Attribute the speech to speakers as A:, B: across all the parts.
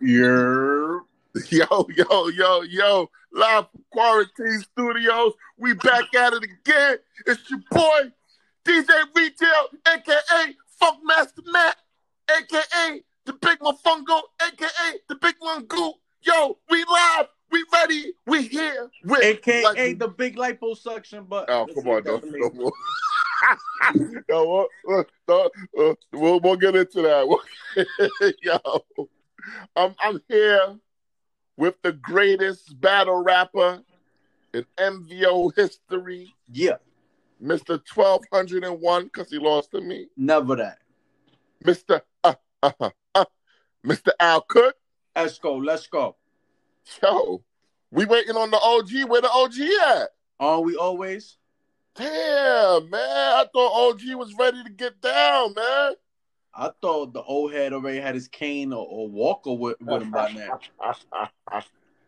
A: Yeah.
B: Yo, yo, yo, yo, live from Quarantine Studios. We back at it again. It's your boy, DJ Retail, aka Funk Master Matt, aka the Big Mofungo, aka the Big Mungu. Yo, we live, we ready, we here. With
A: AKA
B: like-
A: the big liposuction, but
B: Oh, come on, no, no more. no, what, uh, no, uh, we'll, we'll get into that. Yo, I'm, I'm here with the greatest battle rapper in MVO history,
A: Yeah,
B: Mr. 1201, because he lost to me,
A: never that.
B: Mr. Uh, uh, uh, uh, Mr. Al Cook.
A: Let's go, let's go.
B: Yo, we waiting on the OG. Where the OG at?
A: Are we always?
B: Damn, man. I thought OG was ready to get down, man.
A: I thought the old head already had his cane or, or walker with, with him by now.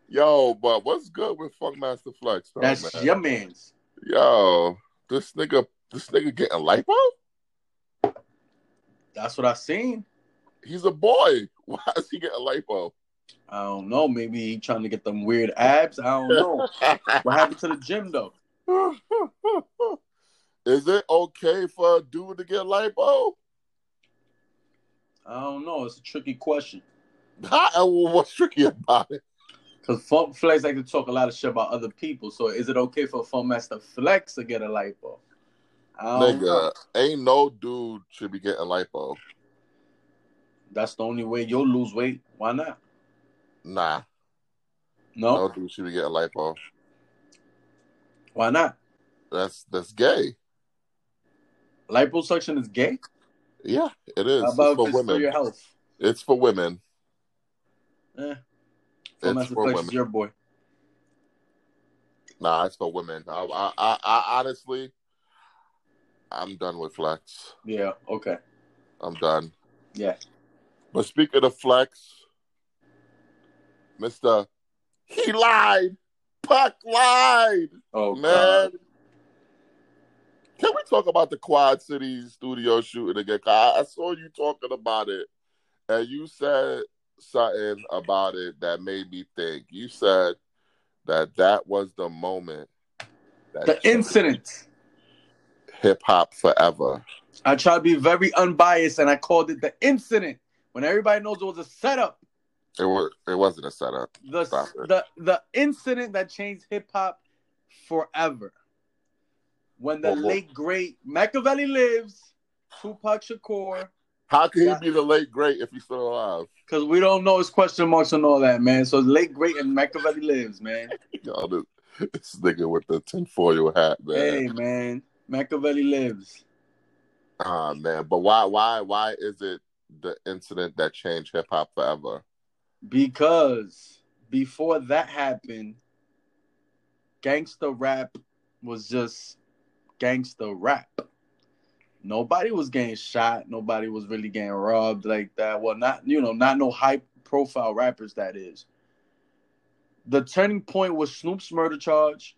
B: Yo, but what's good with Funkmaster Flex? Though,
A: That's
B: man?
A: your man's.
B: Yo, this nigga, this nigga getting lipo?
A: That's what I seen.
B: He's a boy. Why is he getting lipo?
A: I don't know. Maybe he trying to get them weird abs. I don't know. what happened to the gym though?
B: is it okay for a dude to get lipo?
A: I don't know. It's a tricky question.
B: How, what's tricky about it?
A: Cause Funk Flex like to talk a lot of shit about other people. So is it okay for Funk Master Flex to get a lipo? Don't know.
B: Nigga, ain't no dude should be getting a lipo.
A: That's the only way you'll lose weight. Why not?
B: Nah,
A: No,
B: no dude should be getting a lipo.
A: why not?
B: That's that's gay.
A: Liposuction is gay.
B: Yeah, it is.
A: How
B: It's
A: about
B: for
A: this for
B: women.
A: your health?
B: It's for women.
A: Eh.
B: It's for women.
A: your boy.
B: Nah, it's for women. I, I, I, I honestly, I'm done with flex.
A: Yeah. Okay.
B: I'm done.
A: Yeah.
B: But speaking of flex, Mister, he lied. Puck lied,
A: Oh
B: man.
A: God.
B: Can we talk about the Quad City studio shooting again? I, I saw you talking about it, and you said something about it that made me think. You said that that was the moment that
A: The incident.
B: hip hop forever.
A: I tried to be very unbiased, and I called it the incident. When everybody knows it was a setup.
B: It was. It wasn't a setup.
A: the the the incident that changed hip hop forever. When the
B: Well, well-
A: late great Makaveli lives, Tupac Shakur,
B: How can he be the late great if he's still alive?
A: because we don't know his question marks and all that, man. So late great and Makaveli lives, man.
B: Yo, this, this nigga with the tinfoil hat, man.
A: Hey, man, Makaveli lives.
B: Ah, man. But why? Why? Why is it the incident that changed hip hop forever?
A: Because before that happened, gangster rap was just gangster rap. Nobody was getting shot. Nobody was really getting robbed like that. Well, not you know, not no high profile rappers. That is. The turning point was Snoop's murder charge,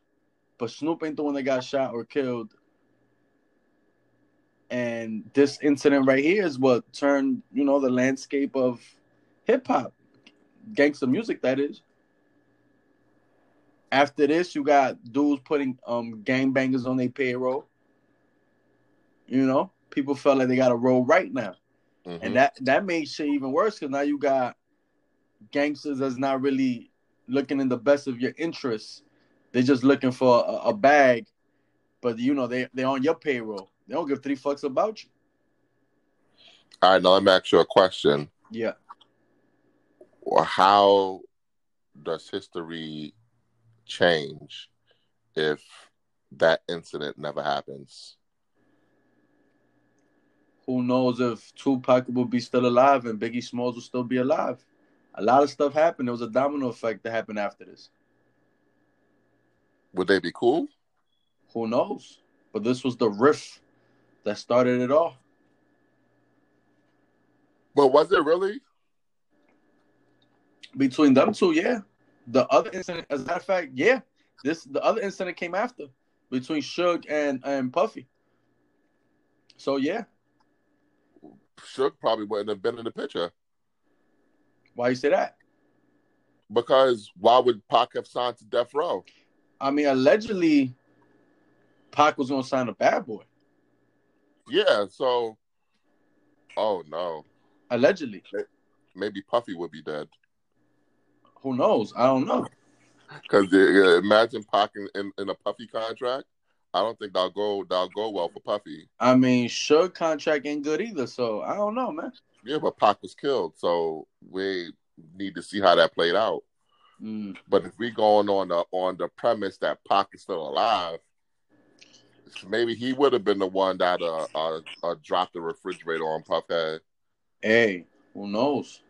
A: but Snoop ain't the one that got shot or killed. And this incident right here is what turned, you know, the landscape of hip hop gangster music that is. After this, you got dudes putting um gangbangers on their payroll. You know, people felt like they got a roll right now,
B: Mhm.
A: and that that made shit even worse because now you got gangsters that's not really looking in the best of your interests. They're just looking for a, a bag, but you know they they're on your payroll. They don't give three fucks about you.
B: All right, now let me ask you a question.
A: Yeah,
B: Well, How does history change if that incident never happens?
A: who knows if Tupac will be still alive and Biggie Smalls will still be alive. A lot of stuff happened. There was a domino effect that happened after this.
B: Would they be cool?
A: Who knows? But this was the riff that started it all.
B: But was it really?
A: Between them two, yeah. The other incident, as a matter of fact, yeah. This the other incident came after between Suge and and Puffy. So yeah,
B: Suge probably wouldn't have been in the picture.
A: why you say that?
B: Because why would Pac have signed to Death Row?
A: I mean, allegedly, Pac was gonna sign a bad boy.
B: Yeah, so oh no.
A: Allegedly.
B: Maybe Puffy would be dead.
A: Who knows? I don't know.
B: Because uh, imagine Pac in, in, in, a Puffy contract. I don't think that'll go that'll go well for Puffy.
A: I mean, Suge contract ain't good either, so I don't know, man.
B: Yeah, but Pac was killed, so we need to see how that played out.
A: Mm.
B: But if we going on the on the premise that Pac is still alive, maybe he would have been the one that uh, uh, uh dropped the refrigerator on Puffhead.
A: Hey, who knows?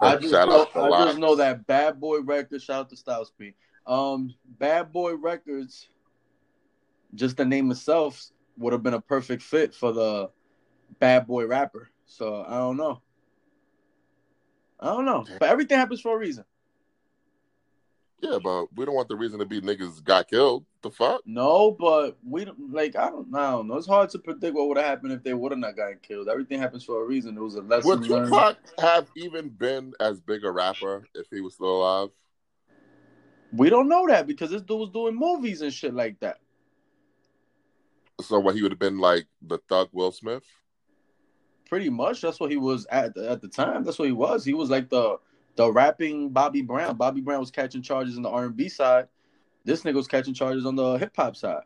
A: I just, know, I just know that Bad Boy Records. Shout out to Styles P. Um, Bad Boy Records. Just the name itself would have been a perfect fit for the Bad Boy rapper. So I don't know. I don't know, but everything happens for a reason.
B: Yeah, but we don't want the reason to be niggas got killed. The fuck?
A: No, but we don't like. I don't, I don't know. It's hard to predict what would have happened if they would have not gotten killed. Everything happens for a reason. It was a lesson
B: would
A: learned.
B: Tupac have even been as big a rapper if he was still alive?
A: We don't know that because this dude was doing movies and shit like that.
B: So what he would have been like the thug Will Smith?
A: Pretty much. That's what he was at the, at the time. That's what he was. He was like the the rapping Bobby Brown. Bobby Brown was catching charges on the R and B side. This nigga was catching charges on the hip hop side.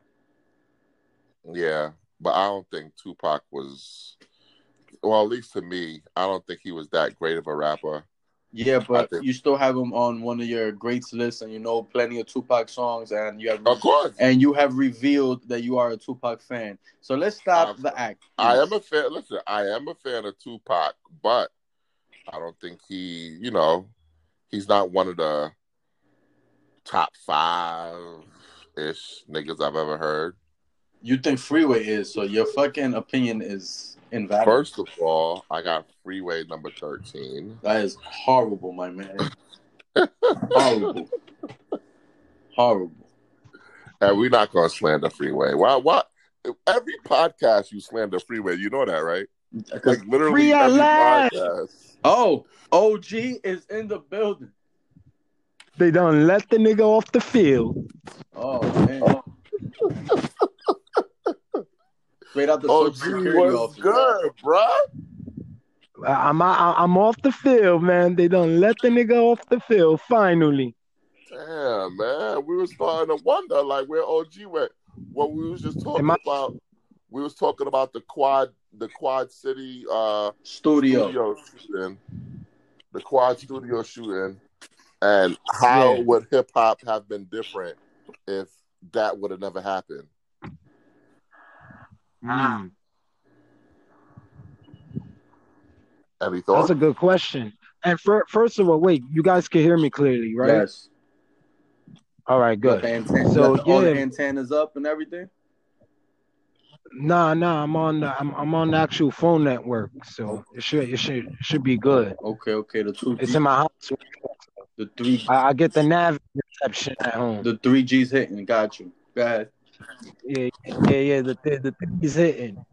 B: Yeah, but I don't think Tupac was. Well, at least to me, I don't think he was that great of a rapper.
A: Yeah, but think... you still have him on one of your greats lists, and you know plenty of Tupac songs, and you have
B: of course,
A: and you have revealed that you are a Tupac fan. So let's stop I'm, the act. Please.
B: I am a fan. Listen, I am a fan of Tupac, but I don't think he, you know, he's not one of the top five ish niggas I've ever heard.
A: You think Freeway is, so your fucking opinion is invalid.
B: First of all, I got Freeway number 13.
A: That is horrible, my man. horrible. horrible.
B: And we're not gonna slander Freeway. Why why every podcast you slander Freeway, you know that, right? Like literally Free every podcast.
A: Oh, OG is in the building.
C: They don't let the nigga off the field.
A: Oh man. Straight out the oh, security office.
B: good, bro.
C: I'm I'm off the field, man. They don't let the nigga off the field. Finally.
B: Damn, man. We were starting to wonder, like, where OG went. What we was just talking I- about. We was talking about the quad the Quad City uh,
A: studio.
B: studio shooting, the Quad Studio shooting, and how yeah. would hip hop have been different if that would have never happened?
C: Mm.
B: Any thoughts?
C: That's a good question. And for, first of all, wait, you guys can hear me clearly, right?
A: Yes.
C: All right, good.
A: so yeah, all the antennas up and everything.
C: Nah, nah, I'm on the I'm, I'm on the actual phone network, so it should it should it should be good.
A: Okay, okay. The two
C: it's in my house.
A: The three
C: I, I, get the nav reception at home.
A: The three G's hitting, got you. Go ahead.
C: Yeah, yeah, yeah. The the, the three's hitting.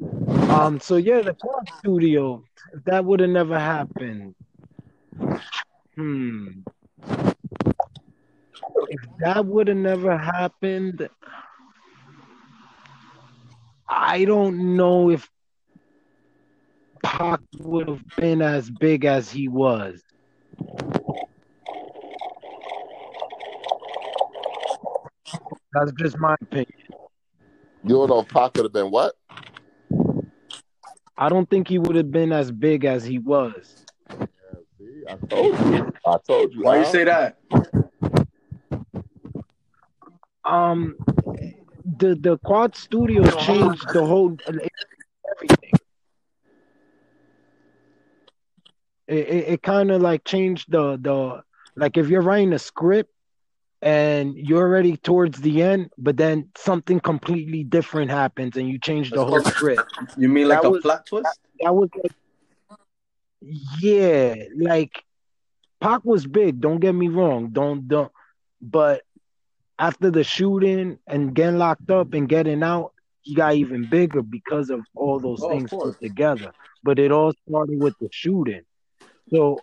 C: Um, so yeah, the Quad Studio. That would have never happened. Hmm. If that would have never happened, I don't know if Pac would have been as big as he was. That's just my opinion.
B: You don't know if Pac could have been what?
C: I don't think he would have been as big as he was.
B: Yeah, see, I told you. I told you.
A: Why you say that?
C: Um, the the quad studio changed the whole everything. It it, it kind of like changed the the like if you're writing a script and you're already towards the end, but then something completely different happens and you change the whole script.
A: You mean like that a was, plot twist?
C: That, that was like, yeah, like Pac was big. Don't get me wrong. Don't don't, but after the shooting and getting locked up and getting out, he got even bigger because of all those oh, things put together. But it all started with the shooting. So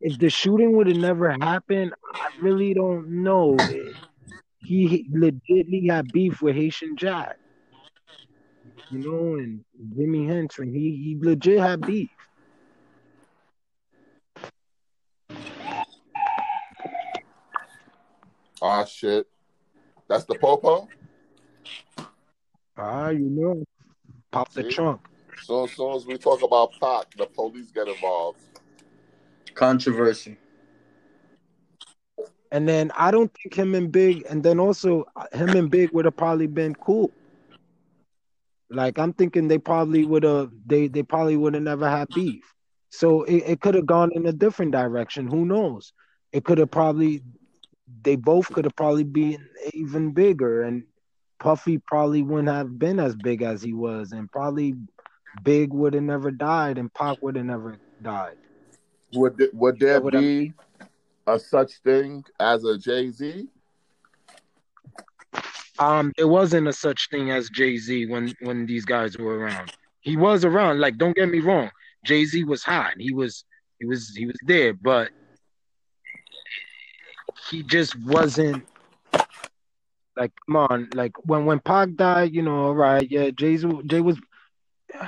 C: if the shooting would have never happened, I really don't know. He, he legitly had beef with Haitian Jack, you know, and Jimmy Henchman. He he legit had beef.
B: Ah, shit. That's the popo.
C: Ah, you know, pop the
B: See?
C: trunk.
B: So as soon as we talk about Pac, the police get involved.
A: Controversy.
C: And then I don't think him and Big, and then also uh, him and Big would have probably been cool. Like I'm thinking they probably would have they they probably would have never had beef. So it, it could have gone in a different direction. Who knows? It could have probably they both could have probably been even bigger and Puffy probably wouldn't have been as big as he was and probably Big would have never died and Pac would have never died.
B: Would th- would there
C: That would have-
B: be a such thing as a Jay Z?
C: Um, there wasn't a such thing as Jay Z when when these guys were around. He was around. Like, don't get me wrong. Jay Z was hot. He was he was he was there, but he just wasn't like come on. Like when when Pac died, you know, all right, yeah, Jay's Jay was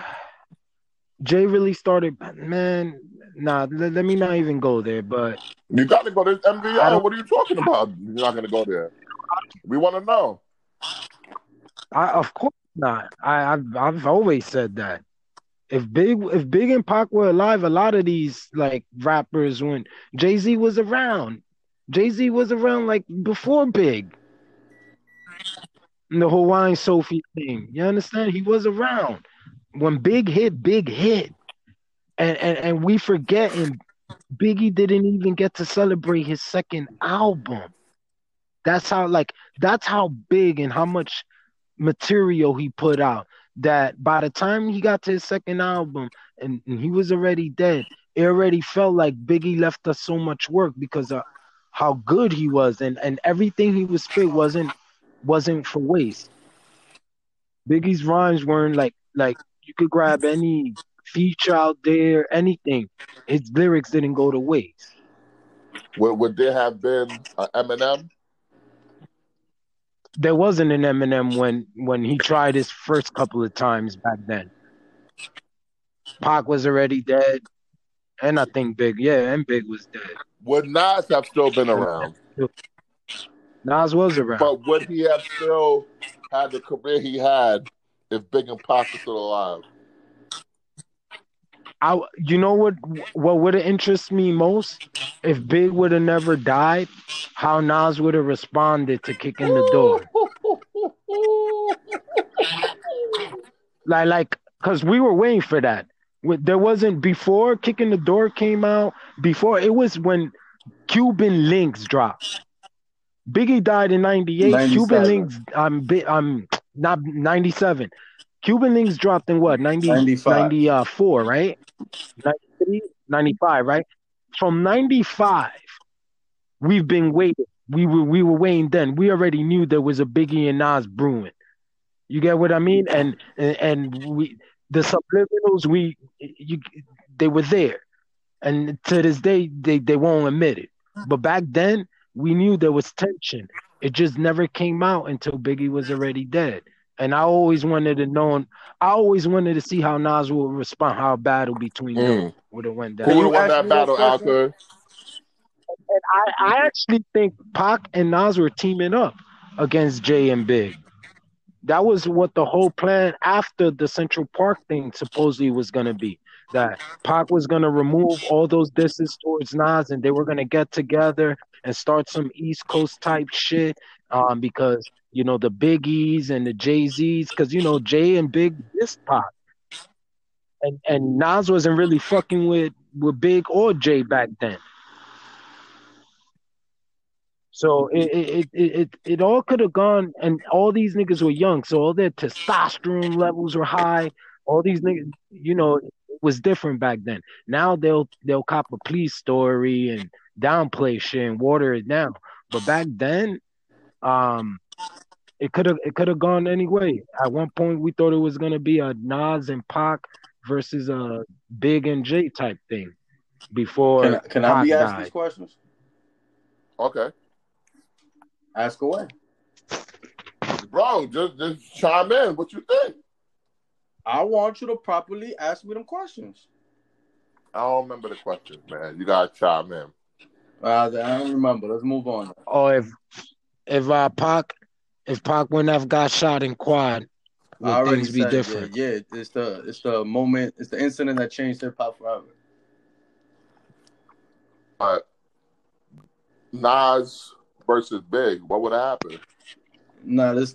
C: Jay really started. Man, nah, let, let me not even go there. But
B: You got to go to
C: I
B: What are you talking about? You're not to go there. We want to know.
C: I, of course not. I, I've I've always said that. If Big if Big and Pac were alive, a lot of these like rappers when Jay Z was around, Jay Z was around like before Big. And the Hawaiian Sophie thing, you understand? He was around when Big hit. Big hit, and and and we forget. And Biggie didn't even get to celebrate his second album. That's how like that's how big and how much material he put out that by the time he got to his second album and, and he was already dead, it already felt like Biggie left us so much work because of how good he was and, and everything he was spit wasn't wasn't for waste. Biggie's rhymes weren't like like you could grab any feature out there, anything. His lyrics didn't go to waste.
B: Would, would there have been an Eminem?
C: There wasn't an Eminem when when he tried his first couple of times back then. Pac was already dead, and I think Big, yeah, and Big was dead.
B: Would Nas have still been around?
C: Nas was around.
B: But would he have still had the career he had if Big and Pac were still alive?
C: I, you know what? What would have interested me most if Big would have never died? How Nas would have responded to Kick in the Door. Like, like, cause we were waiting for that. There wasn't before Kick in the Door came out. Before it was when Cuban Linx dropped. Biggie died in '98. Cuban Linx, I'm, I'm not '97. Cuban Linx dropped in what 90, 94, right? 93, 95, right? From 95, we've been waiting. We were we were waiting then. We already knew there was a Biggie and Nas brewing. You get what I mean? And and, and we the subliminals we you they were there. And to this day they, they won't admit it. But back then we knew there was tension. It just never came out until Biggie was already dead. And I always wanted to know I always wanted to see how Nas would respond, how a battle between them
B: Mm.
C: would have went down.
B: Who
C: down.
B: would
A: you
B: have won that battle,
A: that?
B: Alker?
C: And I, I actually think Pac and Nas were teaming up against Jay and Big. That was what the whole plan after the Central Park thing supposedly was going to be. That Pac was going to remove all those disses towards Nas and they were going to get together and start some East Coast type shit. Um, because, you know, the Biggies and the Jay Z's, because, you know, Jay and Big dissed Pac. And, and Nas wasn't really fucking with, with Big or Jay back then. So it it it it, it all could have gone, and all these niggas were young, so all their testosterone levels were high. All these niggas, you know, it was different back then. Now they'll they'll cop a police story and downplay shit and water it down. But back then, um, it could have it could have gone any way. At one point, we thought it was gonna be a Nas and Pac versus a Big and Jay type thing. before
A: Can I, can I be asked
C: died.
A: these questions?
B: Okay,
A: Ask away.
B: bro, just just chime in. What you think?
A: I want you to properly ask me them questions.
B: I don't remember the questions, man. You gotta chime in.
A: Uh, I don't remember. Let's move on.
C: Oh, if if uh Pac if Pac wouldn't have got shot in quad, would
A: already
C: things be different?
A: Yeah, yeah, it's the it's the moment, it's the incident that changed hip hop forever.
B: But Nas versus Big, what would happen? happened?
A: Nah, this,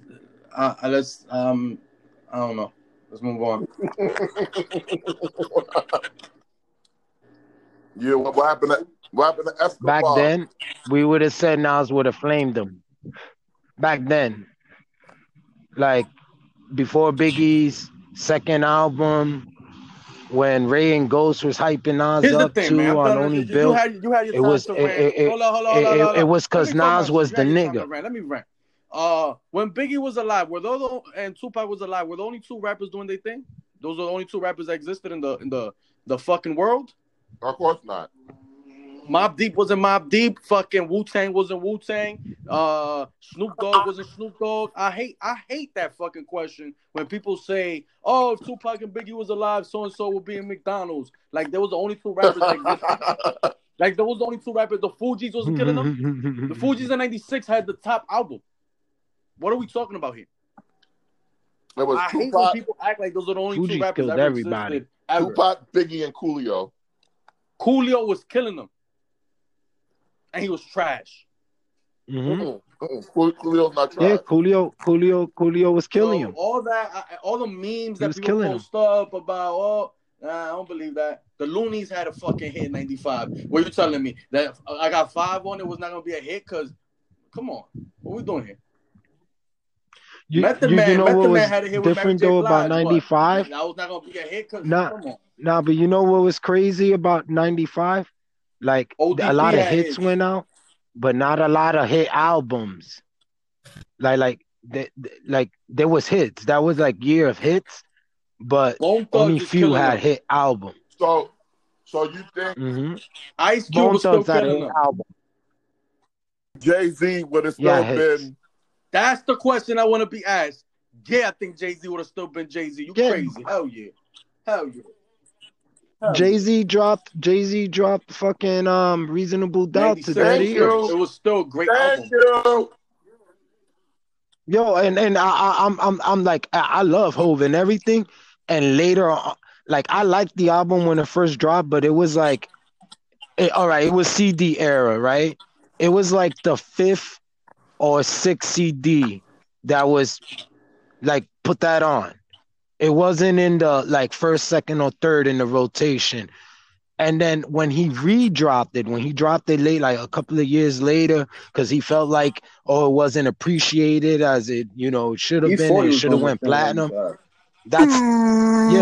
A: uh, uh, let's um, I don't know. Let's move on.
B: yeah, what, what happened? To, what happened to Escobar?
C: Back then, we would have said Nas would have flamed him. Back then, like before Biggie's second album, when Rae and Ghost was hyping Nas
A: Here's
C: up
A: thing,
C: too
A: man.
C: On. Only
A: You,
C: Bill,
A: you had you had
C: it was-
A: to
C: it- was 'cause
A: Let me talk
C: Nas
A: about-
C: was the
A: had your time
C: nigga.
A: Let me rant. Uh, when Biggie was alive, were those the, and Tupac was alive, were the only two rappers doing their thing? Those are the only two rappers that existed in the in the the fucking world.
B: Of course not.
A: Mobb Deep wasn't Mobb Deep. Fucking Wu Tang wasn't Wu Tang. Uh, Snoop Dogg wasn't Snoop Dogg. I hate I hate that fucking question when people say, "Oh, if Tupac and Biggie was alive, so and so would be in McDonald's." Like there was the only two rappers that. Like there was the only two rappers. The Fugees wasn't killing them. The Fugees in '96 had the top album. What are we talking about here?
B: It was
A: I hate when people act like those are the only
C: Fugees
A: two rappers
C: killed
A: ever
C: everybody.
A: existed. Ever.
B: Tupac, Biggie, and Coolio.
A: Coolio was killing them, and he was trash.
C: Mhm.
B: Mm-mm, mm-mm. Coolio's not
C: Yeah,
B: trash.
C: Coolio, Coolio, Coolio was killing
A: So
C: him.
A: All that, I- all the memes
C: He
A: that
C: was
A: people
C: killing
A: post up about, oh, nah, I don't believe that. The Luniz had a fucking hit in '95. What are you telling me that I got five on it was not gonna be a hit? Cause, come on, what we doing here?
C: You,
A: Method
C: you,
A: Man,
C: you know
A: Method
C: what
A: Man
C: was
A: had a hit
C: different though about
A: Blige, what?
C: '95?
A: That was not gonna be a hit. Cause
C: Nah.
A: come on,
C: Nah, but you know what was crazy about '95? Like
A: ODB
C: a lot of hits
A: hits.
C: went out, but not a lot of hit albums. Like like the, the- like there was hits. That was like year of hits, but only few had
A: them.
C: hit albums.
B: So, so you think
C: mm-hmm.
A: Ice Cube
C: Bone
A: was still
C: Thugs had a
A: killing
C: album.
B: Jay Z would have still
C: Yeah, hits.
B: been?
A: That's the question I want to be asked. Yeah, I think Jay Z would have still been Jay Z. You
C: Yeah.
A: crazy? Hell yeah, hell yeah. Hell
C: Jay Z dropped Jay Z dropped fucking um reasonable doubt to that
B: Thank
C: year.
B: you.
A: It was still a great
B: Thank
A: album.
B: you.
C: Yo, and and I, I I'm I'm I'm like I, I love Hove and everything, and later on, like I liked the album when it first dropped, but it was like, it, all right, it was CD era, right? It was like the fifth or sixth CD that was like put that on. It wasn't in the like first, second, or third in the rotation. And then when he re-dropped it, when he dropped it late, like a couple of years later, because he felt like, oh, it wasn't appreciated as it, you know, should have been. It should have
A: gonna
C: went platinum. That's yeah,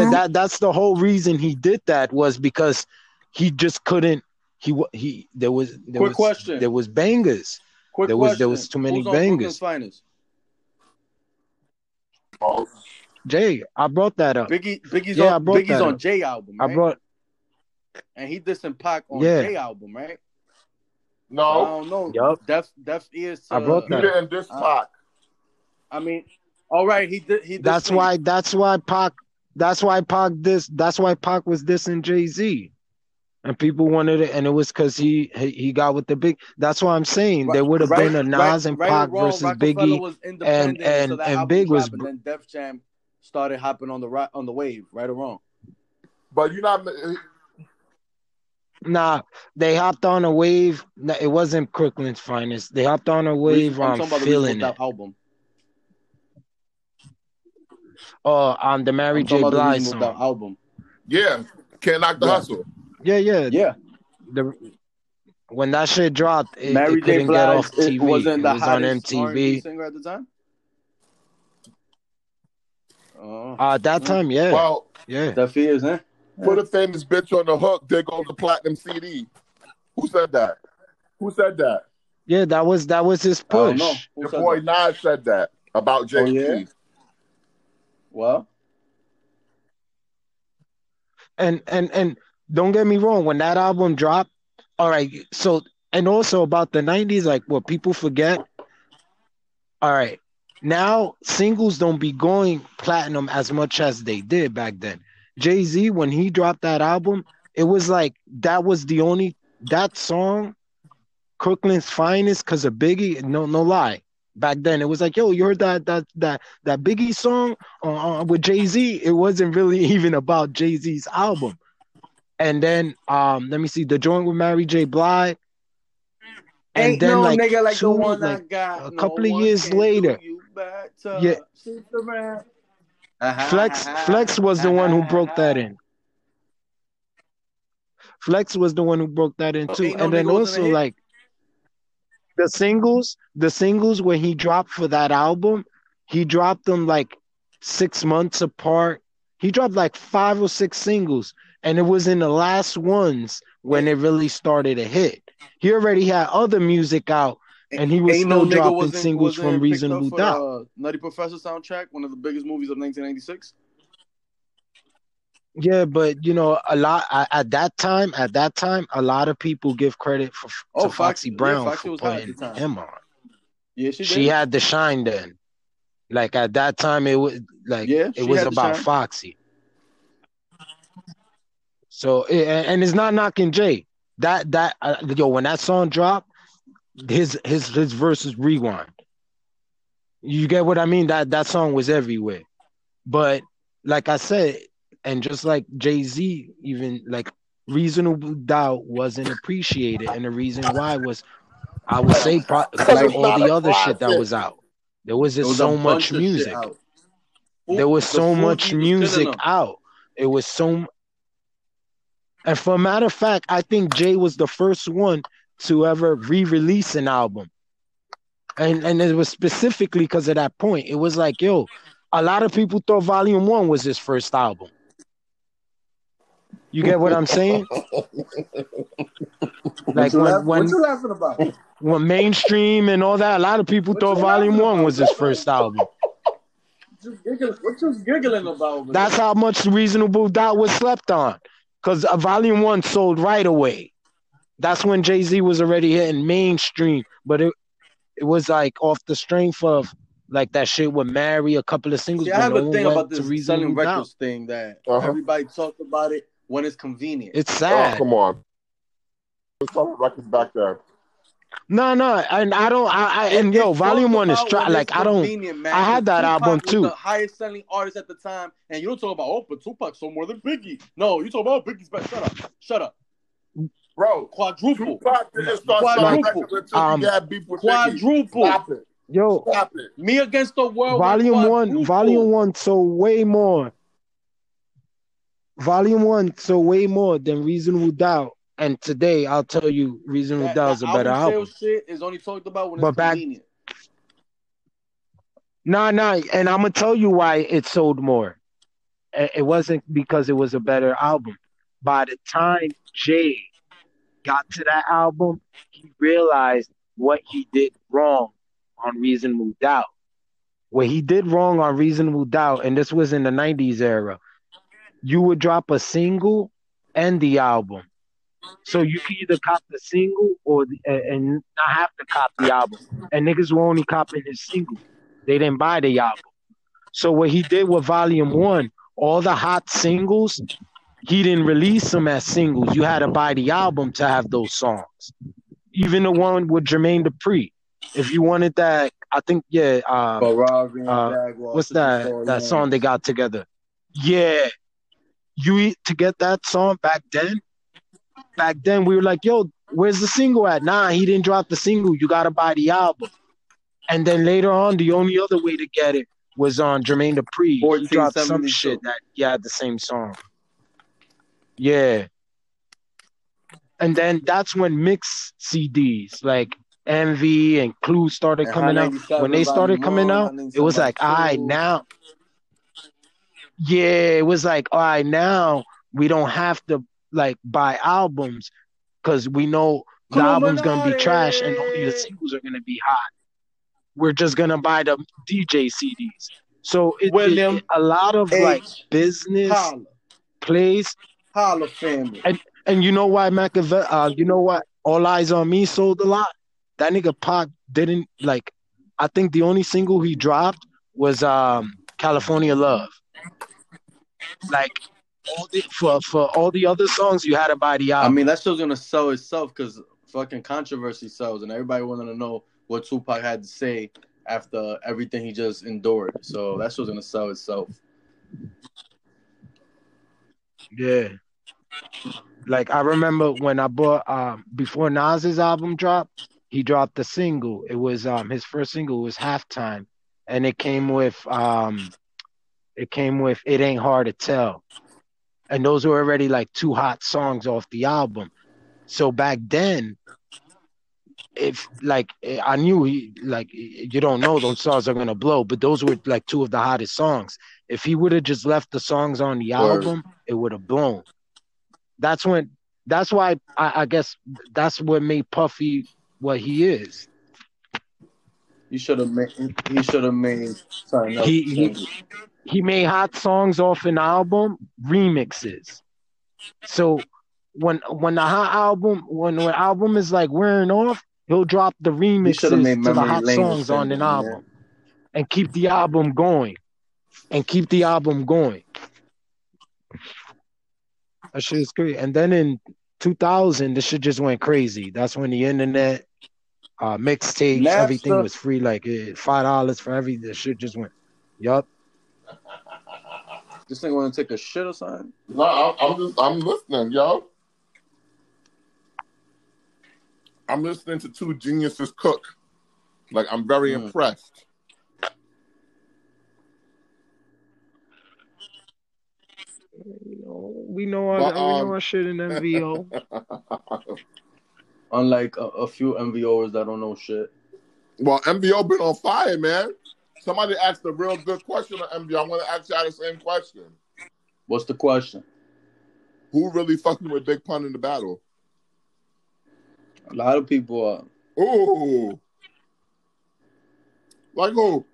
C: mm. that that's the whole reason he did that was because he just couldn't. He he there was there
A: Quick
C: was
A: question.
C: there was bangers.
A: Quick
C: There was-
A: question.
C: there was too many
A: Who's on
C: bangers.
A: Brooklyn's finest?
C: Jay, I brought that up.
A: Biggie, Biggie's
C: Yeah,
A: on Biggie's on
C: up.
A: Jay album,
C: I brought
A: and he dissing Pac on
C: Yeah.
A: Jay album, right? No, I
B: no,
A: don't know.
C: Yup.
A: Deaf, deaf ears. To,
C: I brought
B: you
C: that.
B: didn't diss
A: Uh,
B: Pac.
A: I mean, all right, he did. He.
C: That's
A: me.
C: why. That's why Pac. That's why Pac this. That's why Pac was dissing Jay Z, and people wanted it, and it was because he, he he got with the big. That's why I'm saying there would have
A: Right-
C: been a Nas
A: right-
C: and
A: right
C: Pac
A: wrong,
C: versus Biggie.
A: was independent,
C: and-
A: so
C: and Big was
A: and then Def Jam started hopping on the right on the wave, right or wrong.
B: But you're not.
C: Nah, they hopped on a wave. It wasn't Crooklyn's finest. They hopped on a wave
A: I'm
C: on
A: talking about the
C: feeling
A: Reasonable
C: it.
A: Album.
C: Oh, on the Mary
A: I'm
C: J.
A: talking about the
C: Blige song.
A: album.
B: Yeah, can't knock the
A: Yeah.
B: hustle.
C: Yeah, yeah.
A: Yeah,
C: The when that shit dropped, it,
A: Mary
C: it
A: J.
C: couldn't get
A: Blige
C: off
A: it
C: TV.
A: wasn't
C: It
A: the
C: was on
A: hottest R&B
C: MTV.
A: singer at the time. Oh,
C: Uh, at that
A: Mm.
C: time, yeah,
B: Well,
C: yeah.
A: Def ears, eh?
B: put a famous bitch on the hook. There goes the platinum CD. Who said that? Who said that?
C: Yeah, that was that was his
A: I don't
C: push.
B: Your boy
A: that?
B: Nas said that about Jay Z.
A: Oh, yeah? Well,
C: And and and don't get me wrong. When that album dropped, all right. So and also about the '90s, like what people forget. All right, now singles don't be going platinum as much as they did back then. Jay Z, when he dropped that album, it was like that was the only that song, Crooklyn's finest, because of Biggie. No, no lie. Back then, it was like, yo, you heard that that that that Biggie song uh with Jay Z. It wasn't really even about Jay Z's album. And then, um, let me see, the joint with Mary J. Blige. And
A: Ain't
C: then,
A: no
C: like,
A: nigga like
C: two,
A: the one I got.
C: a
A: No
C: couple of years later.
A: you better.
C: Yeah.
A: Sit. Uh-huh,
C: Flex Flex was the one who broke that in. Flex was the one who broke that in too.
A: Ain't no
C: and then
A: nigga wasn't a
C: also like the singles, the singles when he dropped for that album, he dropped them like six months apart. He dropped like five or six singles, and it was in the last ones when it really started to hit. He already had other music out, and he was
A: Ain't
C: still
A: no
C: dropping singles from Reasonable Doubt.
A: the Nutty Professor soundtrack, one of the biggest movies of 1996.
C: Yeah, but you know, a lot at, at that time. At that time, a lot of people give credit for
A: Oh,
C: to
A: Foxy-
C: Foxy
A: yeah,
C: Brown
A: Foxy
C: for putting him on.
A: Yeah, she
C: She, had the shine then. Like at that time, it was like
A: Yeah,
C: it was about. Foxy. So and and it's not knocking Jay. That that uh, yo when that song dropped, his his his verses rewind. You get what I mean? That that song was everywhere. But like I said, and just like Jay Z, even like reasonable doubt wasn't appreciated, and the reason why was, I would say, pro- of all the other shit that was out. There was just
A: was
C: so much
A: bunch of shit
C: music. There was so much music out. It was so. And for a matter of fact, I think Jay was the first one to ever re-release an album, and and it was specifically because of that point. It was like, yo, a lot of people thought Volume One was his first album. You get what I'm saying? Like
A: what you,
C: when
A: laugh-
C: when
A: what you laughing about?
C: when mainstream and all that, a lot of people
A: What
C: thought Volume One
A: about?
C: was his first album.
A: What you giggling, what you giggling about? over
C: That's how much Reasonable Doubt was slept on, because a Volume One sold right away. That's when Jay Z was already hitting mainstream, but it it was like off the strength of like that shit with Mary, a couple of singles.
A: See, I
C: but
A: have
C: no
A: a
C: one
A: thing
C: went
A: about this
C: Reasonable
A: selling
C: Doubt.
A: records thing that
B: Uh-huh.
A: everybody talks about it when it's convenient.
C: It's
B: Oh,
C: sad.
B: come on. Let's talk records back there.
C: No, no, and I don't. I, I and yo, Volume One is
A: about
C: tra- like I don't.
A: man,
C: I had that
A: Tupac
C: album
A: was
C: too.
A: the highest selling artist at the time, and you don't talk about oh, but Tupac sold more than Biggie. No, you talk about Biggie's best. Shut up, shut up.
B: Bro,
A: Quadruple,
B: Tupac didn't start
A: Quadruple.
B: selling
C: Um,
B: he had beef with Biggie.
A: quadruple.
B: Stop it.
C: Yo,
B: Stop it.
A: Me against the world.
C: Volume One. Volume One sold way more. Volume One sold way more than Reasonable Doubt. And today, I'll tell you, Reasonable Doubt is a better
A: album shit is only talked about when
C: But
A: it's
C: back-
A: convenient.
C: Nah, nah, and I'm gonna tell you why it sold more. It it wasn't because it was a better album. By the time Jay got to that album, he realized what he did wrong on Reasonable Doubt. What he did wrong on Reasonable Doubt, and this was in the '90s era, you would drop a single and the album. So you can either cop the single or the, and not have to cop the album. And niggas were only copying his single. They didn't buy the album. So what he did with Volume One, all the hot singles, he didn't release them as singles. You had to buy the album to have those songs. Even the one with Jermaine Dupri. If you wanted that, I think yeah. Uh,
A: and
C: uh,
A: Jaguar,
C: what's that? That song they got together. Yeah, you to get that song back then. Back then we were like, "Yo, where's the single at?" Nah, he didn't drop the single. You gotta buy the album. And then later on, the only other way to get it was on Jermaine Dupri. He dropped some shit that he had the same song. Yeah. And then that's when mix CDs like Envy and Clue started
A: And
C: coming out. When they started coming out, it was like, all right, now. Yeah, it was like, all right, now we don't have to like buy albums because we know the album's gonna be trash and only the singles are gonna be hot. We're just gonna buy the DJ CDs. So it, it-
A: William
C: it- a lot of like business
A: Holla.
C: plays.
A: Holla family.
C: And and you know why Machiavelli? Uh, you know what? All Eyez on Me sold a lot. That nigga Pac didn't like. I think the only single he dropped was um California Love. Like all the, for for all the other songs, you had to buy the album.
A: I mean, that show's gonna sell itself because fucking controversy sells, and everybody wanted to know what Tupac had to say after everything he just endured. So that show's gonna sell itself.
C: yeah. Like I remember when I bought um before Nas's album dropped, he dropped the single. It was um his first single was halftime, and it came with um it came with It Ain't Hard to Tell. And those were already like two hot songs off the album. So back then, if like I knew he like you don't know those songs are gonna blow, but those were like two of the hottest songs. If he would have just left the songs on the album, it would have blown. That's when that's why I, I guess that's what made Puffy what he is.
A: He should have made. He should have made something else.
C: He- he- he made hot songs off an album, remixes. So when when the hot album when the album is like wearing off, he'll drop the
A: He should have
C: remixes
A: made
C: to the hot songs on an
A: single,
C: album and keep the album going. And keep the album going. That shit is great. And then in 2000, the shit just went crazy. That's when the internet, uh, mixtapes, everything was free. Like five dollars for every. The shit just went. Yup.
A: This thing want to take a shit or something?
B: No, I'm, I'm just I'm listening, yo. I'm listening to two geniuses cook. Like I'm very
A: Mm.
B: impressed.
C: We know our,
B: But,
C: we know
B: um,
C: our shit in MVO.
A: Unlike a, a few MVOers that don't know shit.
B: well, MBO been on fire, man. Somebody asked a real good question on MBO. I want to ask y'all the same question.
A: What's the question?
B: Who really fucking with Big Pun in the battle?
A: A lot of people are.
B: Ooh. Like who?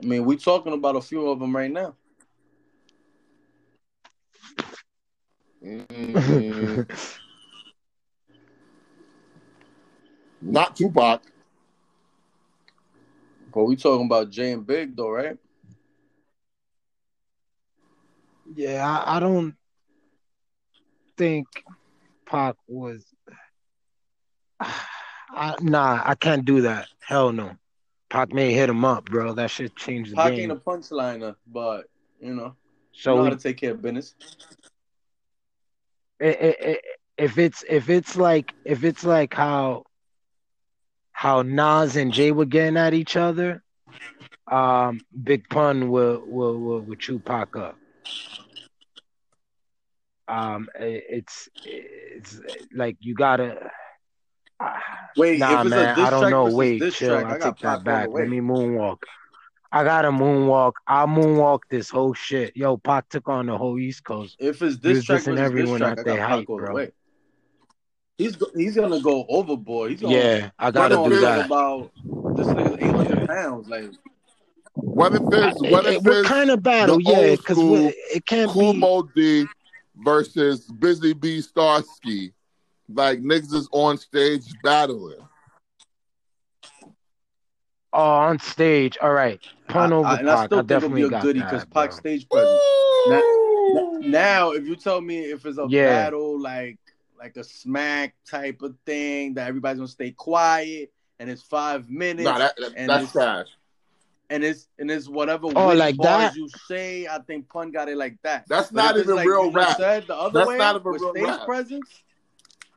A: I mean, we're talking about a few of them right now.
B: Mm, not Tupac.
A: But we talking about Jay and Big though, right?
C: yeah, I, I don't think Pac was. I, nah, I can't do that. Hell no. Pac may hit him up, bro. That shit changed the
A: Pac
C: game.
A: ain't a punchliner, but you know, know
C: so
A: how to take care of business.
C: i- i- i- if it's if it's like if it's like how how Nas and Jay were getting at each other, um, Big Pun will will will, will chew Pac up. Um, i- it's it's like you gotta. ah,
A: Wait,
C: Nah, man,
A: a
C: I don't know. Wait, chill.
A: track,
C: I
A: I
C: take that back. Let me moonwalk. I gotta moonwalk. I'll moonwalk this whole shit. Yo, Pac took on the whole East Coast.
A: If it's
C: He
A: this
C: was
A: track
C: dissing
A: versus this
C: everyone
A: track,
C: at
A: I
C: their
A: got
C: height,
A: Pac all the
C: bro.
A: way. He's he's gonna go overboard. He's gonna,
C: Yeah, I gotta
A: gonna
C: do that.
A: about this nigga's eight hundred pounds. Like
B: What if it's what
C: it-
B: if
C: what
B: it's
C: kind of battle? Yeah, because it can't
B: Cool
C: be.
B: Mo D versus Busy Bee Starski? Like niggas is on stage battling.
C: Oh, on stage. All right, pun
A: I,
C: over
A: I, and I still
C: I
A: think it'll
C: definitely
A: be a
C: got
A: goodie because
C: that, bro.
A: Pac's stage presence.
B: Woo!
A: Now, if you tell me if it's a
C: Yeah.
A: battle like like a smack type of thing that everybody's gonna stay quiet and it's five minutes
B: Nah, that, that-
A: and
B: that's
A: it's
B: trash.
A: and it's and it's whatever
C: Oh, like
A: bars
C: that?
A: you say. I think Pun got it like that.
B: That's
A: But
B: not even
A: like
B: real
A: you
B: rap.
A: Said the other
B: That's
A: way
B: not even
A: with
B: real
A: stage
B: rap.
A: presence,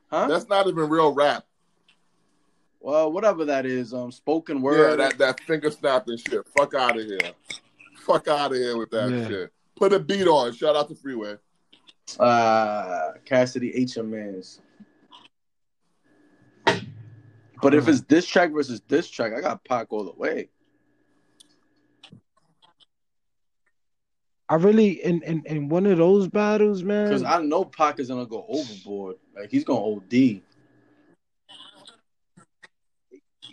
A: huh?
B: That's not even real rap.
A: well, whatever that is, um, spoken
B: Yeah,
A: word.
B: that, that finger snapping shit. Fuck out of here. Fuck out of here with that
C: Yeah.
B: shit. Put a beat on. Shout out to Freeway.
A: Uh Cassidy HMS. But if it's this track versus this track, I got Pac all the way.
C: I really in, in in one of those battles, man. Because.
A: I know Pac is gonna go overboard. Like he's gonna OD.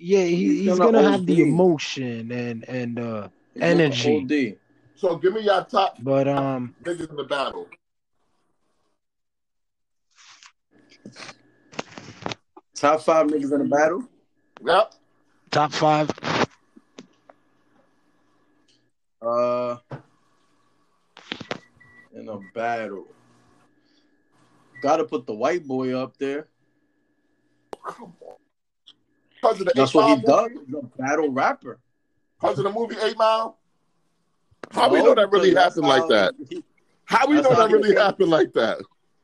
C: Yeah, he,
A: he's
C: he's
A: gonna
C: gonna have the emotion and and uh,
A: He's gonna
C: Energy.
B: So give me your top
C: but um,
B: niggas in the battle.
A: Top five niggas in the battle.
B: Yep.
C: Top five.
A: Uh, in a battle, got to put the white boy up there.
B: Come on. Because of the
A: That's what he
B: Mile
A: does.
B: movie?
A: He's a battle rapper.
B: Because of the movie Eight Mile? How we
A: No,
B: know that really happened like that? How we know that really happened like that?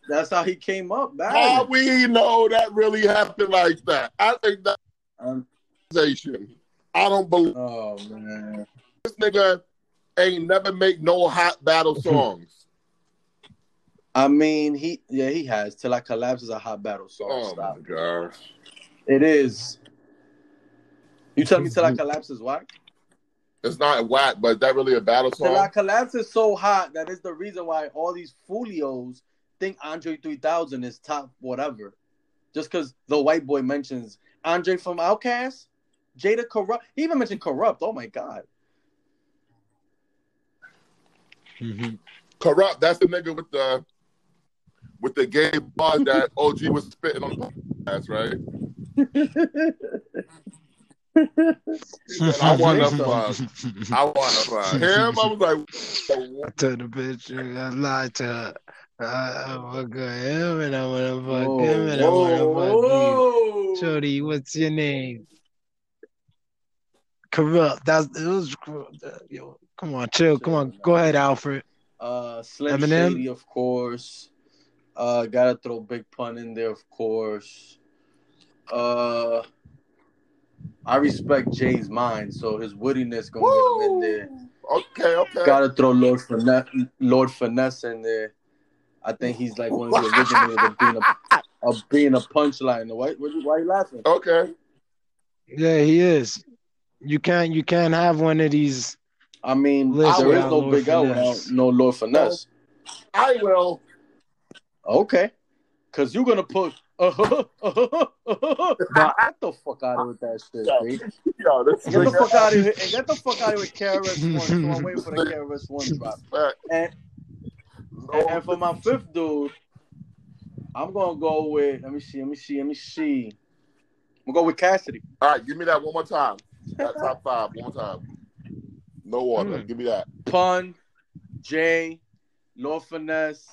A: That's how he came up.
B: How we know that really happened like that? I think that
A: Um.
B: I don't believe
A: oh man.
B: this nigga ain't never make no hot battle songs.
A: I mean, he yeah he has. Till I collapse is a hot battle song.
B: Oh
A: Stop.
B: my gosh.
A: It is. You tell me till I collapse is whack.
B: It's not whack, but is that really a battle song?
A: Till I collapse is so hot that is the reason why all these folios think Andre 3000 is top whatever. Just because the white boy mentions Andre from Outkast, Jada Kurupt. He even mentioned Kurupt. Oh my god.
C: Mhm.
B: Kurupt. That's the nigga with the with the gay bars that OG was spitting on the podcast, right? I want to fuck. I want to fuck him. I was like,
C: to the bitch. I lied to her. I, I fuck him and I wanna fuck
A: Whoa,
C: him and I wanna
A: whoa,
C: fuck you.
A: whoa.
C: Shorty, what's your name? Kurupt. That's it was corrupt. Uh, Yo, come on, chill. Come on, go ahead, Alfred.
A: Uh, Slim
C: Eminem?
A: Shady, of course. Uh, gotta throw Big Pun in there, of course. Uh, I respect Jay's mind, so his wittiness gonna get him in there.
B: okay, okay.
A: Gotta throw Lord Finesse, Lord Finesse in there. I think he's like one of the originators of being a of being a punchline. Why, why, why you laughing?
B: Okay.
C: Yeah, he is. You can't you can't have one of these.
A: I mean,
C: Listen,
A: there is no
C: Lord
A: Big L without no Lord Finesse.
B: I will.
A: Okay. Cause you're gonna put uh, uh, uh, get the fuck out of with that shit,
B: Yo,
A: B.
B: Yo,
A: Get the fuck out of here and get the fuck out of here with KRS One. So I'm waiting for the KRS One drop. And, and and for my fifth dude, I'm gonna go with let me see, let me see, let me see. I'm gonna go with Cassidy.
B: All right, give me that one more time. That top five, one more time. No order.
C: Hmm.
B: Give me that.
A: Pun, Jay, Lord Finesse,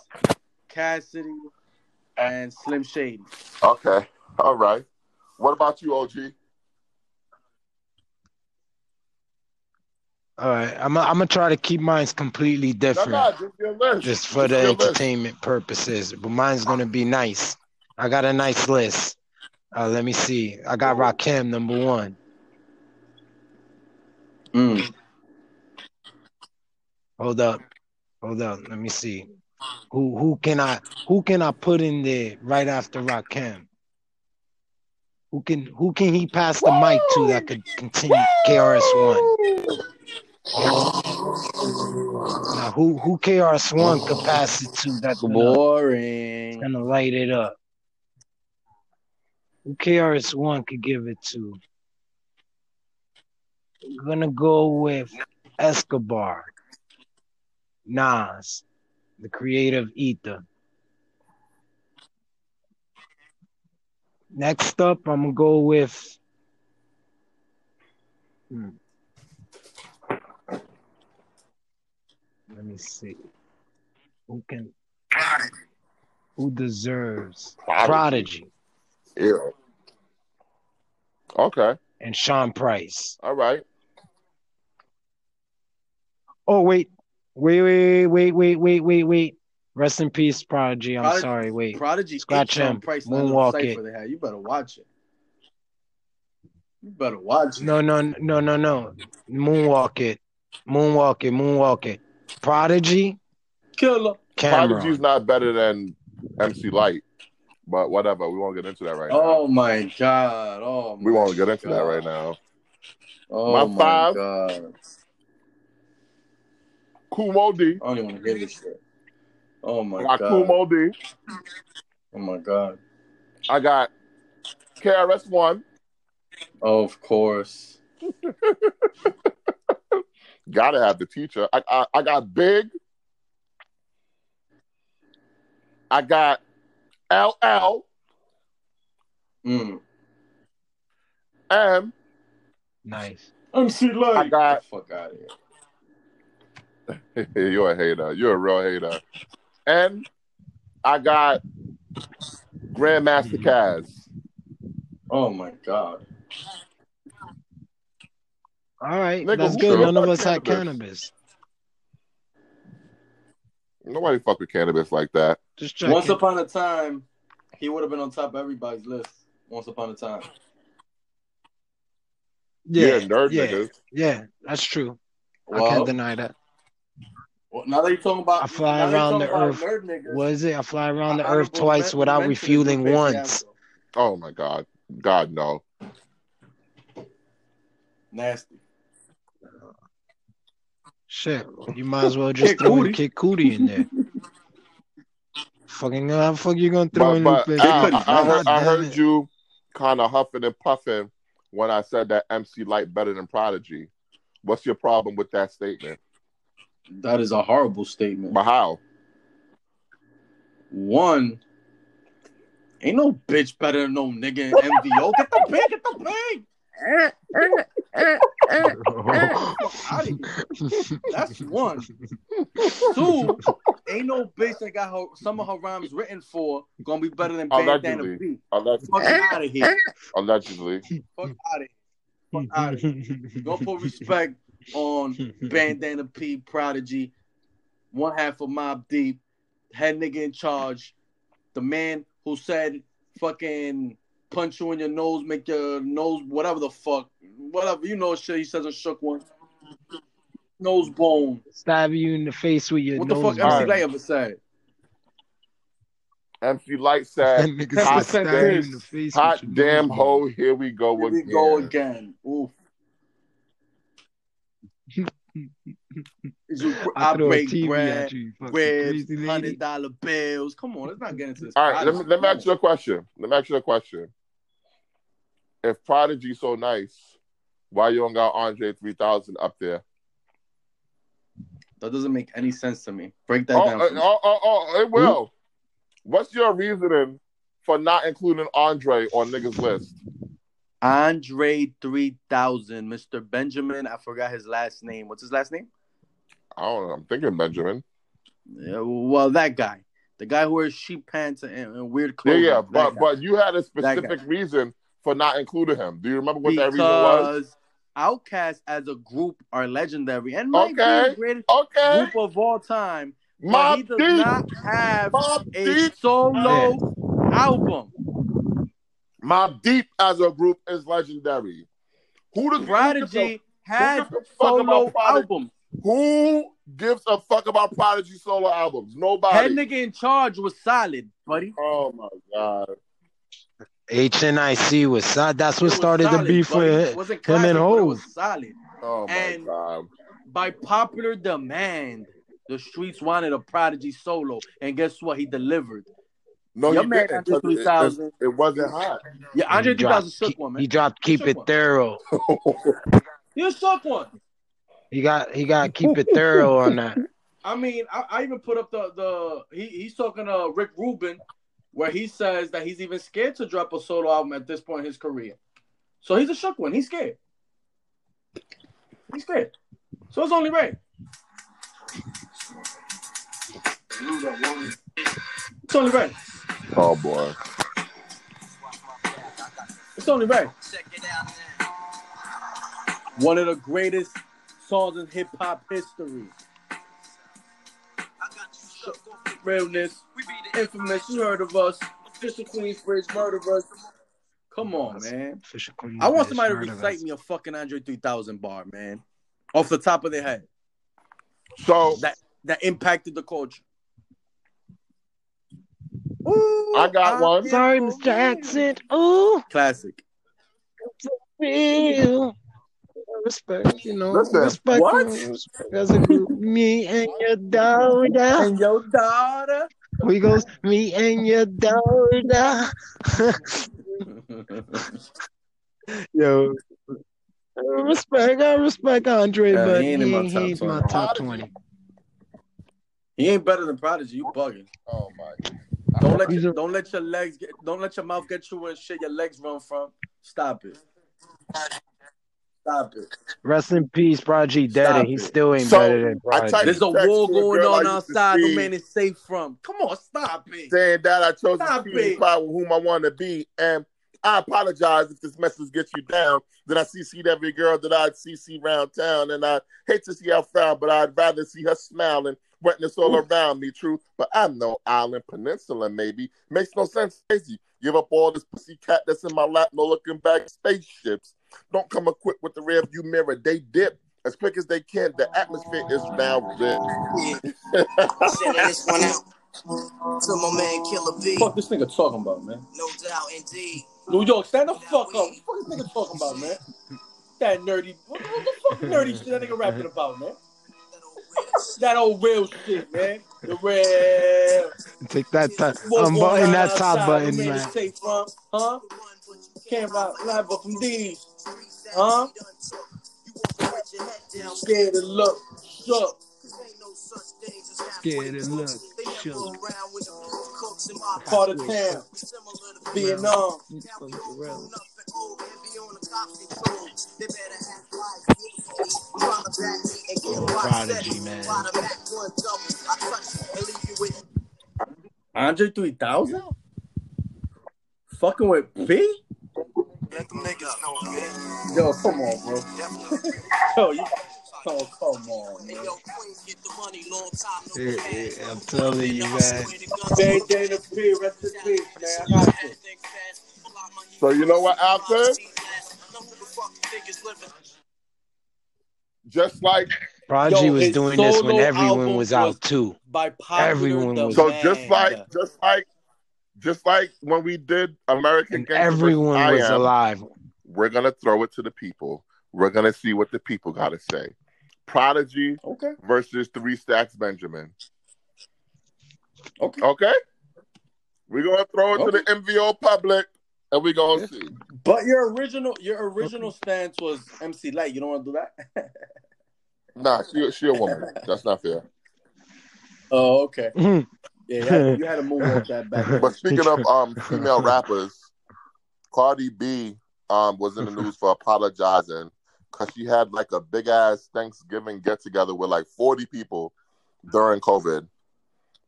A: Cassidy, and Slim Shady.
B: Okay. All right. What about you, OG?
C: All right, I'm I'm gonna try to keep mine completely different,
B: no, just your list.
C: just for the
B: your list.
C: entertainment purposes. But mine's gonna be nice. I got a nice list. Uh, let me see. I got Rakim number one.
A: Mm.
C: Hold up, hold up. Let me see. Who who can I who can I put in there right after Rakim? Who can who can he pass the mic to that could continue KRS One? Now who who KRS One could pass it to that's gonna,
A: Boring.
C: gonna light it up? Who KRS One could give it to? I'm gonna go with Escobar, Nas, the creative Ether. Next up, I'm gonna go with. Hmm. Let me see. Who can? Who deserves Prodigy
B: Yeah. Okay.
C: and Sean Price?
B: All right.
C: Oh wait, wait, wait, wait, wait, wait, wait, wait. Rest in peace, Prodigy. I'm
A: Prodigy-
C: sorry. Wait.
A: Prodigy
C: Scratch him.
A: Price
C: Moonwalk
A: Moonwalk
C: it.
A: they had. You better watch it. You better watch it.
C: No, no, no, no, no. Moonwalk it. Moonwalk it. Moonwalk it. Prodigy,
A: Killer.
B: Prodigy's not better than MC Lyte, but whatever. We won't get into that right
A: Oh
B: now.
A: my god. Oh my
B: We won't get into that
A: God.
B: right now.
A: Oh
B: My
A: my,
B: five.
A: god.
B: Kool Moe Dee.
A: I don't even want to hear this shit. Oh my
B: I got
A: god.
B: Kool Moe Dee.
A: Oh my god.
B: I got KRS One.
A: Oh, of course.
B: Gotta have the teacher. I, I I got Big. I got LL.
A: Mm.
B: And
C: Nice.
A: MC Lyte.
B: I got-
A: the fuck out of here.
B: you're a hater. You're a real hater. And I got Grandmaster Caz.
A: Oh my god.
C: All right,
B: Nigga,
C: that's
B: who
C: good. None of
B: about
C: us had
B: Canibus?
C: Canibus.
B: Nobody fuck with Canibus like that.
C: Just checking.
A: Once upon a time, he would have been on top of everybody's list. Once upon a time.
C: yeah,
B: nerd
C: yeah,
B: niggas.
C: yeah, that's true. I can't deny that.
A: well, now that you're talking about,
C: I fly
A: now that you're
C: around the earth.
A: nerd niggas,
C: What is it? I fly around the
A: honorable
C: earth twice
A: men-
C: without refueling once.
A: Fiasco.
B: Oh my God. God no.
A: Nasty.
C: Shit, you might as well just
A: Kid
C: throw in
A: Cudi.
C: Kid Cudi in there. Fucking, how the fuck you gonna throw
B: But,
C: in
B: but
C: Lupe?
B: Al,
A: Cudi,
B: I, I heard, I
C: God
B: heard you kind of huffing and puffing when I said that MC Lyte better than Prodigy. What's your problem with that statement?
A: That is a horrible statement.
B: But how?
A: One, ain't no bitch better than no nigga in MVO. Get the pig, get the pig. Out of here. That's one. Two, ain't no bitch that got her some of her rhymes written for gonna be better than Bandana
B: Allegedly.
A: B.
B: Allegedly.
A: Fuck out of here.
B: Allegedly.
A: Fuck out of here. Fuck out of here. Don't put respect on Bandana P, Prodigy, one half of Mobb Deep, head nigga in charge, the man who said fucking punch you in your nose, make your nose whatever the fuck, whatever you know shit. He says a shook one, nose bone.
C: Stab you in the face with your
A: What the fuck
B: All
A: MC
B: right.
A: Light ever said?
B: MC Lyte
C: That
B: said,
C: nigga
B: Hot
C: said stab you in the face.
B: hot damn
C: nose.
B: hoe, here we go
A: Here we go again. Oof. You,
C: I
A: I
C: throw a
A: break
C: TV
A: bread,
C: at you, you fucking
A: ribs,
C: crazy lady.
A: hundred dollar bills. Come on, let's not get into this.
B: All right, let me, let me ask you a question. Let me ask you a question. If Prodigy's so nice, why you don't got Andre 3000 up there?
A: That doesn't make any sense to me. Break that
B: Oh,
A: down.
B: oh, oh, oh, it will. What's your reasoning for not including Andre on niggas' list?
A: Andre 3000, Mr. Benjamin. I forgot his last name. What's his last name?
B: I don't know. I'm thinking Benjamin.
A: Yeah, well, that guy. The guy who wears sheep pants and, and weird clothes.
B: yeah,
A: That
B: but
A: guy.
B: but you had a specific reason for not including him. Do you remember what that reason was?
A: Because Outkast as a group are legendary and might be the greatest
B: Okay,
A: group of all time. But
B: Mob
A: he does
B: Deep.
A: not have
B: Mob
A: a
B: Deep.
A: solo album.
B: Mobb Deep as a group is legendary. Who does
A: Prodigy has
B: gives a fuck
A: solo
B: about
A: albums.
B: Who gives a fuck about Prodigy solo albums? Nobody.
A: Head nigga in charge was solid, buddy.
B: Oh my god.
C: HNIC was solid. That's what
A: was
C: started the beef
A: buddy. It
C: with
A: wasn't
C: him
A: classic,
C: and
A: but it was solid.
B: Oh my
A: And-
B: god.
A: By popular demand, the streets wanted a Prodigy solo, and guess what? He delivered.
B: No,
A: Your
B: you
A: man
B: didn't. It-
A: 3000.
B: It, it wasn't hot.
A: Yeah, Andre
C: dropped
A: 3000 shook
C: Keep-
A: one, man.
C: He dropped Keep It
A: one.
C: Thorough.
A: He shook one.
C: He got he got Keep It Thoro on that.
A: I mean, I, I even put up the the he, he's talking to Rick Rubin, where he says that he's even scared to drop a solo album at this point in his career. So he's a shook one. He's scared. He's scared. So it's only right. It's only right.
B: Oh boy.
A: It's only right. One of the greatest songs in hip hop history. Realness, We be the infamous. You heard of us. Fisher Official Queensbridge murderers. Come on, man.
C: Official Queen
A: I want somebody to recite
C: us.
A: me a fucking Andre 3000 bar, man. Off the top of their head.
B: So
A: That that impacted the culture. Ooh,
B: I got one.
C: Sorry, Mr. Accent. Ooh,
A: Classic.
C: real. Respect, you know.
B: Listen,
C: respect,
A: what?
C: respect as a group. Me and your daughter.
A: And your daughter.
C: We goes, me and your daughter. Yo. Respect, I respect Andre,
A: Yeah,
C: but
A: he
C: he
A: ain't
C: ain't,
A: in my
C: he
A: top
C: ain't my
A: 20.
C: top 20.
A: he ain't better than Prodigy. You bugging.
B: Oh my.
A: Don't let your,
C: a-
A: don't let your legs get don't let your mouth get you and shit your legs run from. Stop it. Stop it.
C: Rest in peace, Prodigy dead,
A: Stop
C: and he
A: it.
C: still ain't
B: So,
C: better than
B: I tried
C: Prodigy.
A: There's a war going on outside. No man is safe from. Come on, stop it.
B: saying that I chose
A: Stop
B: to be with whom I want to be. And I apologize if this message gets you down. Then I CC'd every girl that I'd CC around town. And I hate to see her frown, but I'd rather see her smiling, wetness all around me, true. But I'm no island peninsula, maybe. Makes no sense, crazy. Give up all this pussy cat that's in my lap, no looking back spaceships. Don't come equipped with the rear view mirror. They dip as quick as they can. The atmosphere is now lit.
D: Sending this one out to my man Killer B.
A: Fuck this nigga talking about, man.
D: No doubt, indeed.
A: New York, stand the fuck up. What the fuck this nigga talking about, man? That nerdy. What, what the fuck nerdy shit that nigga rapping about, man? That old real shit, man. The real.
C: Take that top,
A: Walk
C: unbutton
A: around
C: that top button,
A: no man is
C: man.
A: from, huh? Can't ride live up from these. Huh? Scared to look, shook.
C: Scared to look, shook.
A: Part of town, Vietnam.
C: Prodigy, man.
A: Andre 3000? Fucking with B?
D: Let them niggas know, man.
A: Yo, come on, bro. Yo, you. Oh, come on, man.
D: yo, Queens get the money, long time no
C: Yeah, yeah, I'm telling you, man.
A: Jay Dana P, rest in peace, man. I got you.
B: So you know what, Alfred? Just like
C: Prodigy
A: Yo,
C: was doing this when everyone
A: album
C: was out too.
A: By popular
C: Everyone was-
B: so,
A: demand.
B: just like just like just like when we did American
C: And
B: Gangster
C: everyone
B: I
C: was
B: Am,
C: alive.
B: we're gonna throw it to the people. We're gonna see what the people gotta say. Prodigy
A: Okay,
B: versus Three Stacks Benjamin.
A: okay.
B: Okay, we're gonna throw it to the MVO public, and we're gonna see.
A: But your original, your original stance was MC Lyte. You don't want to do that?
B: Nah, she she a woman. That's not fair.
A: oh, okay.
C: Mhm.
A: Yeah, you had, you had to move off that back.
B: But speaking of um female rappers, Cardi B um was in the news for apologizing because she had like a big ass Thanksgiving get together with like forty people during COVID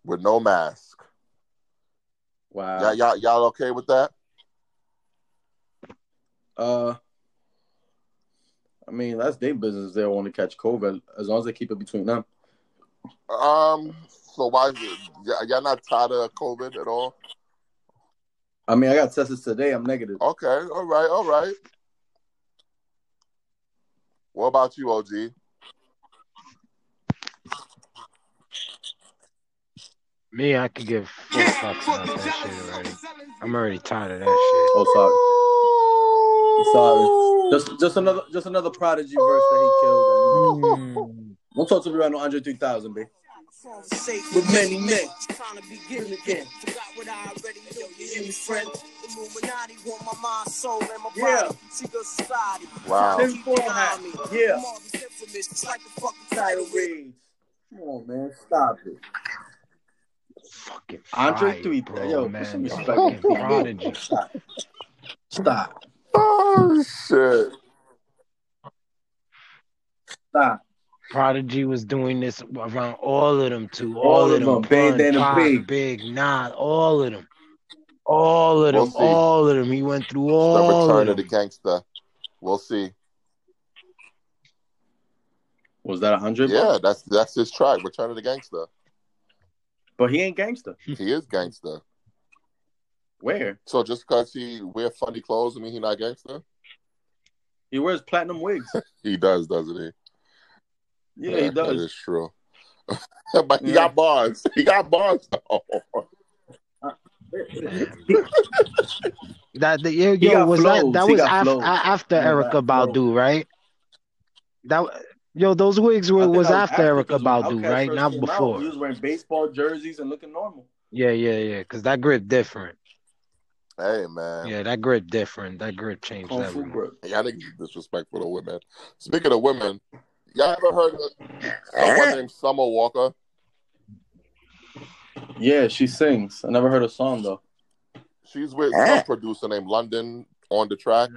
B: with no mask.
A: Wow.
B: Y'all, y'all, y'all okay with that?
A: Uh, I mean, that's their business. If they want to catch COVID, as long as they keep it between them.
B: Um. So why is it? y- y'all not tired of COVID at all?
A: I mean, I got tested today. I'm negative.
B: Okay. All right. All right. What about you, OG?
C: Me, I could give full fucks about that shit already. I'm already tired of that shit.
A: Oh, sorry. Sorry. Just, just another, just another prodigy verse that he killed.
C: Mm.
A: Don't talk to me about no Andre 3000, babe.
D: With many men. Trying to begin again. Forgot what I already knew. You hear me, friend? Illuminati want my mind, soul, and my
A: Yeah.
D: body. Secret society.
B: Wow.
A: Tim Ford. Yeah.
D: I'm always infamous, just like the fucking
A: Title
D: title
A: reads. Come on, man. Stop it.
C: Fucking
A: Andre
C: fire,
A: 3,
C: bro,
A: yo,
C: man.
A: some respect
C: Fucking
A: on people.
C: prodigy.
A: Stop. Stop.
B: Oh shit!
A: Stop.
C: Prodigy was doing this around all of them too.
A: All
C: All,
A: of
C: of them.
A: them. Big
C: Pun,
A: Dan and
C: Pac,
A: Big.
C: Big, Nah, all of them. All of
B: We'll
C: them. all of them. He went through all
B: The
C: all
B: return
C: of
B: of the
C: them.
B: gangster. We'll see.
A: Was that a hundred?
B: Yeah, that's that's his track. Return of the gangster.
A: But he ain't gangster.
B: He is gangster.
A: Where?
B: So just because he wear funny clothes, I mean he not gangster.
A: He wears platinum wigs.
B: He does, doesn't he?
A: Yeah, he does.
B: is true. but he
A: Yeah.
B: got bars. He got bars. though.
C: That the, yo, yo was
A: flows.
C: that that
A: He
C: was
A: got
C: after
A: flows. He
C: Erykah
A: flows.
C: Badu, right? That yo, those wigs were
A: think
C: was
A: that
C: after
A: Erykah when
C: Badu, right?
A: first
C: Not before.
A: Out, he was wearing baseball jerseys and looking normal.
C: Yeah, yeah, yeah. Because that grip different.
B: Hey man,
C: Yeah, that grip different. That grip changed
A: Kung
C: everything.
A: grip.
B: y'all niggas is disrespectful to women. Speaking of women, y'all ever heard of someone named Summer Walker?
A: Yeah, she sings. I never heard a song though.
B: She's with
D: Eh.
B: some producer named London on the track.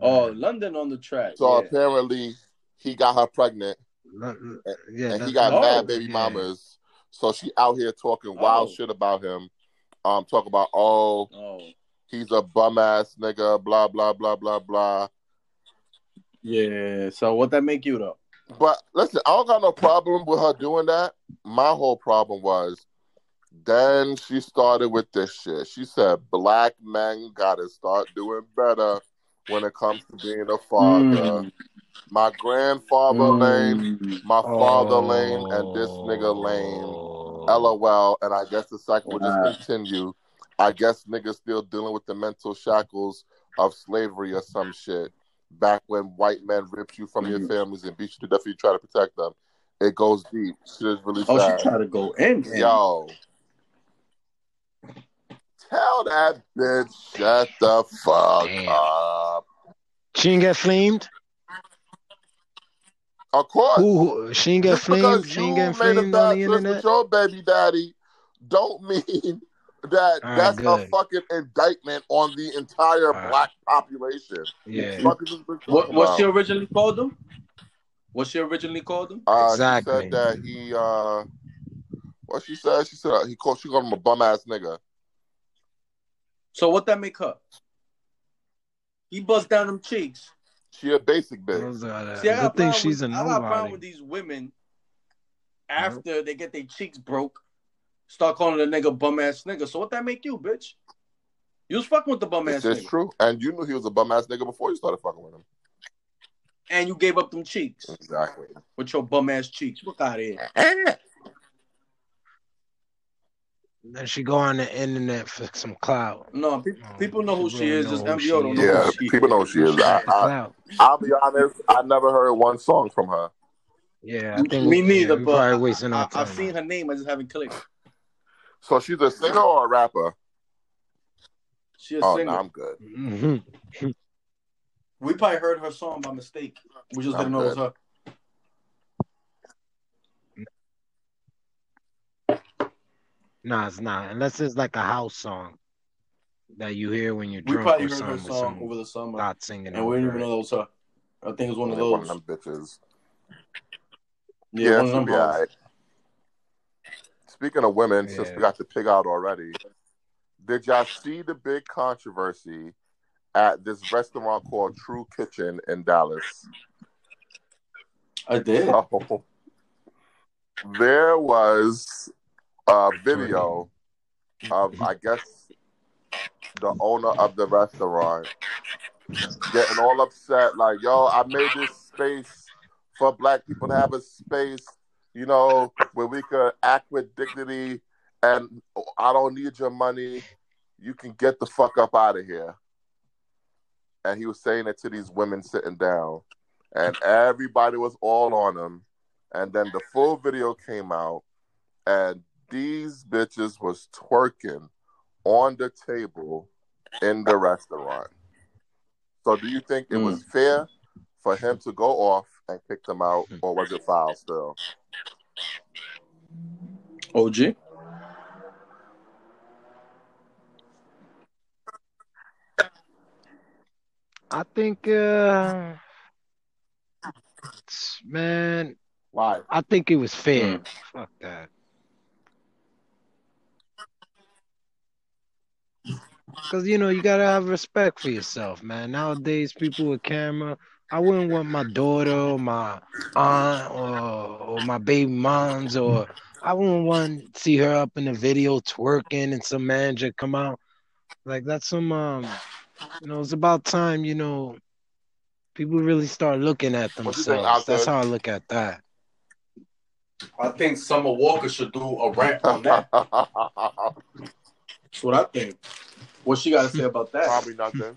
A: Oh, London on the track.
B: So
A: yeah.
B: apparently he got her pregnant
C: Yeah,
B: and he got
A: Oh,
B: mad baby
C: yeah.
B: mamas. So she out here talking wild
A: Oh.
B: shit about him. Um, talk about oh
A: Oh,
B: he's a bum ass nigga, blah blah blah blah blah.
A: yeah. So what that make you though?
B: But listen, I don't got no problem with her doing that. My whole problem was then she started with this shit. She said black men gotta start doing better when it comes to being a father.
A: Mm.
B: My grandfather lame,
A: Mm.
B: my father lame, and this nigga lame. LOL. And I guess the cycle will just continue. I guess niggas still dealing with the mental shackles of slavery or some shit. Back when white men ripped you from your
A: Mhm.
B: families and beat you to death, you try to protect them. It goes deep. Shit is really
A: Oh,
B: sad.
A: she tried to go in. in.
B: Yo. Tell that bitch shut the fuck
C: Damn.
B: up.
C: She didn't get flamed.
B: Of course.
C: Who? who- She didn't get
B: Just
C: flamed.
B: because
C: She
B: you
C: didn't
B: made a
C: flamed
B: bad
C: on the
B: choice with
C: internet.
B: your baby daddy, don't mean that
C: All right,
B: that's a fucking indictment on the entire
C: All right.
B: black population.
C: Yeah.
B: Fuck is this bitch
A: What
B: talking
A: what she originally called him? What she originally called him?
B: Uh,
C: Exactly.
B: She said that he, uh, what she said? She said he called. She called him a bum ass nigga.
A: So what that make her? He bust down them cheeks.
B: She a basic bitch.
C: Those the- uh,
A: See, I got
C: Good thing
A: problem
C: she's a
A: with, I got a
C: problem
A: with these women after they get their cheeks broke, start calling the nigga bum ass nigga. So what that make you, bitch? You was fucking with the bum ass
B: This is true, and you knew he was a bum ass nigga before you started fucking with him.
A: and you gave up them cheeks
B: Exactly.
A: with your bum ass cheeks. Look out of here.
C: Then she go on the internet for some clout.
A: No, pe-
C: Oh,
A: people know who
C: people
A: she is.
C: know
A: Just MBO don't know.
B: Yeah,
A: who she
B: people
A: is.
B: know who she is. I,
C: The
B: I,
C: clout.
B: I'll be honest. I never heard one song from her.
C: Yeah, I think
A: Me neither,
C: yeah,
A: but I,
C: wasting our
A: I,
C: time.
A: I've seen her name. I just haven't clicked.
B: So she's a singer or a rapper?
A: She's a
B: Oh,
A: singer.
B: no, I'm good.
C: hmm
A: We probably heard her song by mistake. We just
B: I'm
A: didn't know it was
B: good.
A: her.
C: Nah, it's not. Unless it's like a house song that you hear when you're
A: We
C: drunk
A: probably
C: or
A: heard her
C: something.
A: song over the summer,
C: God singing
A: and we didn't
C: over
A: even know
C: it.
A: that. I think it was one of
B: Like one of them bitches.
A: Yeah,
B: Yeah,
A: one of them.
B: be
A: hoes.
B: Speaking of women, since we got the pig out already, did y'all see the big controversy at this restaurant called True Kitchen in Dallas?
A: I did.
B: So, there was Uh, a video of, I guess, the owner of the restaurant getting all upset, like, yo, I made this space for black people to have a space, you know, where we could act with dignity and I don't need your money. You can get the fuck up out of here. And he was saying it to these women sitting down. And everybody was all on him. And then the full video came out, and these bitches was twerking on the table in the restaurant. So, do you think it was fair for him to go off and kick them out, or was it foul still?
A: OG.
C: I think, uh, man,
B: Why?
C: I think it was fair.
A: Mm.
C: Fuck that. Cause you know you gotta have respect for yourself, man. Nowadays, people with camera, I wouldn't want my daughter or my aunt or or my baby moms or I wouldn't want to see her up in the video twerking and some manager come out. Like that's some um, you know, it's about time you know people really start looking at
B: What you think,
C: themselves. That's how I look at that.
A: I think Summer Walker should do a rap on that. That's what I think. What she got to say about that?
B: Probably nothing.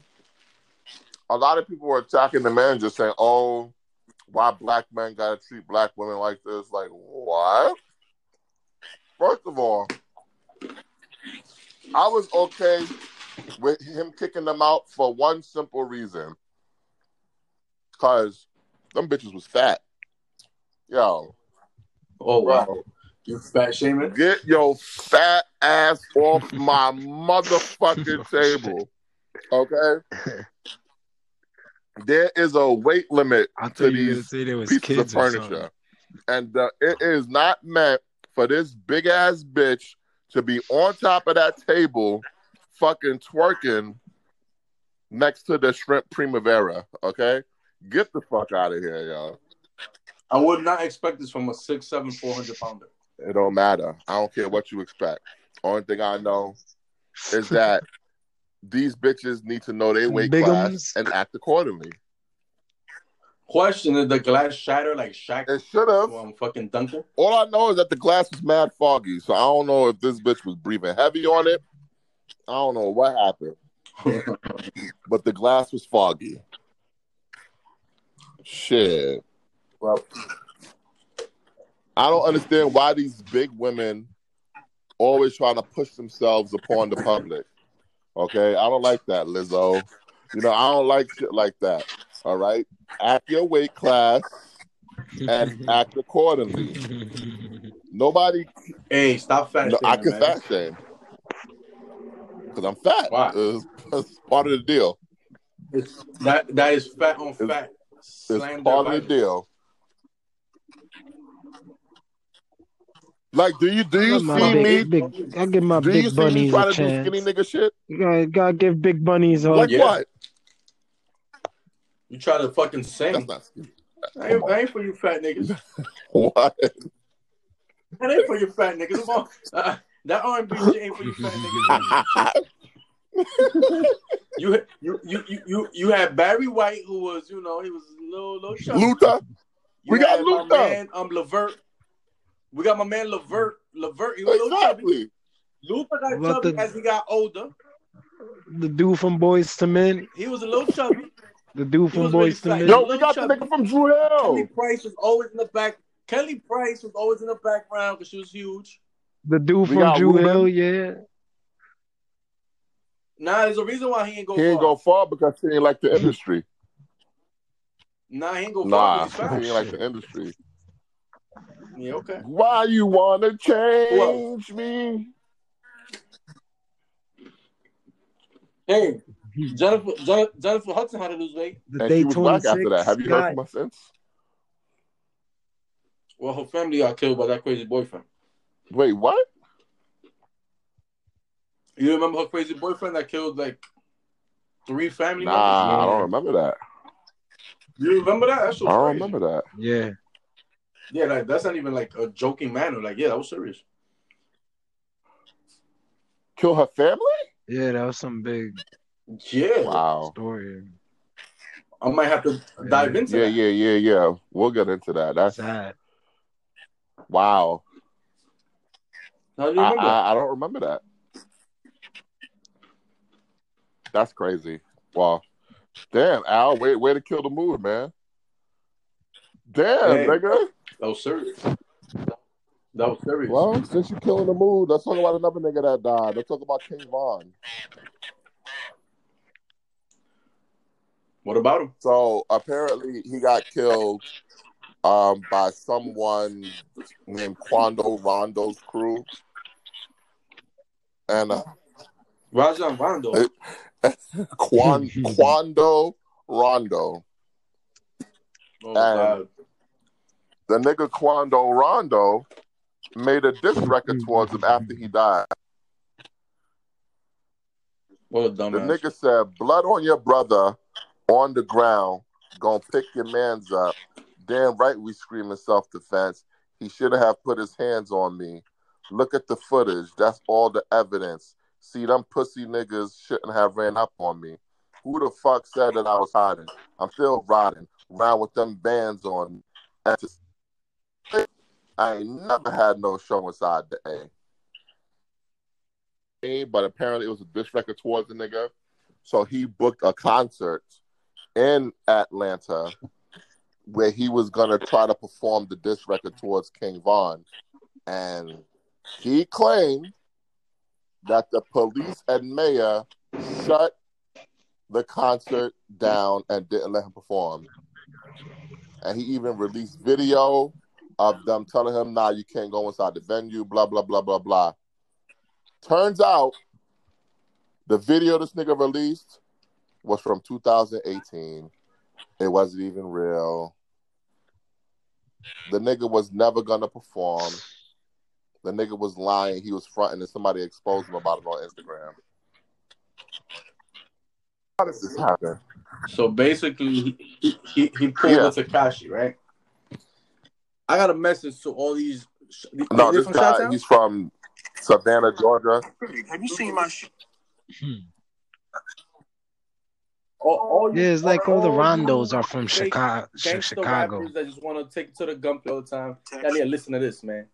B: A lot of people were attacking the manager, saying, "Oh, why black men gotta treat black women like this?" Like what? First of all, I was okay with him kicking them out for one simple reason, because them bitches was fat. Yo,
A: Oh wow.
B: bro,
A: You fat shaming?
B: Get your fat ass off my motherfucking table. Okay? There is a weight limit
C: I
B: to
C: thought you were gonna
B: these
C: say there was
B: pieces of furniture. And uh, it is not meant for this big ass bitch to be on top of that table fucking twerking next to the shrimp primavera. Okay? Get the fuck out of here, y'all.
A: I would not expect this from a six, seven, four hundred pounder.
B: It don't matter. I don't care what you expect. Only thing I know is that these bitches need to know their weight
C: Bigums.
B: class and act accordingly.
A: Question: Did the glass shatter like Shaq
B: It should have.
A: um, fucking Duncan?
B: All I know is that the glass was mad foggy, so I don't know if this bitch was breathing heavy on it. I don't know what happened, but the glass was foggy. Shit.
A: Well,
B: I don't understand why these big women always trying to push themselves upon the public. Okay, I don't like that, Lizzo. You know, I don't like shit like that. All right, act your weight class and act accordingly. Nobody,
A: hey, stop fat
B: no,
A: shaming,
B: I can
A: man.
B: fat shame because I'm fat.
A: Why?
B: It's, it's part of the deal.
A: It's, that that is fat on
B: It's-
A: fat.
B: It's
A: Slam
B: part of the
A: vitals.
B: deal. Like, do you do you
C: I give my
B: see me?
C: big, big, I give my
B: Do you
C: big
B: see me
C: bunnies
B: try
C: a
B: to do skinny
C: chance.
B: nigga shit?
C: You gotta, gotta give big bunnies a
B: Like
A: Yeah.
B: what?
A: You try to fucking
B: That's
A: sing.
B: not skinny.
A: I ain't, I ain't for you fat niggas.
B: What?
A: That ain't for you fat niggas. Come on. Uh, that R&B shit ain't for you fat niggas. You, you, you, you, you, you had Barry White, who was, you know, he was a little, little chubby.
B: Luther.
A: You
B: we got
A: had my
B: Luther.
A: man, um, Levert. We got my man Levert. Levert, he was a little chubby.
B: Exactly.
A: Luther got
C: What
A: chubby
C: the-
A: as he got older.
C: the dude from Boyz II Men.
A: He was a little chubby.
C: The dude from
A: was
C: Boyz
A: II
C: Men.
A: fat.
B: Yo, we got the nigga from Dru
A: Kelly Price was always in the back. Kelly Price was always in the background because she was huge.
C: The dude
B: We
C: from
B: got Dru
C: Hill, yeah.
A: Nah, there's a reason why he ain't go
B: He ain't
A: far.
B: go far because he ain't like the industry.
A: Nah, he ain't go
B: Nah,
A: far. 'cause
B: he ain't like the industry.
A: Yeah, okay.
B: Why you wanna change me?
A: Hey, Jennifer, Jennifer, Jennifer Hudson had to lose weight.
C: The
B: And she was black after that. Have you heard
C: got-
B: from her since?
A: Well, her family got killed by that crazy boyfriend.
B: Wait, what?
A: You remember her crazy boyfriend that killed like three family
B: Nah,
A: members?
B: I don't remember that.
A: You remember that? That's so
B: I don't
A: crazy.
B: remember that.
C: Yeah.
A: Yeah, like, that's not even like a joking manner. Like, yeah, that was serious.
B: Kill her family?
C: Yeah, that was some big
A: Yeah,
B: Wow.
C: story.
A: I might have to dive into
B: Yeah,
A: that.
B: yeah, yeah, yeah. We'll get into that. That's
C: Sad.
B: wow.
A: How do you
B: I,
A: remember? that?
B: I, I don't remember that. That's crazy. Wow. Damn, Al, way, way to kill the mood, man. Damn,
A: Hey.
B: nigga.
A: That was serious. That was serious.
B: Well, since you're killing the mood, let's talk about another nigga that died. Let's talk about King Von.
A: What about him?
B: So apparently he got killed um, by someone named Quando Rondo's crew. And uh,
A: Rajon Rondo.
B: Quan, Quando Rondo.
A: Oh,
B: and-
A: God.
B: The nigga Quando Rondo made a diss record hmm. towards him after he died.
A: What a dumbass.
B: The
A: dumbass.
B: nigga said, "Blood on your brother, on the ground, gonna pick your man's up." Damn right, we screaming self defense. He should have put his hands on me. Look at the footage. That's all the evidence. See, them pussy niggas shouldn't have ran up on me. Who the fuck said that I was hiding? I'm still riding around with them bands on. me. And to- I ain't never had no show inside the A. But apparently it was a diss record towards the nigga. So he booked a concert in Atlanta where he was gonna try to perform the diss record towards King Von. And he claimed that the police and mayor shut the concert down and didn't let him perform. And he even released video of them telling him, "Nah, you can't go inside the venue." Blah blah blah blah blah. Turns out, the video this nigga released was from 2018. It wasn't even real. The nigga was never gonna perform. The nigga was lying. He was fronting, and somebody exposed him about it on Instagram. How does this happen?
A: So basically, he he, he, pulled
B: Yeah.
A: with Tekashi, right? I got a message to all these. these
B: No, this
A: from
B: guy, he's from Savannah, Georgia.
D: Have you seen my shit?
A: Hmm. All, all
C: Yeah, it's like all the Rondos are from
A: fake
C: Chicago.
A: Gangsta
C: Chicago.
A: rappers that just want to take it to the gunplay all the time. Y'all need to listen to this, man.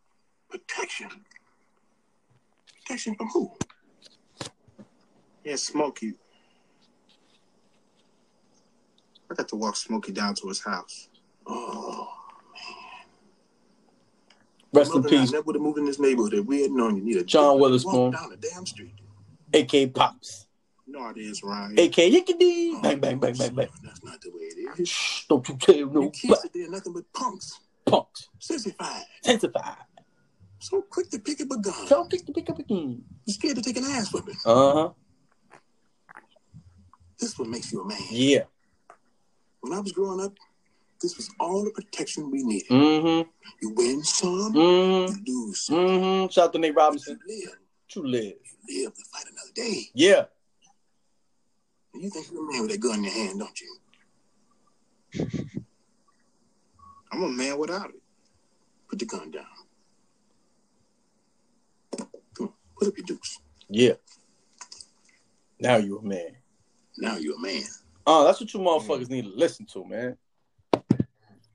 D: Protection. Protection from who? Yeah, Smokey. I got to walk Smokey down to his house. Oh,
A: Rest in
D: and I
A: peace,
D: never would have moved in this neighborhood if we had known you need a
A: John Witherspoon,
D: down the damn street.
A: AK Pops,
D: No, it is, Ryan.
A: AK Yickety.
D: Oh,
A: Bang, bang, bang, bang, bang.
D: That's not the way it is.
A: Shh, don't you tell
D: You
A: no
D: kids today are nothing but punks.
A: punks.
D: Sissified.
A: Sensified.
D: So quick to pick up a gun.
A: Don't pick pick up a gun.
D: You're scared to take an ass whipping.
A: Uh huh.
D: This is what makes you a man.
A: Yeah.
D: When I was growing up, this was all the protection we needed.
A: Mm
D: You win some,
A: hmm. Mm
D: you lose some.
A: Mm hmm. Shout out to Nate
D: You
A: Robinson.
D: live,
A: True live.
D: you live to fight another day.
A: Yeah.
D: You think you're a man with that gun in your hand, don't you? I'm a man without it. Put the gun down. Come on, put up your dukes.
A: Yeah. Now you're a man.
D: Now you're a man.
A: Oh, that's what you motherfuckers need to listen to, man.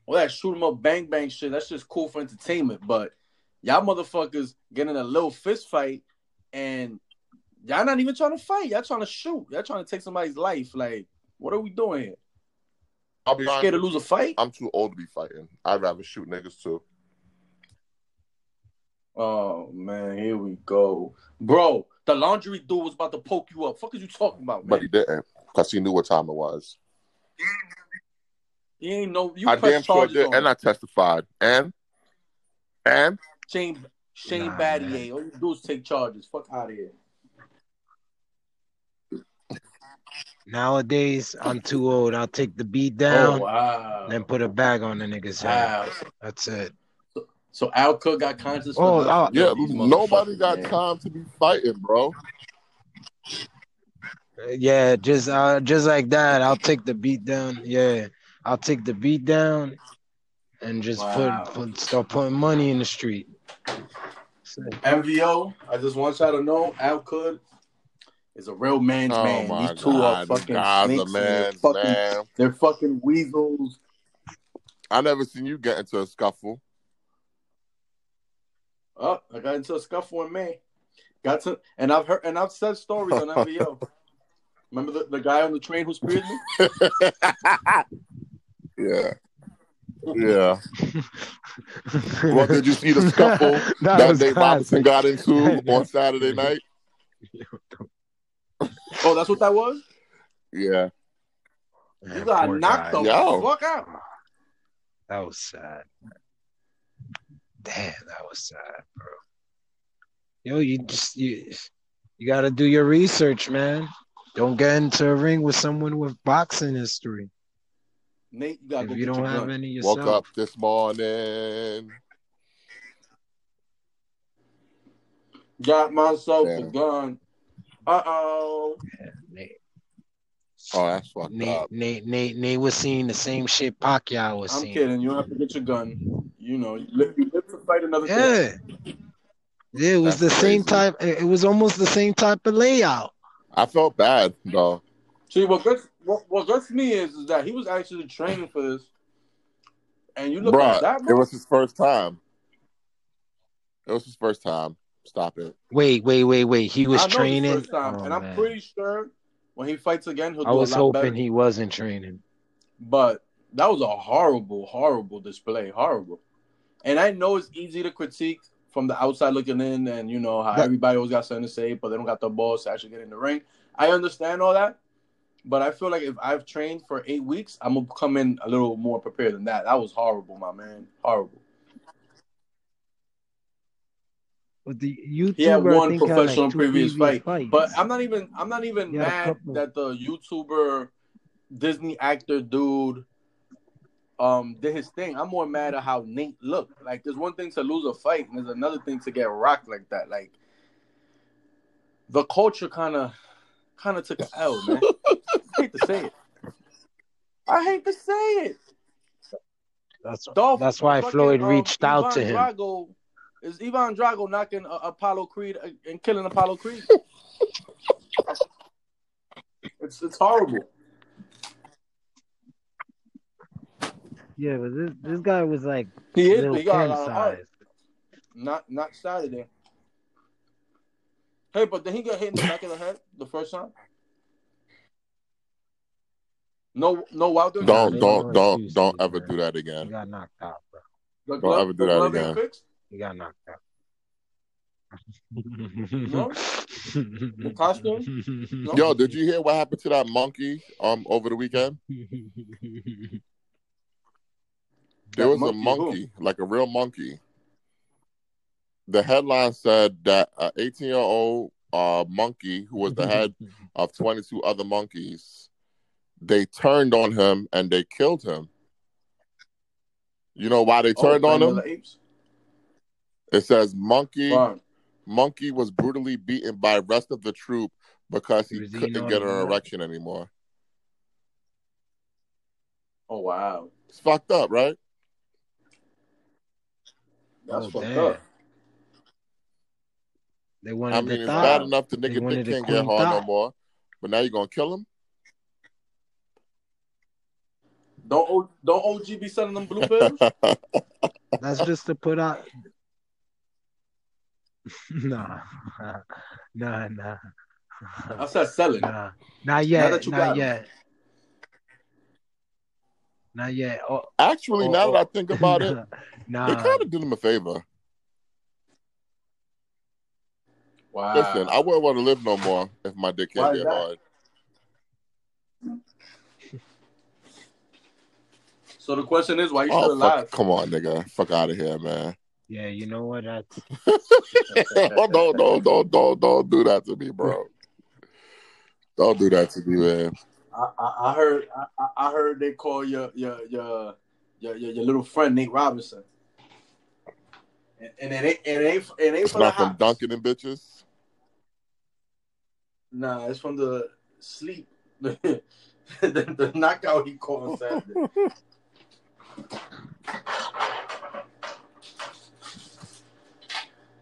A: All that shoot 'em up, bang bang shit. That's just cool for entertainment. But y'all motherfuckers getting a little fist fight, and y'all not even trying to fight. Y'all trying to shoot. Y'all trying to take somebody's life. Like, what are we doing here?
B: I'll be
A: scared to lose a fight?
B: I'm too old to be fighting. I'd rather shoot niggas too.
A: Oh man, here we go, bro. The laundry dude was about to poke you up. Fuck is you talking about, man?
B: But he didn't because he knew what time it was.
A: You ain't know you
B: I
A: pressed
B: damn sure
A: charges
B: did,
A: on
B: and I testified. And and
A: Shane Shane
C: Nah,
A: Battier.
C: man.
A: All you do is take charges. Fuck out of here.
C: Nowadays, I'm too old. I'll take the beat
A: Oh
C: down,
A: wow.
C: then put a bag on the nigga's head.
A: Wow.
C: That's it.
A: So Al Cook got conscious. for
C: Oh,
A: nothing.
C: oh,
B: yeah, nobody got
A: man.
B: time to be fighting, bro.
C: Yeah, just uh, just like that. I'll take the beat down. Yeah, I'll take the beat down, and just
A: Wow.
C: put, put start putting money in the street. So,
A: MVO. I just want y'all to know Al Cook is a real man's
B: Oh
A: man. These two are
B: god, these
A: fucking
B: guys
A: snakes.
B: are
A: and they're fucking,
B: man.
A: They're fucking weasels.
B: I never seen you get into a scuffle.
A: Oh, I got into a scuffle in May. Got to, and I've heard, and I've said stories on MVO. Remember the, the guy on the train who speared me?
B: yeah. Yeah. Well, did you see the scuffle
C: that,
B: that
C: was
B: Dave Robinson got into on Saturday night?
A: Oh, that's what that was.
B: Yeah.
A: You got
C: poor
A: knocked
C: guy.
A: the
B: Yo.
A: fuck out.
C: That was sad. Damn, that was sad, bro. Yo, you just you you gotta do your research, man. Don't get into a ring with someone with boxing history
A: Nate, you gotta
C: if
A: go
C: you
A: get
C: don't
A: your
C: have
A: gun.
C: any yourself.
B: Woke up this morning.
A: Got myself a gun. Uh oh.
C: Nate,
B: Oh, that's fucked
C: Nate,
B: up.
C: Nate, Nate, Nate was seeing the same shit Pacquiao was seeing.
A: I'm kidding. You don't have to get your gun. You know, you live, you live to fight another day.
C: Yeah. Yeah, it was
B: That's
C: the same
B: crazy.
C: type. It it was almost the same type of layout.
B: I felt bad though.
A: See, what gets what, what gets me is, is that he was actually training for this, and you look
B: Bruh,
A: at that.
B: it was his first time. It was his first time. Stop it.
C: Wait, wait, wait, wait. He was
A: I know
C: training.
A: first time,
C: Oh,
A: and I'm
C: man.
A: pretty sure when he fights again, he'll do
C: I was
A: a lot better.
C: hoping he wasn't training.
A: But that was a horrible, horrible display. Horrible. And I know it's easy to critique from the outside looking in, and you know how everybody always got something to say, but they don't got the balls to actually get in the ring. I understand all that, but I feel like if I've trained for eight weeks, I'm gonna come in a little more prepared than that. That was horrible, my man. Horrible.
C: But the YouTuber
A: He had one
C: had, like,
A: professional previous fight, but I'm not even I'm not even mad that the YouTuber Disney actor dude um did his thing. I'm more mad at how Nate looked. Like there's one thing to lose a fight, and there's another thing to get rocked like that. Like the culture kind of kind of took an L, man. I hate to say it. I hate to say it.
C: that's
A: Dolph,
C: that's why
A: fucking,
C: Floyd
A: um,
C: reached out
A: Ivan
C: to him.
A: Drago, is Ivan Drago knocking uh, Apollo Creed uh, and killing Apollo Creed? it's it's horrible.
C: Yeah, but this this guy was like
A: He is,
C: little
A: but he got a
C: Ken
A: lot of heart.
C: size.
A: Not not Saturday. Hey, but did he get hit in the back of the head the first time? No, no Wilder.
B: Don't don't don't
C: excuse,
B: don't ever
C: man.
B: do that
C: He
B: again.
C: got knocked out, bro.
A: The
B: Don't
A: glove-
B: ever do that again.
A: fixed?
C: He got knocked out.
A: No? The costume? No?
B: Yo, did you hear what happened to that monkey um over the weekend? There
A: That
B: was a
A: monkey who?
B: like a real monkey. The headline said that an 18 year old uh, monkey who was the head of 22 other monkeys, they turned on him and they killed him. You know why they
A: Oh,
B: turned on him?
A: Apes?
B: It says monkey
A: Fine.
B: monkey was brutally beaten by rest of the troop because
C: He
B: he couldn't
C: all
B: get an
C: blood.
B: erection anymore.
A: Oh wow,
B: It's fucked up, right?
A: that's
C: Oh,
A: fucked
C: damn.
A: up.
C: They wanted
B: I mean,
C: the
B: it's
C: thigh.
B: bad enough the nigga
C: wanted
B: dick can't get
C: queen
B: hard no more, but now you're gonna kill him?
A: Don't don't OG be selling them blue pills?
C: That's just to put out. nah, nah, nah,
A: I said selling.
C: nah. Not yet.
A: that you
C: Not
A: got 'em.
C: yet. Not yet. Oh,
B: Actually,
C: oh,
B: now
C: oh.
B: that I oh. think about it,
C: nah.
B: they kind of did him a favor.
A: Wow.
B: Listen, I wouldn't want to live no more if my dick can't
A: is
B: get
A: that?
B: hard.
A: So the question is, why you oh, still
B: Oh,
A: alive?
B: fuck, come on, nigga. Fuck out of here, man.
C: Yeah, you know what? That's
B: oh, don't, don't, don't, don't, don't do that to me, bro. Don't do that to me, man.
A: I, I, I heard I, I- I heard they call your your your your, your, your little friend Nate Robinson. And, and it ain't it ain't it ain't
B: It's
A: from the
B: not from
A: house.
B: Dunkin' and bitches.
A: Nah, it's from the sleep. the, the knockout he called on Saturday.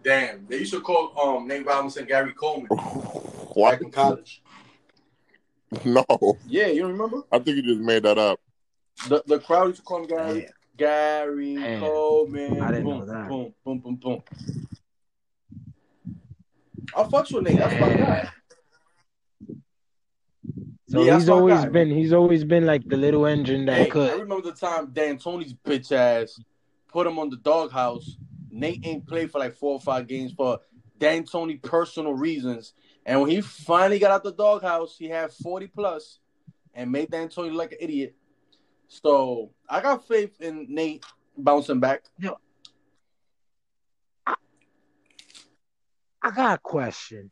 A: Damn, they used to call um Nate Robinson Gary Coleman
B: Why?
A: back in college.
B: No,
A: Yeah, you remember?
B: I think you just made that up.
A: The the crowd used to call him Gary
C: Damn.
A: Gary
C: Damn.
A: Coleman.
C: I didn't
A: boom,
C: know that.
A: Boom, boom, boom, boom. I fucks with Nate. That's my guy.
C: So.
A: Yeah,
C: he's always
A: guy,
C: been. He's always been like the little engine that
A: Hey, I remember the time D'Antoni's bitch ass put him on the doghouse. Nate ain't played for like four or five games for D'Antoni personal reasons. And when he finally got out the doghouse, he had 40 plus and made D'Antoni look like an idiot. So I got faith in Nate bouncing back.
C: I got a question.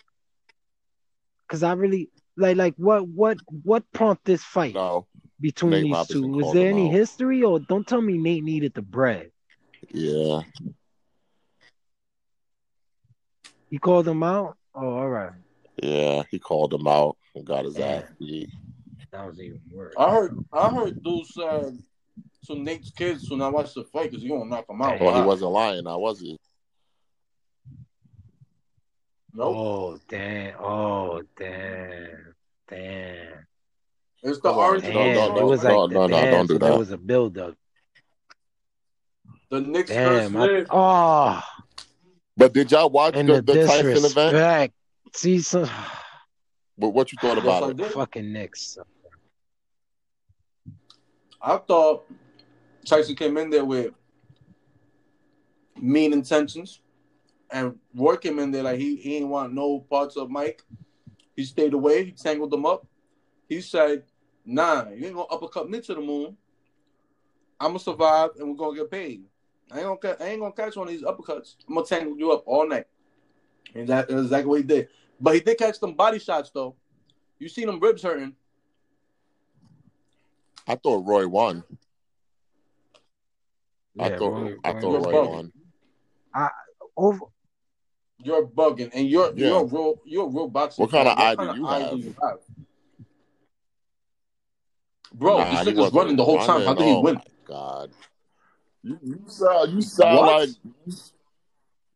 C: Cause I really like like what what what prompted this fight
B: No,
C: between
B: Nate
C: these
B: Robinson
C: two? Was there any
B: out.
C: history or don't tell me Nate needed the bread?
B: yeah.
C: He called him out? Oh, all right.
B: Yeah, he called him out and got his
C: Damn.
B: ass beat.
C: That was even worse.
A: I heard I heard dudes said to Nate's kids when I watched the fight because he gonna knock him out.
C: Damn.
B: Well, he wasn't lying now, was he?
A: Nope.
C: Oh damn! Oh damn! Damn!
A: It's the
B: Come on,
A: orange.
B: no,
C: Damn!
B: no,
C: it
B: no,
C: was like
B: no,
C: the
B: no, no, don't do
C: so There
B: that.
C: was a build up.
A: the Knicks first
C: Damn! I, oh,
B: But did y'all watch
C: and
B: the,
C: the,
B: the Tyson event?
C: disrespect. See some
B: But what you thought about it?
A: did.
C: fucking Knicks.
A: I thought Tyson came in there with mean intentions, and Roy came in there like he, he ain't want no parts of Mike. He stayed away. He tangled them up. He said, "Nah, you ain't gonna uppercut me to the moon. I'm gonna survive, and we're gonna get paid. I ain't gonna I ain't gonna catch one of these uppercuts. I'm gonna tangle you up all night." And that is exactly what he did. But he did catch some body shots though. You seen him ribs hurting.
B: I thought Roy won. I
C: Yeah,
B: thought
C: Roy-
B: I thought
A: Roy
B: Roy
A: bugging.
B: won.
C: over
A: You're bugging, and you're
B: Yeah.
A: you're a real you're a real boxing.
B: What kind
A: fan.
B: of eye
A: kind
B: do
A: of
B: you
A: eye
B: have?
A: you have? Bro,
B: Nah,
A: this nigga's running the whole time. How
B: running.
A: did he
B: Oh
A: win?
B: God. You, you sound you sound
A: What?
B: like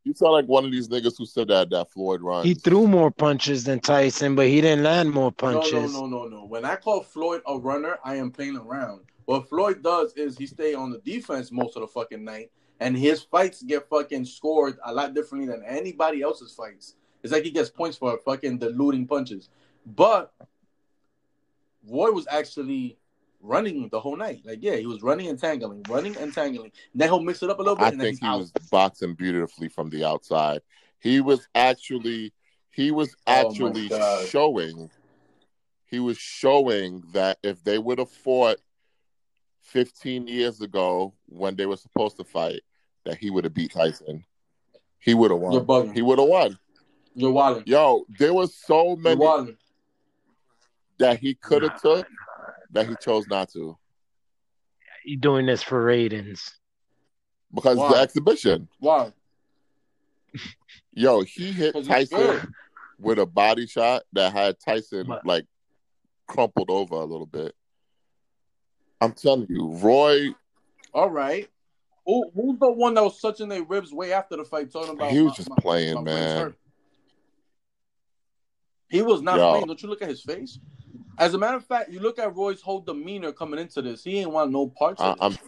B: you sound like one of these niggas who said that that Floyd runs.
C: he threw more punches than Tyson, but he didn't land more
A: No,
C: punches.
A: no, no, no, no. When I call Floyd a runner, I am playing around. What Floyd does is he stay on the defense most of the fucking night, and his fights get fucking scored a lot differently than anybody else's fights. It's like he gets points for fucking diluting punches. But Roy was actually running the whole night. Like, yeah, he was running and tangling, running and tangling. Then he'll mix it up a little bit,
B: I
A: and then
B: think he
A: out.
B: was boxing beautifully from the outside. He was actually he was
A: Oh,
B: actually
A: God.
B: showing he was showing that if they would have fought 15 years ago when they were supposed to fight, that he would have beat Tyson. He would have
A: You're
B: won.
A: bugging.
B: He would have won.
A: You're wilding.
B: Yo, there was so many that he could have
C: Nah,
B: took that he chose not to
C: He doing this for ratings.
B: because
A: Why?
B: the exhibition.
A: Why?
B: Yo, he hit Tyson with a body shot that had Tyson
C: But-
B: like crumpled over a little bit. I'm telling you, Roy,
A: All right. Who, who's the one that was touching their ribs way after the fight, talking about
B: he was
A: my-
B: just
A: my-
B: playing,
A: my
B: man.
A: He was not
B: Yo.
A: playing. Don't you look at his face? As a matter of fact, you look at Roy's whole demeanor coming into this. He ain't want no parts
B: I,
A: of it.
B: I'm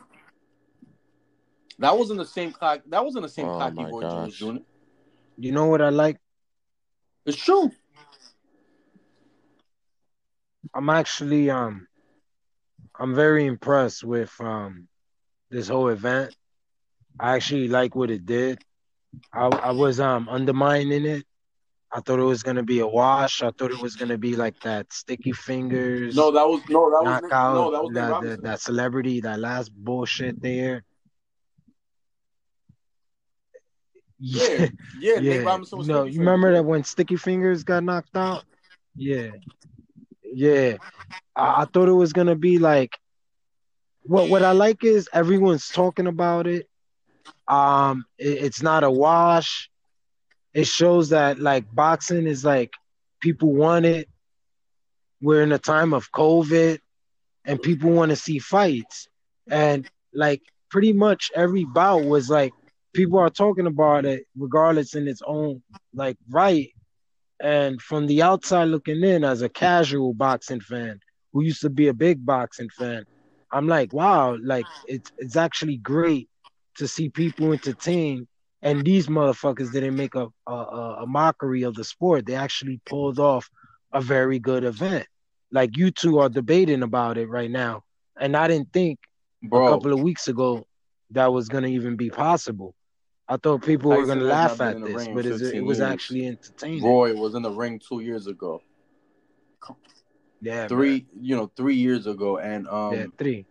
A: That wasn't the same cock. That wasn't the same
B: Oh,
A: cocky
B: my
A: Roy Jones
B: gosh.
A: Jr.
C: You know what I like?
A: It's true.
C: I'm actually um I'm very impressed with um this whole event. I actually like what it did. I I was um undermining it. I thought it was gonna be a wash. I thought it was gonna be like that sticky fingers
A: No, that was no, that was
C: knockout
A: no, that was
C: that, that that celebrity, that last bullshit there.
A: Yeah, yeah.
C: Yeah. No, you remember that when Sticky Fingers got knocked out? Yeah, yeah. I, I thought it was gonna be like. What what I like is everyone's talking about it. Um, it- it's not a wash. It shows that like boxing is like people want it. We're in a time of COVID, and people want to see fights, and like pretty much every bout was like people are talking about it regardless in its own like right and from the outside looking in as a casual boxing fan who used to be a big boxing fan i'm like wow like it's it's actually great to see people entertained and these motherfuckers didn't make a, a a mockery of the sport they actually pulled off a very good event like you two are debating about it right now and i didn't think a couple of weeks ago that was going to even be possible. I thought people were going to laugh at
A: been in the
C: this, but it was
A: years.
C: actually entertaining.
A: Roy was in the ring two years ago.
C: yeah,
A: Three, you know, three years ago, and um,
C: yeah, three.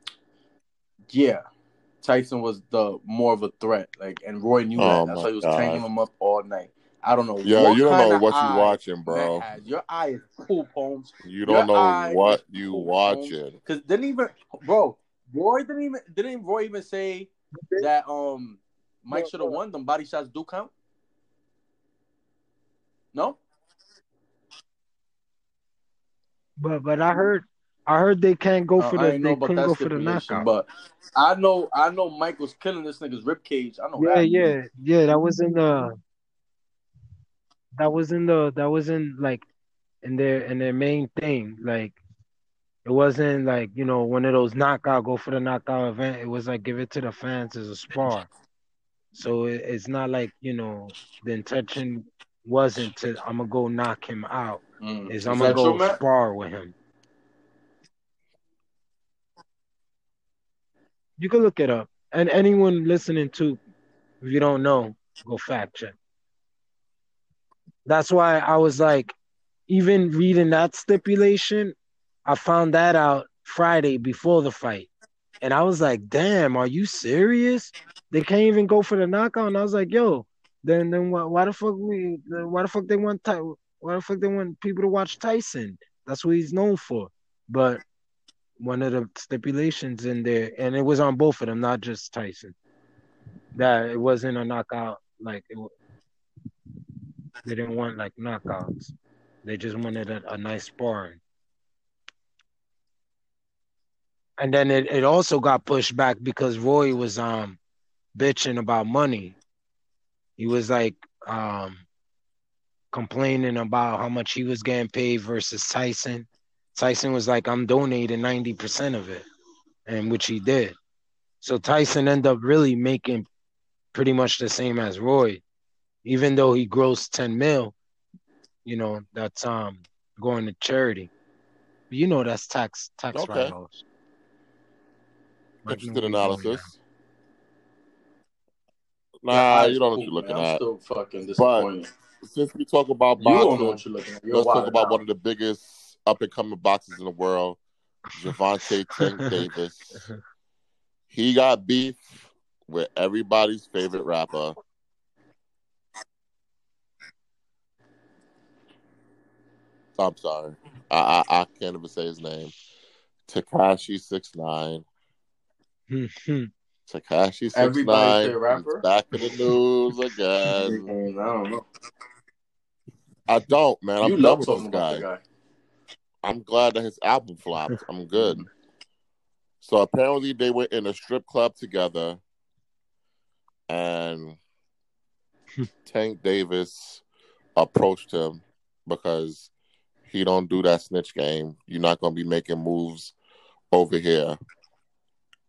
A: yeah, Tyson was the more of a threat. Like, and Roy knew
B: Oh
A: that. That's
B: my
A: why he was
B: God.
A: tanking him up all night. I don't know.
B: yo,
A: what
B: you don't know what
A: eye
B: you watching, bro.
A: Your eye is cool, Holmes.
B: You don't know what you
A: cool,
B: watching.
A: Because didn't even, bro, Roy didn't even didn't Roy even say that um Mike should have won. Them body shots do count. No.
C: But but I heard I heard they can't go
A: Uh,
C: for the
A: ain't
C: they couldn't go for the knockout.
A: but I know I know Mike was killing this nigga's rib cage. I know
C: yeah,
A: that.
C: yeah, yeah. That was in the that was in the that was in like in their in their main thing. Like it wasn't like you know one of those knockout go for the knockout event. It was like give it to the fans as a spar. So it, it's not like you know the intention wasn't to I'm gonna go knock him out.
A: Mm.
C: Is
A: Is
C: I'm
A: that
C: gonna go
A: true,
C: spar with him. You can look it up, and anyone listening to, if you don't know, go fact check. That's why I was like, even reading that stipulation, I found that out Friday before the fight, and I was like, damn, are you serious? They can't even go for the knockout, and I was like, yo, then then why, why the fuck we why the fuck they want why the fuck they want people to watch Tyson? That's what he's known for. But one of the stipulations in there, and it was on both of them, not just Tyson, that it wasn't a knockout. Like it, they didn't want like knockouts. They just wanted a, a nice sparring. And then it, it also got pushed back because Roy was um bitching about money. He was like um complaining about how much he was getting paid versus Tyson. Tyson was like, I'm donating 90% of it, and which he did. So Tyson ended up really making pretty much the same as Roy, even though he grossed 10 mil, you know, that's um going to charity. But you know that's tax tax
B: Okay.
C: write-offs. But
B: Interesting
C: no, we don't
B: analysis.
A: Your
B: Nah,
A: eyes
B: you don't know what you're looking
A: man. I'm
B: at.
A: still fucking disappointed.
B: Since we talk about
A: you don't know
B: boxing,
A: what you're looking at. You're
B: let's talk about
A: now.
B: one of the biggest up and coming boxers in the world, Gervonta Tank Davis. He got beef with everybody's favorite rapper. I'm sorry. I, I, I can't even say his name. Tekashi six nine. Tekashi six
A: Everybody's
B: nine. Back in the news again.
A: I don't know.
B: I don't, man. I'm
A: you
B: done
A: love
B: with
A: talking
B: this
A: about the guy.
B: I'm glad that his album flopped. I'm good. So apparently they were in a strip club together, and Tank Davis approached him because he don't do that snitch game. You're not gonna be making moves over here.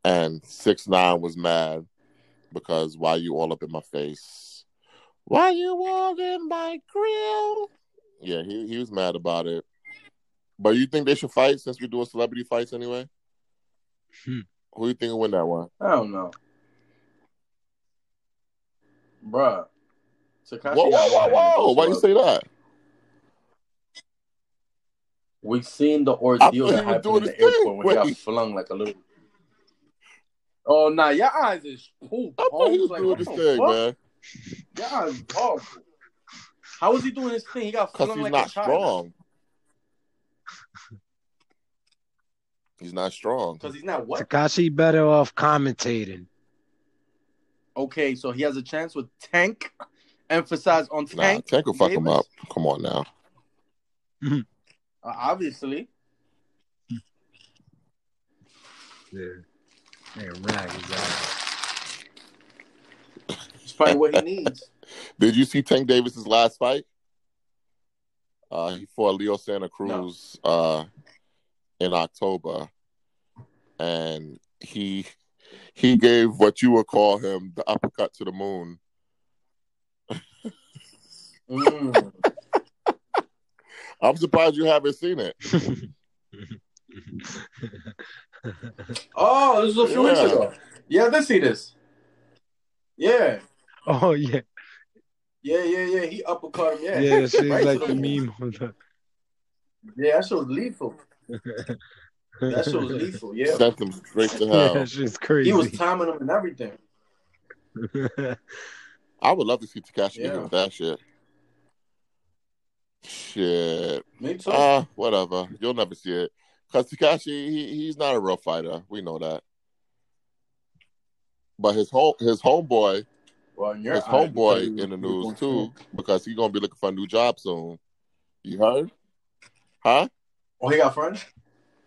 B: And six nine was mad because why you all up in my face? Why you all in my grill? Yeah, he he was mad about it. But you think they should fight since we're doing celebrity fights anyway?
C: Hmm.
B: Who you think will win that one?
A: I don't know. Bruh. Tekashi
B: Whoa, whoa,
A: got
B: whoa,
A: one
B: whoa!
A: hand.
B: Why you say that?
A: We've seen the ordeal that happened
B: doing
A: in the
B: thing.
A: airport when he got flung like a little. Oh nah, your eyes is poop.
B: I thought he was
A: Like,
B: doing
A: what
B: his thing,
A: fuck?
B: man.
A: Your eyes is horrible. How was he doing his thing? He got flung
B: he's
A: like
B: not
A: a child.
B: strong. He's not strong.
A: Because he's not what?
C: Tekashi better off commentating.
A: Okay, so he has a chance with Tank. Emphasize on
B: Nah,
A: Tank.
B: Tank will fuck him up. Come on now.
A: Uh, obviously.
C: Yeah. Man, rag his ass.
A: It's probably what he needs.
B: Did you see Tank Davis's last fight? Uh, he fought Leo Santa Cruz uh, in October, and he he gave what you would call him the uppercut to the moon.
A: Mm.
B: I'm surprised you haven't seen it.
A: Oh, this was a few weeks ago. Yeah, I did see this. Yeah.
C: oh yeah,
A: Yeah, yeah, yeah. He uppercut him. Yeah.
C: yeah. She's
A: Right
C: like
A: to
C: the meme.
A: Yeah, that shit was lethal. That shit was lethal. Yeah.
B: Sent him straight to
C: yeah,
B: hell.
C: she's crazy.
A: He was timing him and everything.
B: I would love to see Tekashi get
A: Yeah.
B: with that shit. Shit.
A: Me too.
B: Uh, whatever. You'll never see it. Because Tekashi, he, he's not a real fighter. We know that. But his home his homeboy,
A: well, in your
B: his
A: eye, because
B: homeboy in the news too, because he's gonna be looking for a new job soon. You heard? Huh?
A: Oh, he got friends?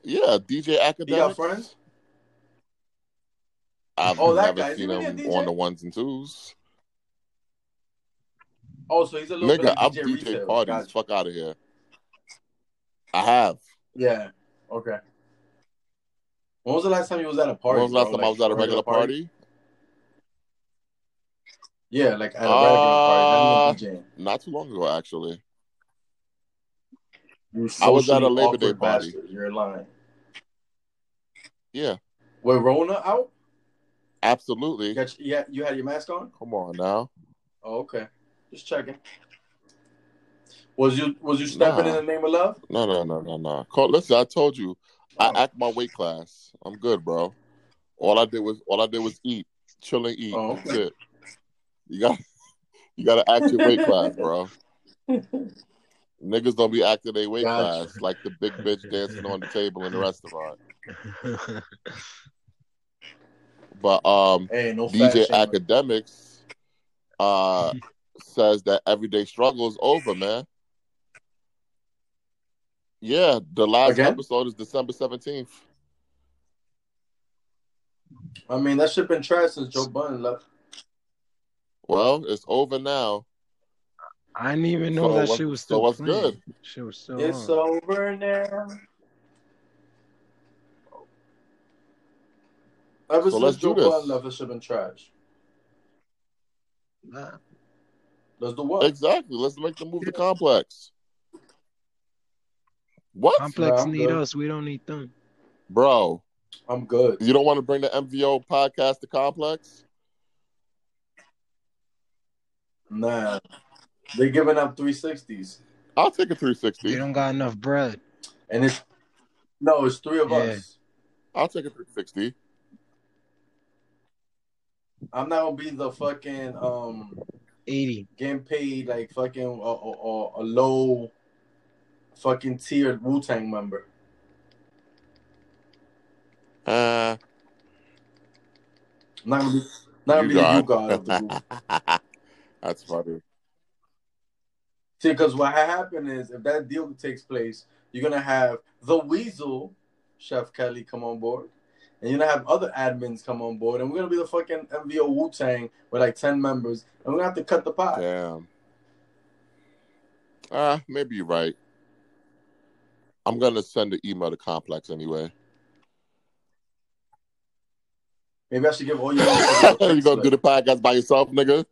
B: Yeah, DJ Akademiks.
A: friends?
B: I've
A: Oh, that
B: never
A: guy. He
B: seen him on the ones and twos.
A: Oh, so he's a little
B: Nigga,
A: bit like
B: I'm
A: DJ,
B: DJ parties.
A: Gotcha.
B: Fuck out of here. I have.
A: Yeah. Okay. When was the last time you was at a party?
B: when was the last
A: bro?
B: time I was at a regular party?
A: Yeah, like at a
B: Uh,
A: regular party. Not.
B: Not too long ago, actually. I was at a Labor Day party.
A: bastard. You're lying.
B: Yeah,
A: With Rona out?
B: absolutely.
A: You, got, you, had, you had your mask on?
B: Come on now.
A: Oh, okay. Just checking. Was you was you stepping
B: Nah.
A: in the name of love?
B: No, no, no, no, no. Call, listen, I told you, I
A: Oh.
B: act my weight class. I'm good, bro. All I did was all I did was eat, chill and eat.
A: Oh,
B: That's
A: okay.
B: it. You got You gotta act your weight class, bro. Niggas don't be acting their weight
A: Gotcha.
B: class like the big bitch dancing on the table in the restaurant. But um,
A: Hey, no
B: DJ. Akademiks uh says that everyday struggle is over, man. Yeah, the last
A: Again?
B: episode is December seventeenth.
A: I mean, that shit been trash since Joe Budden left.
B: Well, it's over now.
C: I didn't even know
B: So
C: that
B: what-
C: shit was
B: so
C: still
B: what's
C: playing.
B: good?
C: Shit was still
A: It's
C: on.
A: over now. Ever
B: So
A: since
B: let's
A: Joe
B: do this.
A: Budden left, it shit been trash.
C: Nah.
A: Let's do what?
B: Exactly. Let's make the move to complex. What,
C: Complex
A: Nah, I'm
C: need
A: good.
C: us. We don't need them.
B: bro?
A: I'm good.
B: You don't want to bring the MVO podcast to complex?
A: Nah. They giving up 360s.
B: I'll take a
C: They
B: 360.
C: don't got enough bread.
A: And it's no, it's three of
C: Yeah.
A: us.
B: I'll take a 360.
A: I'm not gonna be the fucking um
C: 80.
A: getting paid like fucking a, a, a, a low fucking tiered Wu Tang member.
B: Uh,
A: not gonna be not gonna be the you god of the group.
B: That's funny.
A: See, because what happened is if that deal takes place, you're gonna have the Weasel, Chef Kelly, come on board, and you're gonna have other admins come on board, and we're gonna be the fucking MVO Wu Tang with like ten members, and we're gonna have to cut the pot.
B: Damn. Uh, maybe you're right. I'm gonna send an email to Complex anyway.
A: Maybe I should give all your
B: you gonna do the podcast by yourself, nigga?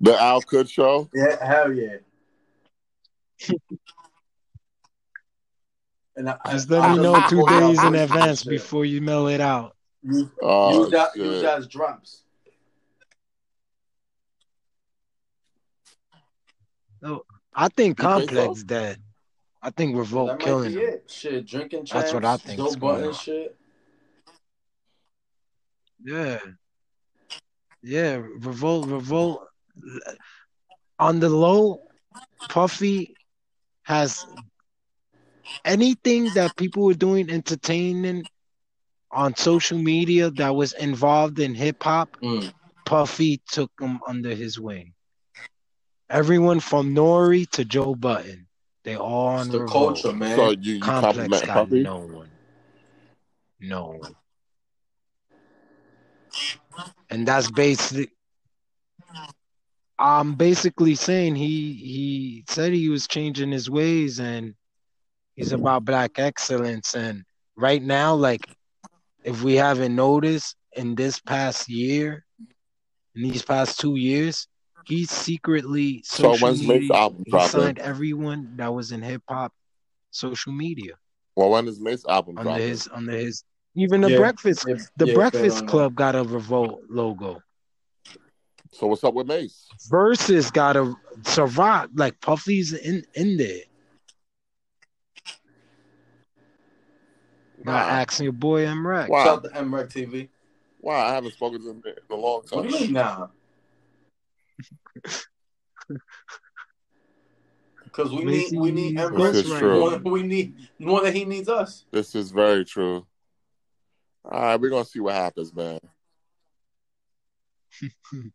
B: The Al Good Show.
A: Yeah, hell yeah. and I,
C: Just let
A: I
C: me know two days in advance before you mail it out.
A: You,
B: Oh,
A: use that, use that as drops.
C: I think
B: You think
C: Complex
B: so?
C: dead. I think
A: that
C: Revolt
A: might
C: killing
A: be
C: him.
A: it. Shit, drinking champs,
C: That's what I think
A: Joe
C: is going
A: Budden
C: on.
A: shit.
C: Yeah. Yeah, Revolt, Revolt. On the low, Puffy has anything that people were doing entertaining on social media that was involved in hip hop.
A: Mm.
C: Puffy took them under his wing. Everyone from Nori to Joe Budden, they all on
A: the
C: Revolt.
A: culture, man.
B: So you, you
C: Complex
B: compliment
C: got
B: Puppy?
C: no one. No one. And that's basically I'm basically saying he he said he was changing his ways and he's about black excellence and right now like if we haven't noticed in this past year in these past two years he's secretly
B: So
C: social
B: when's Mase
C: media,
B: album
C: he
B: dropping?
C: signed everyone that was in hip hop social media
B: Well, when is Mase album
C: under
B: dropping?
C: his under his even the
A: Yeah.
C: breakfast
A: Yeah,
C: the
A: yeah,
C: breakfast club got a revolt logo
B: So what's up with Mase?
C: versus got a Ciroc like puffy's in in there
B: Nah.
C: Gotta ask your boy M Rack.
B: Wow.
A: Shout out to MREC TV.
B: Wow, I haven't spoken to him in a long
A: What
B: time.
A: do you? Because we need we need
C: he's
A: MREC
B: This
A: more than we need more than he needs us.
B: This is very true. All right, we're gonna see what happens, man.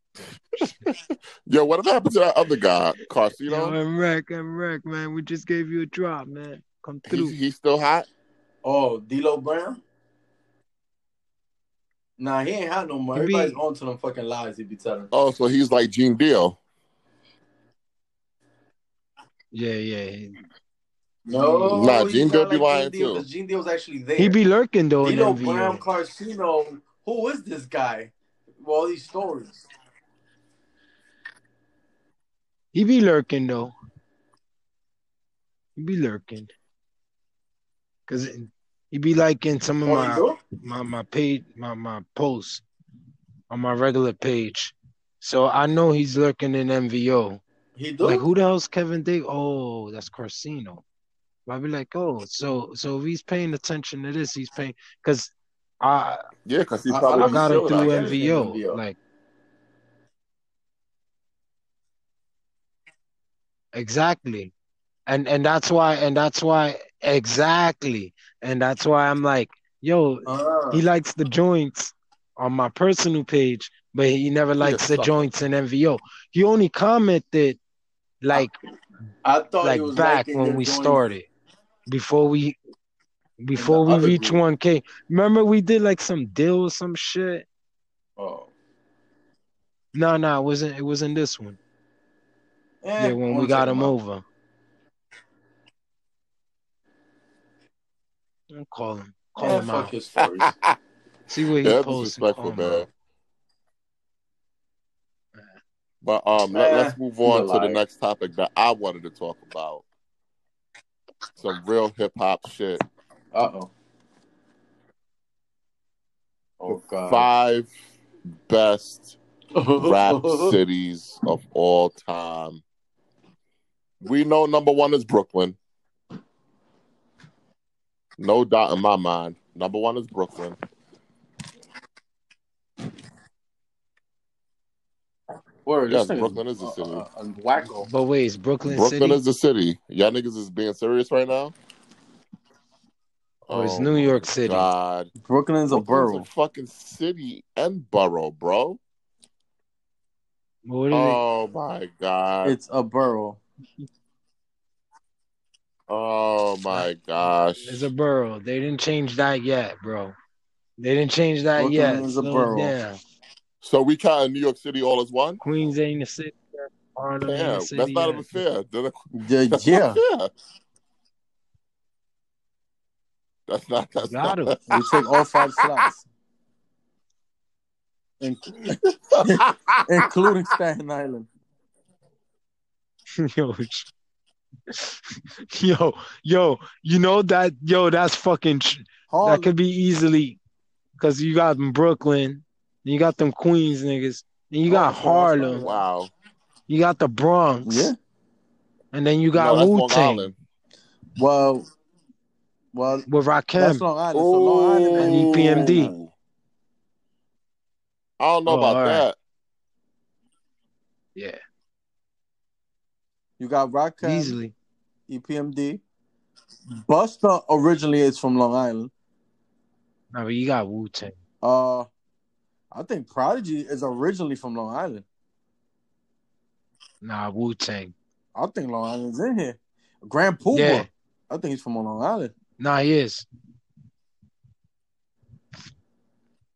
B: Yo, what happened to that other guy,
C: Yo, I'm wreck, I'm wreck, man. We just gave you a drop, man. Come through.
B: He's, he's still hot.
A: Oh, D'Lo Brown. Nah, he ain't hot no more.
C: He be-
A: Everybody's on to them fucking lies he be telling.
B: Oh, so he's like Gene Deal.
C: Yeah, yeah. He,
A: No,
B: Nah, Gene Deal be
A: like
B: lying,
A: Gene Deal,
B: too.
A: 'cause Gene Deal's actually there.
C: he be lurking though in
A: D'Lo Brown Carcino. Who is this guy? With all these stories.
C: He be lurking though. He be lurking. Cause it- he be liking some of
A: Oh,
C: my my my page my my posts on my regular page. So I know he's lurking in MVO.
A: He do?
C: Like who the hell's Kevin Day? Oh, that's Carcino. I'd be like, oh, so so if he's paying attention to this, he's paying because I
B: Yeah, because he's
A: I-
C: I got it
A: seen
C: through
A: that.
C: MVO.
A: MVO.
C: Like Exactly. And and that's why and that's why exactly. And that's why I'm like, yo,
A: Uh,
C: he likes the joints on my personal page, but he never likes the joints in MVO. He only commented like
A: I thought
C: like
A: he was
C: back when we
A: joints
C: started. Before we before we reach
A: group.
C: 1K. Remember we did like some deal or some shit?
A: Oh,
C: No, no, it wasn't it wasn't this one.
A: eh,
C: Yeah, when we got him
A: out.
C: over. I'll call him. Call
A: Eh,
C: him
A: fuck
C: out.
A: his stories.
C: See what he
B: Yeah, that's
C: posts
B: disrespectful, man.
C: out.
B: But um, let,
A: Eh,
B: let's move on to the next topic that I wanted to talk about. Some real hip hop shit.
A: Uh oh. Oh god.
B: Five best rap cities of all time. We know number one is Brooklyn. No doubt in my mind. Number one is Brooklyn.
A: Word,
B: Yes, Brooklyn is the
A: a-
B: city.
A: a- a wacko.
C: But wait, is Brooklyn,
B: Brooklyn
C: City?
B: is the city. Y'all niggas is being serious right now?
C: Or it's
B: Oh
C: New York City?
B: God.
A: Brooklyn's a
B: Brooklyn's
A: borough.
B: a fucking city and borough, bro.
C: What is it?
B: Oh my God.
A: It's a borough.
B: Oh my gosh.
C: It's a borough. They didn't change that yet, bro. They didn't change that
A: Brooklyn
C: yet.
A: is a
C: Slow
A: borough.
C: down.
B: So we count New York City all as one?
C: Queens ain't a city. Harlem
B: Damn,
C: a
B: that's not
C: yet.
B: even fair. That's
A: Yeah,
B: not
A: yeah.
B: fair. That's not. That's
C: Got
B: not.
C: him.
A: we take all five slots, In- including Staten Island.
C: yo, yo, yo, you know that, yo, that's fucking, tr- that could be easily, because you got them Brooklyn, and you got them Queens niggas, and you
A: Oh,
C: got
A: that's what I was
C: Harlem,
B: wow.
C: you got the Bronx,
A: yeah.
C: and then you got
B: that's
C: Wu
B: Long
C: Tang
B: Island.
A: Well, well,
C: with
A: that's
C: Rakim.
A: Long Island. So Long Island
C: And EPMD.
B: I don't know
C: Oh,
B: about
C: all right.
B: that.
C: Yeah,
A: You got Rakim,
C: easily.
A: EPMD. Busta originally is from Long Island.
C: No, but you got Wu Tang.
A: Uh, I think Prodigy is originally from Long Island.
C: Nah, Wu Tang.
A: I think Long Island's in here. Grand Puba.
C: Yeah.
A: I think he's from Long Island.
C: Nah, he is.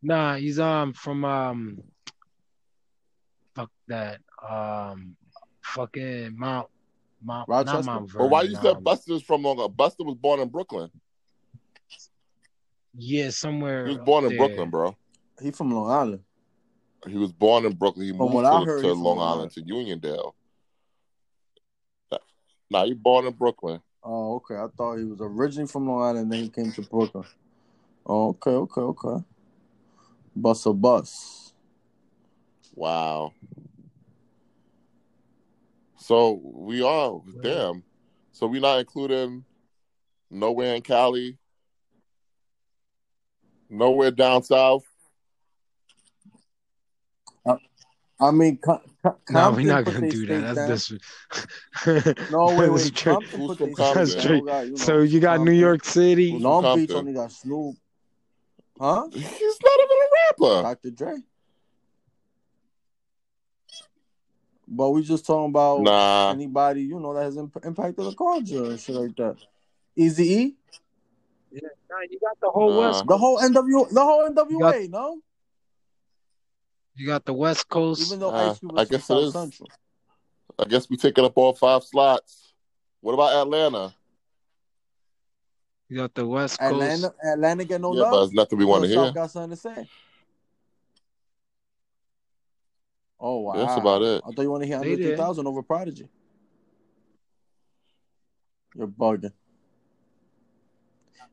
C: Nah, he's um from um fuck that um fucking Mount Mount
A: Rochester?
C: not Mount
B: But why you said
C: um,
B: Busta's from Long Island? Busta was born in Brooklyn.
C: Yeah, somewhere.
B: He was born in
C: there.
B: Brooklyn, bro.
A: He from Long Island.
B: He was born in Brooklyn. He
A: From
B: moved
A: what I
B: to,
A: heard,
B: to Long
A: Long
B: Island, to Uniondale. Now Nah, he born in Brooklyn.
A: Oh, okay. I thought he was originally from Long Island, then he came to Brooklyn. Oh, okay, okay, okay. Bus a bus.
B: Wow. So we are damn. So we not including nowhere in Cali, nowhere down south.
A: I mean, Co- Co-
C: No, we're not gonna do that. That's
A: down.
C: this.
A: No, wait,
C: That's
A: wait.
C: true.
A: Compton put they
B: Compton?
C: That's
A: down.
C: true.
A: Got, you know,
C: So you got New York City.
B: Who's
A: Long
B: from
A: Beach only got Snoop. Huh?
B: He's not even a rapper.
A: Dr. Dre. But we just talking about
B: Nah.
A: anybody, you know, that has imp- impacted the culture and shit like that. Eazy E?
C: Yeah, nah, you got the whole
B: Nah.
C: West.
A: The whole NW the whole NWA,
C: got-
A: no?
C: You got the West Coast.
A: Even though
B: Uh,
A: Ice Cube
B: I guess it
A: South. Central.
B: I guess we taking up all five slots. What about Atlanta?
C: You got the West Coast.
A: Atlanta, Atlanta get no
B: yeah, but
A: love.
B: there's nothing we want to
A: Because South
B: hear.
A: got something to say. Oh wow,
B: That's about it.
A: I thought you want to hear
C: They
A: Andre
C: did.
A: 3000 over Prodigy. You're bugging.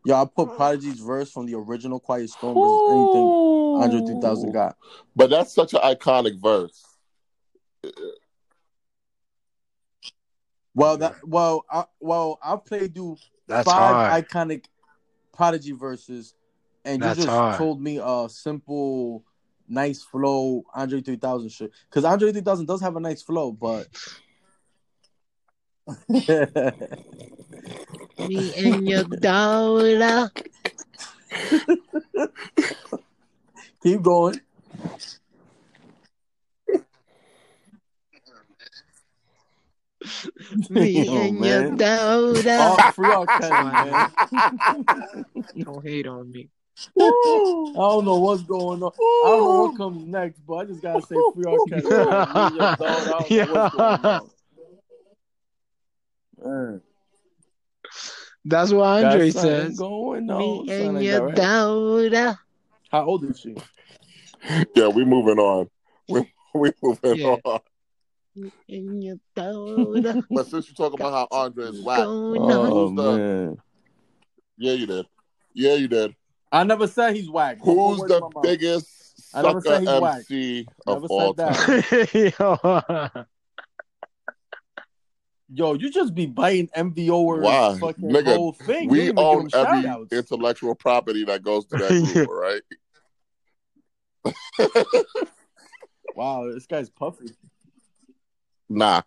A: Yo, I put Prodigy's verse from the original Quiet Storm versus anything Andre 3000 got.
B: But that's such an iconic verse.
A: Well, that well, I, well, I played you
C: That's
A: five
C: hard.
A: iconic Prodigy verses, and
C: That's
A: you just
C: hard.
A: told me a simple, nice flow Andre 3000 shit. Because Andre 3000 does have a nice flow, but
C: Me and your daughter.
A: Keep going.
C: Me
A: Oh,
C: and your daughter.
A: Oh, free R. Kelly, man.
C: Don't hate on me.
A: I don't know what's going on. I don't know what comes next, but I just gotta say free R. Kelly. man. Me and your dog, I don't know what's going on. Man,
C: That's what Andre
A: something
C: says.
A: going on.
C: Me
A: Something
C: and your
A: right?
C: daughter.
A: How old is she?
B: yeah, we moving on. We we moving
C: Yeah.
B: on.
C: Me your daughter.
B: But since you talk about how Andre is whack,
A: Oh
B: the-
A: man,
B: yeah, you did. Yeah, you did.
A: I never said he's whack.
B: Who's the
A: my mouth.
B: biggest
A: I never
B: sucker
A: said he's whack.
B: MC
A: Never
B: of all
A: said that.
B: time?
C: Yo.
A: Yo, you just be biting MVOers
B: Why?
A: fucking
B: Nigga,
A: whole thing.
B: We own every
A: shout-outs.
B: intellectual property that goes to that group, right?
A: Wow, this guy's puffy.
B: nah.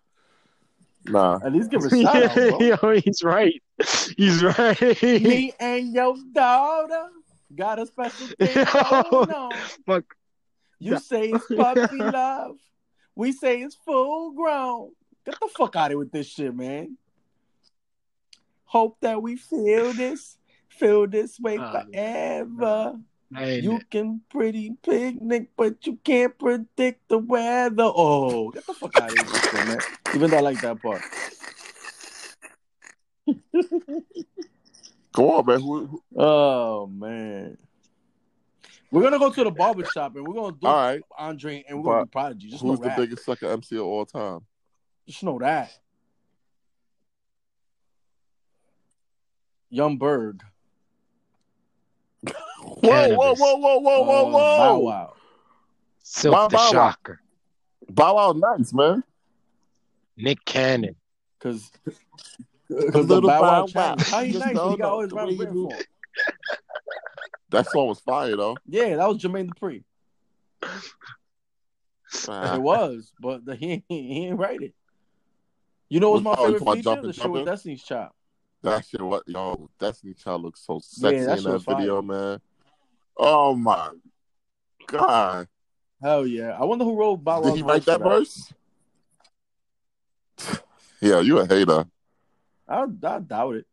B: Nah.
A: At least give a shout out.
C: Yo, he's right. He's right.
A: Me and your daughter got a special thing
C: Yo,
A: going on.
C: fuck.
A: You say it's puppy love. We say it's full grown. Get the fuck out of here with this shit, man. Hope that we feel this, feel this way
C: Oh,
A: forever.
C: Man,
A: You can pretty picnic, but you can't predict the weather. Oh, get the fuck out of here, with this shit, man. Even though I like that part.
B: Come on, man. Who, who-
A: Oh man. We're gonna go to the barber shop and we're gonna do
B: all right.
A: Andre and we're gonna
B: But
A: do Prodigy. Just
B: Who's the
A: that.
B: biggest sucker MC of all time?
A: Just know that. Young Berg.
B: Whoa,
C: Canibus.
B: whoa, whoa, whoa, whoa, whoa,
A: uh,
B: whoa.
A: Bow Wow.
C: Silk
B: Bow
C: the
B: Wow.
C: Shocker.
B: Bow Wow nice, man.
C: Nick Cannon.
A: Cause, cause the
B: little
A: Bow Wow
B: Bow Wow.
A: How he nice? He got
B: know
A: all his rap
B: way you
A: written
B: do.
A: for him.
B: That song was fire though.
A: Yeah, that was Jermaine Dupri. It was, but the, he, he ain't write it. You know what's my
B: Oh,
A: favorite feature? The shit with Destiny's Child.
B: that shit, what yo, Destiny Child looks so sexy
A: that
B: in that
A: was fire.
B: video, man. Oh my god.
A: Hell yeah! I wonder who wrote Bow
B: Did he write
A: verse
B: that verse? yeah, you a hater.
A: I, I doubt it.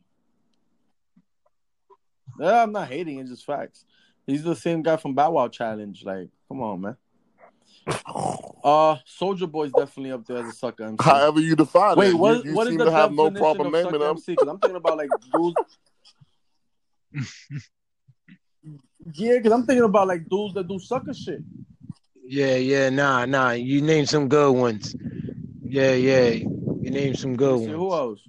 A: Yeah, I'm not hating. It's just facts. He's the same guy from Bow Wow Challenge. Like, come on, man. Uh, Soulja Boy's definitely up there as a sucker MC.
B: However you define
A: Wait,
B: it,
A: what?
B: you, you
A: what is
B: seem
A: the
B: to have no
A: definition
B: problem
A: of
B: naming
A: sucker
B: them.
A: MC? Because I'm thinking about like dudes. yeah, because I'm thinking about like dudes that do sucker shit.
C: Yeah, yeah, nah, nah. You name some good ones. Yeah, yeah. You name some good
A: Let's who else?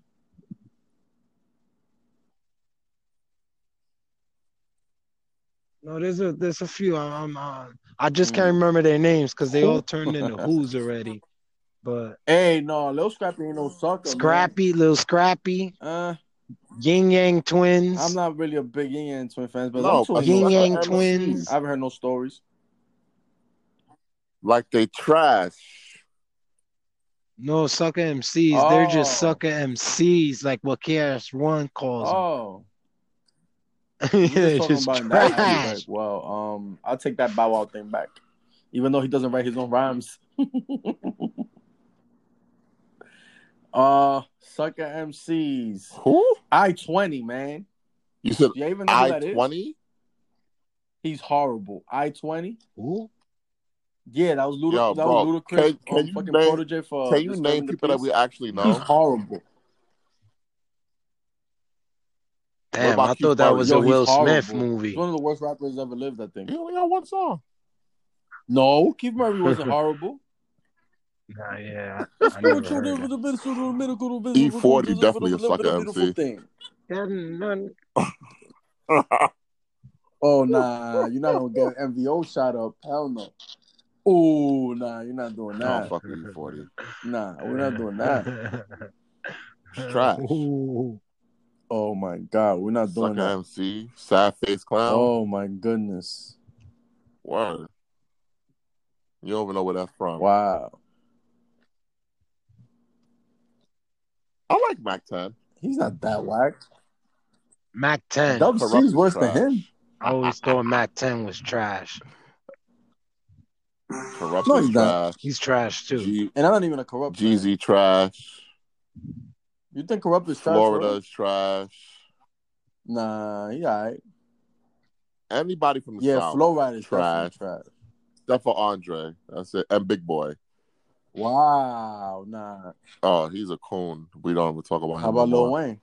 C: No, there's a there's a few. I'm, uh, I just can't
A: Mm.
C: remember their names because they all turned into who's already. But
A: Hey, no, Lil Scrappy ain't no sucker. man.
C: Scrappy, little Scrappy,
A: Uh,
C: Yin Yang Twins.
A: I'm not really a big Yin Yang Twin fan, but
B: No,
A: I'm too
B: but
C: Yin
B: sucker
C: Yang
B: MC.
C: Twins.
A: I haven't heard no stories.
B: Like they trash.
C: No sucker MCs. They're just
A: Oh.
C: sucker MCs, like what KRS One calls
A: Oh,
C: them.
A: Just
C: just
A: about in
C: trash.
A: aspect. Well, um, I'll take that Bow Wow thing back, even though he doesn't write his own rhymes. uh, sucker MCs.
B: Who?
A: I twenty man.
B: You said
A: you even know
B: I twenty?
A: He's horrible. I twenty.
C: Who?
A: Yeah, that was Luda-
B: Yo,
A: that
B: bro,
A: was Ludacris.
B: can- can
A: um,
B: you
A: fucking
B: name- Can you name people that we actually
A: He's
B: know?
A: horrible.
C: Damn, I thought that was
A: Yo,
C: a Will Smith
A: horrible.
C: movie.
A: He's one of the worst rappers ever lived, I think.
B: He only got one song.
A: No, Keith Murray wasn't horrible.
C: Nah, yeah.
A: The
C: I never
A: spiritual,
C: heard
A: the,
C: of
A: the medical, the
B: E40
A: the- the-
B: definitely a
A: the- the-
B: sucker
A: the
B: MC.
A: thing.
C: None-
A: Oh nah, you're not gonna get an MVO shot up. Hell no. Oh nah, you're not doing
B: no,
A: that.
B: fuck with E40.
A: Nah, we're not doing that.
B: It's trash.
C: Ooh.
A: Oh my god, we're not doing
B: Sucker
A: that.
B: MC, sad face clown.
A: Oh my goodness.
B: Word. You don't even know where that's from.
A: Wow.
B: I like Mac 10.
A: He's not that whack.
C: Mac 10.
A: Dub
B: Kurupt
A: C's
B: is
A: worse
B: trash.
A: than him.
C: I always thought Mac 10 was trash.
B: Kurupt
A: No,
B: is
A: he's not.
B: trash.
C: He's trash too.
B: G-
A: And I'm not even a Kurupt. fan.
B: Jeezy trash.
A: You think Kurupt is trash?
B: Flo Rida
A: bro?
B: is trash.
A: Nah, he alright.
B: Anybody from the
A: Yeah,
B: South.
A: Flo Rida is
B: Trash.
A: trash.
B: Except for Andre. That's it. And Big Boi.
A: Wow, nah.
B: Oh, he's a coon. We don't even talk about
A: How
B: him.
A: How about
B: no
A: Lil. Wayne?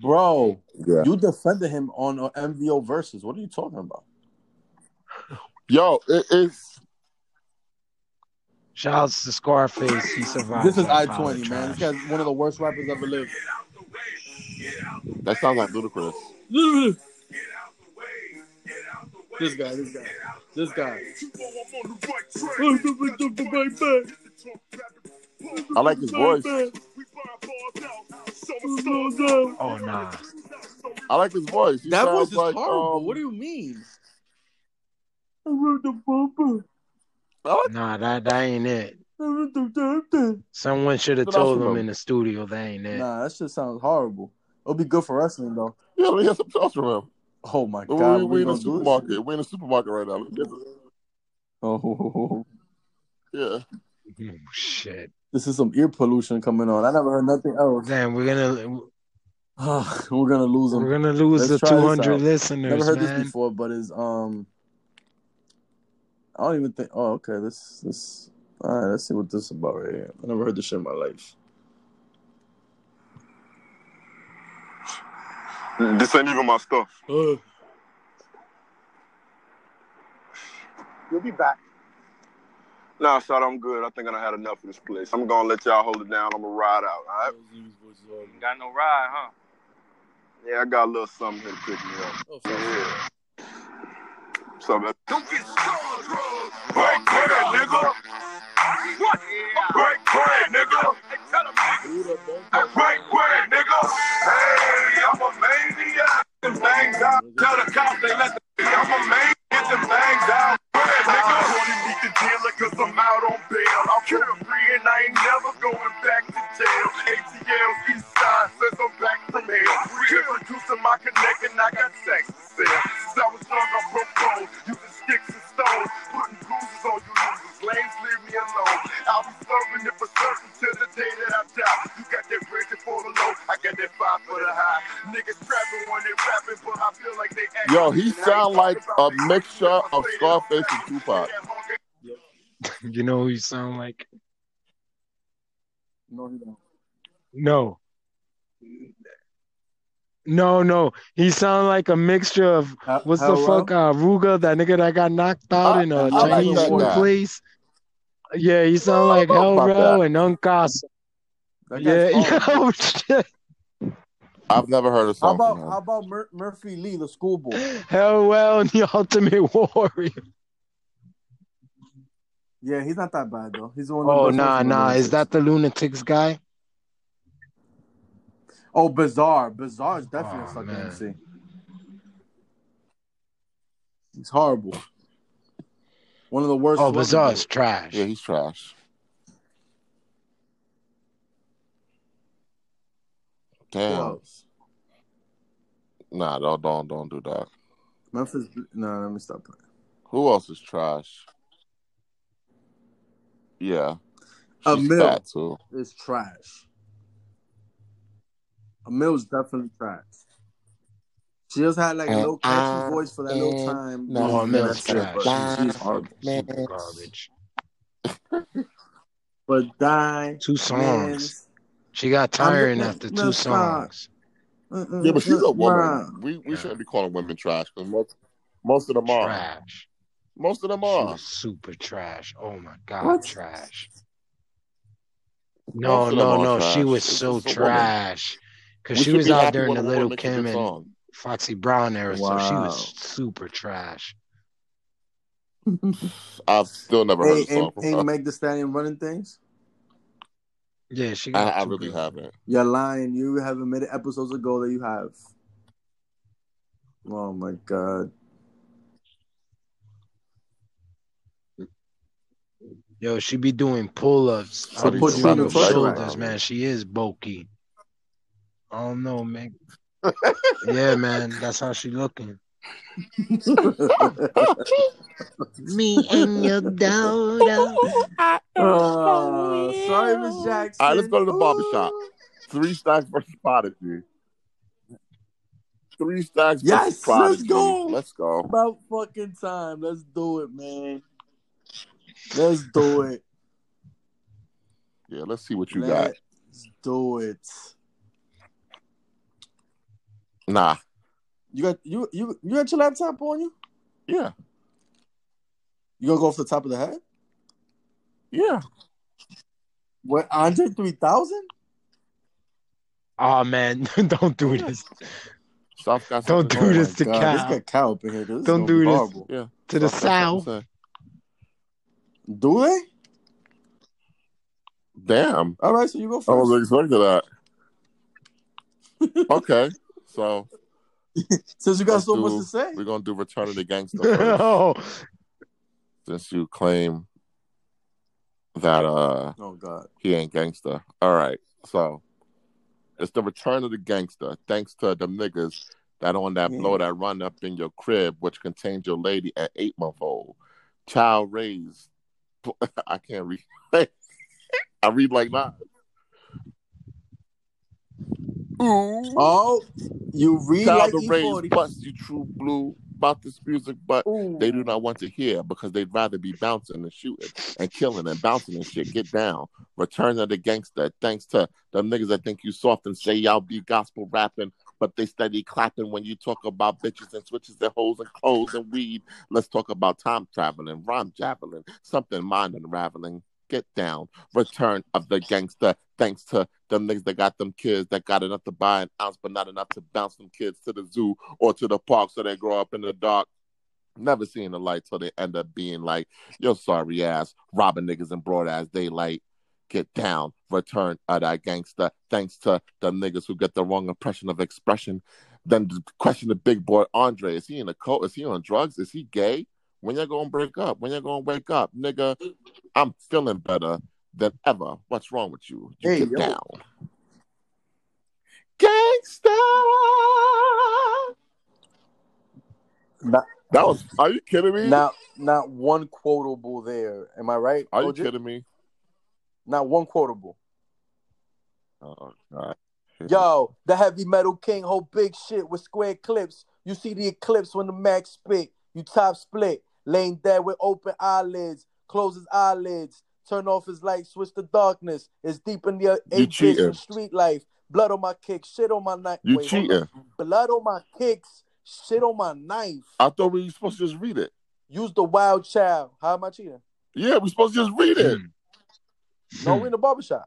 A: Bro,
B: Yeah.
A: you defended him on MVO versus. What are you talking about?
B: Yo, it, it's
C: Shout outs to Scarface. He survived.
A: This is I twenty, man. This guy's one of the worst rappers ever lived.
B: that sounds like Ludacris.
A: This guy, this guy, this guy.
B: I like his voice.
C: Oh nah.
B: I like his voice. He
A: That
B: sounds
A: voice is
B: like,
A: horrible.
B: um,
A: what do you mean?
C: Nah, that, that ain't it. Someone should have told
B: them
C: in the studio that ain't it.
A: Nah, that shit sounds horrible. It'll be good for wrestling though.
B: Yeah, let me get some else from him.
A: Oh my
B: We,
A: god,
B: we,
A: we
B: in the
A: gonna do this
B: supermarket. We're in the supermarket right now. Let me get some-
A: shit? Oh,
B: Yeah.
C: Oh, shit.
A: this is some ear pollution coming on. I never heard nothing else.
C: Damn, we're gonna
A: We're gonna lose them.
C: we're gonna lose
A: Let's
C: the
A: try
C: 200 listeners,
A: Never heard
C: man.
A: this before, but it's um. I don't even think. Oh, okay. This this. All right, let's see what this is about right here. I never heard this shit in my life.
E: This ain't even my stuff.
A: Uh,
E: You'll be back. Nah, shot, I'm good. I think I had enough of this place. I'm gonna let y'all hold it down. I'm gonna ride out, all right?
F: Got no ride, huh?
E: Yeah, I got a little something here to pick me up.
A: oh,
E: Don't get starstruck. Break bread, nigga. What? Break bread, nigga. Break bread, nigga. Hey, I'm a maniac. Them bangs out. Tell the cops they let the. I'm a maniac. Get them bangs out. Nigga. I only meet the dealer cause I'm out on bail. I'm carefree and I ain't never going back to jail. ATL East Side says I'm back from hell. Reintroducing my connect and I got sex to sell. Since I was young, I proposed. Using sticks and stones. Putting bruises on you losers. Lames, leave me alone. I'll be serving it for certain till the day that I die. You got that bridge for the low. I got that five for the high. Niggas trapping when they rapping, but I feel like they act
B: Yo, he sound like a mixture of Scarface and Tupac.
C: You know who you sound like?
A: No, he don't.
C: No. No, no. He sound like a mixture of
A: Ha-
C: what's the fuck uh Ruga, that nigga that got knocked out
B: I-
C: in a
A: I
C: Chinese
A: that
C: food
B: guy.
C: place. Yeah, he sound like
B: I don't
C: Hell
B: know about
C: Rel
B: that.
C: and Uncasa. Yeah,
A: guy's
C: yo, shit.
B: I've never heard a
A: How about how about Mur- Murphy Lee, the schoolboy?
C: Hell well and the Ultimate Warrior.
A: Yeah, he's not that bad though. He's one. Of the
C: Oh
A: best
C: nah
A: ones in the
C: nah. Is that the Lunatics guy?
A: Oh, Bizarre. Bizarre is definitely
C: Oh,
A: a sucker. MC. He's horrible. One of the worst.
C: Oh,
A: Bizarre
C: is trash.
B: Yeah, he's trash.
A: Who
B: Damn.
A: else?
B: Nah, don't don't don't do that.
A: Memphis. No, let me stop playing.
B: Who else is trash? Yeah.
A: A
B: She's
A: mill.
B: fat too.
A: It's trash. Amil's definitely trash. She just had like a
B: And
A: little catchy
B: I
A: voice for that little time.
B: not
A: Yeah, Amil's
C: trash.
A: but She's horrible.
C: Super garbage.
A: But die.
C: Two songs.
A: Mans,
C: She got tiring
A: looking-
C: after
A: no,
C: two
A: stop.
C: songs.
B: Yeah, but she's a woman.
A: nah.
B: We we
C: Yeah.
B: shouldn't be calling women trash because most most of them are.
C: Trash.
B: Most of them
C: She
B: are.
C: was super trash. Oh my god,
A: What?
C: trash. No,
B: Most of them
C: no, no.
B: trash.
C: She was
B: It's
C: so
B: trash. woman.
C: Trash. Cause she was
B: be
C: out
B: happy
C: during the Little Kim and
B: song.
C: Foxy Brown era, so she was super trash.
B: I've still never heard
A: Hey,
B: a song
A: ain't, ain't. Meg the Stallion running things?
C: Yeah, she got
B: I, I really
C: good-
B: haven't.
A: You're lying. You have admitted episodes ago that you have. Oh my god.
C: Yo, she be doing pull-ups
B: So
C: out
B: put
C: of
B: you in the
C: shoulders,
B: around,
C: man.
B: man.
C: She is bulky. I don't know, man. yeah, man, that's how she looking. Me and your daughter.
A: Uh, sorry, Miss Jackson.
B: All right, let's go to the barbershop. Three stacks versus Prodigy. Three stacks
A: Yes,
B: versus Prodigy.
A: let's go.
B: Let's go.
A: About fucking time. Let's do it, man. Let's do it.
B: Yeah, let's see what you got.
A: Let's do it.
B: Nah.
A: You got you you you got your laptop on you?
B: Yeah.
A: You gonna go off the top of the head?
B: Yeah.
A: What Andre three thousand?
C: Oh man, don't do this
B: South got
C: Don't do oh
B: going.
C: this to
A: This
C: Cal.
A: got cow up in here. This is
C: Don't
A: gonna be
C: do this.
B: Yeah.
C: to the
B: South got
C: south.
B: something to say.
A: Do they?
B: Damn.
A: All right, so you go
B: I wasn't expecting that. okay. So
A: Since you got so
B: do-
A: much to say.
B: we're gonna do Return of the Gangster first,
C: oh,
B: since you claim that uh
A: Oh God.
B: he ain't gangster. All right. So it's the return of the gangster, thanks to them niggas that on that
A: Yeah.
B: blow that run up in your crib, which contains your lady at eight month old. Child raised. I can't read. I read like that. Ooh.
A: Oh, you read
B: Child
A: like E
B: raised
A: E40.
B: bust you true blue about this music, but
A: Ooh.
B: they do not want to hear because they'd rather be bouncing and shooting and killing and bouncing and shit. Get down. Return of the gangster. Thanks to them niggas that think you soft and say y'all be gospel rapping, but they steady clapping when you talk about bitches and switches and hoes and clothes and weed. Let's talk about time traveling, rhyme javelin, something mind unraveling. Get down. Return of the gangster. Thanks to them niggas that got them kids that got enough to buy an ounce, but not enough to bounce them kids to the zoo or to the park so they grow up in the dark never seeing the light till they end up being like, yo, sorry ass, robbing niggas in broad ass daylight. Get down, return of that gangster. Thanks to the niggas who get the wrong impression of expression. Then question the big boy Andre: Is he in a cult? Is he on drugs? Is he gay? When you gonna break up? When you gonna wake up, nigga? I'm feeling better than ever. What's wrong with you? You
A: Hey,
B: get
A: yo.
B: down, gangster.
A: Not,
B: That was. Are you kidding me?
A: not not one quotable there. Am I right?
B: Are you
A: OG?
B: kidding me?
A: Not one quotable.
B: Oh God.
A: Yo, the heavy metal king, whole big shit with square clips. You see the eclipse when the max spit. You top split, laying dead with open eyelids. Close his eyelids, turn off his light, switch to darkness. It's deep in the
B: You
A: eight bits of street life. Blood on my kicks, shit on my knife.
B: You
A: Wait,
B: cheating.
A: Blood on my kicks, shit on my knife.
B: I thought we were supposed to just read it.
A: Use the wild child. How am I cheating?
B: Yeah, we're supposed to just read it. Mm.
A: No, we in the barbershop.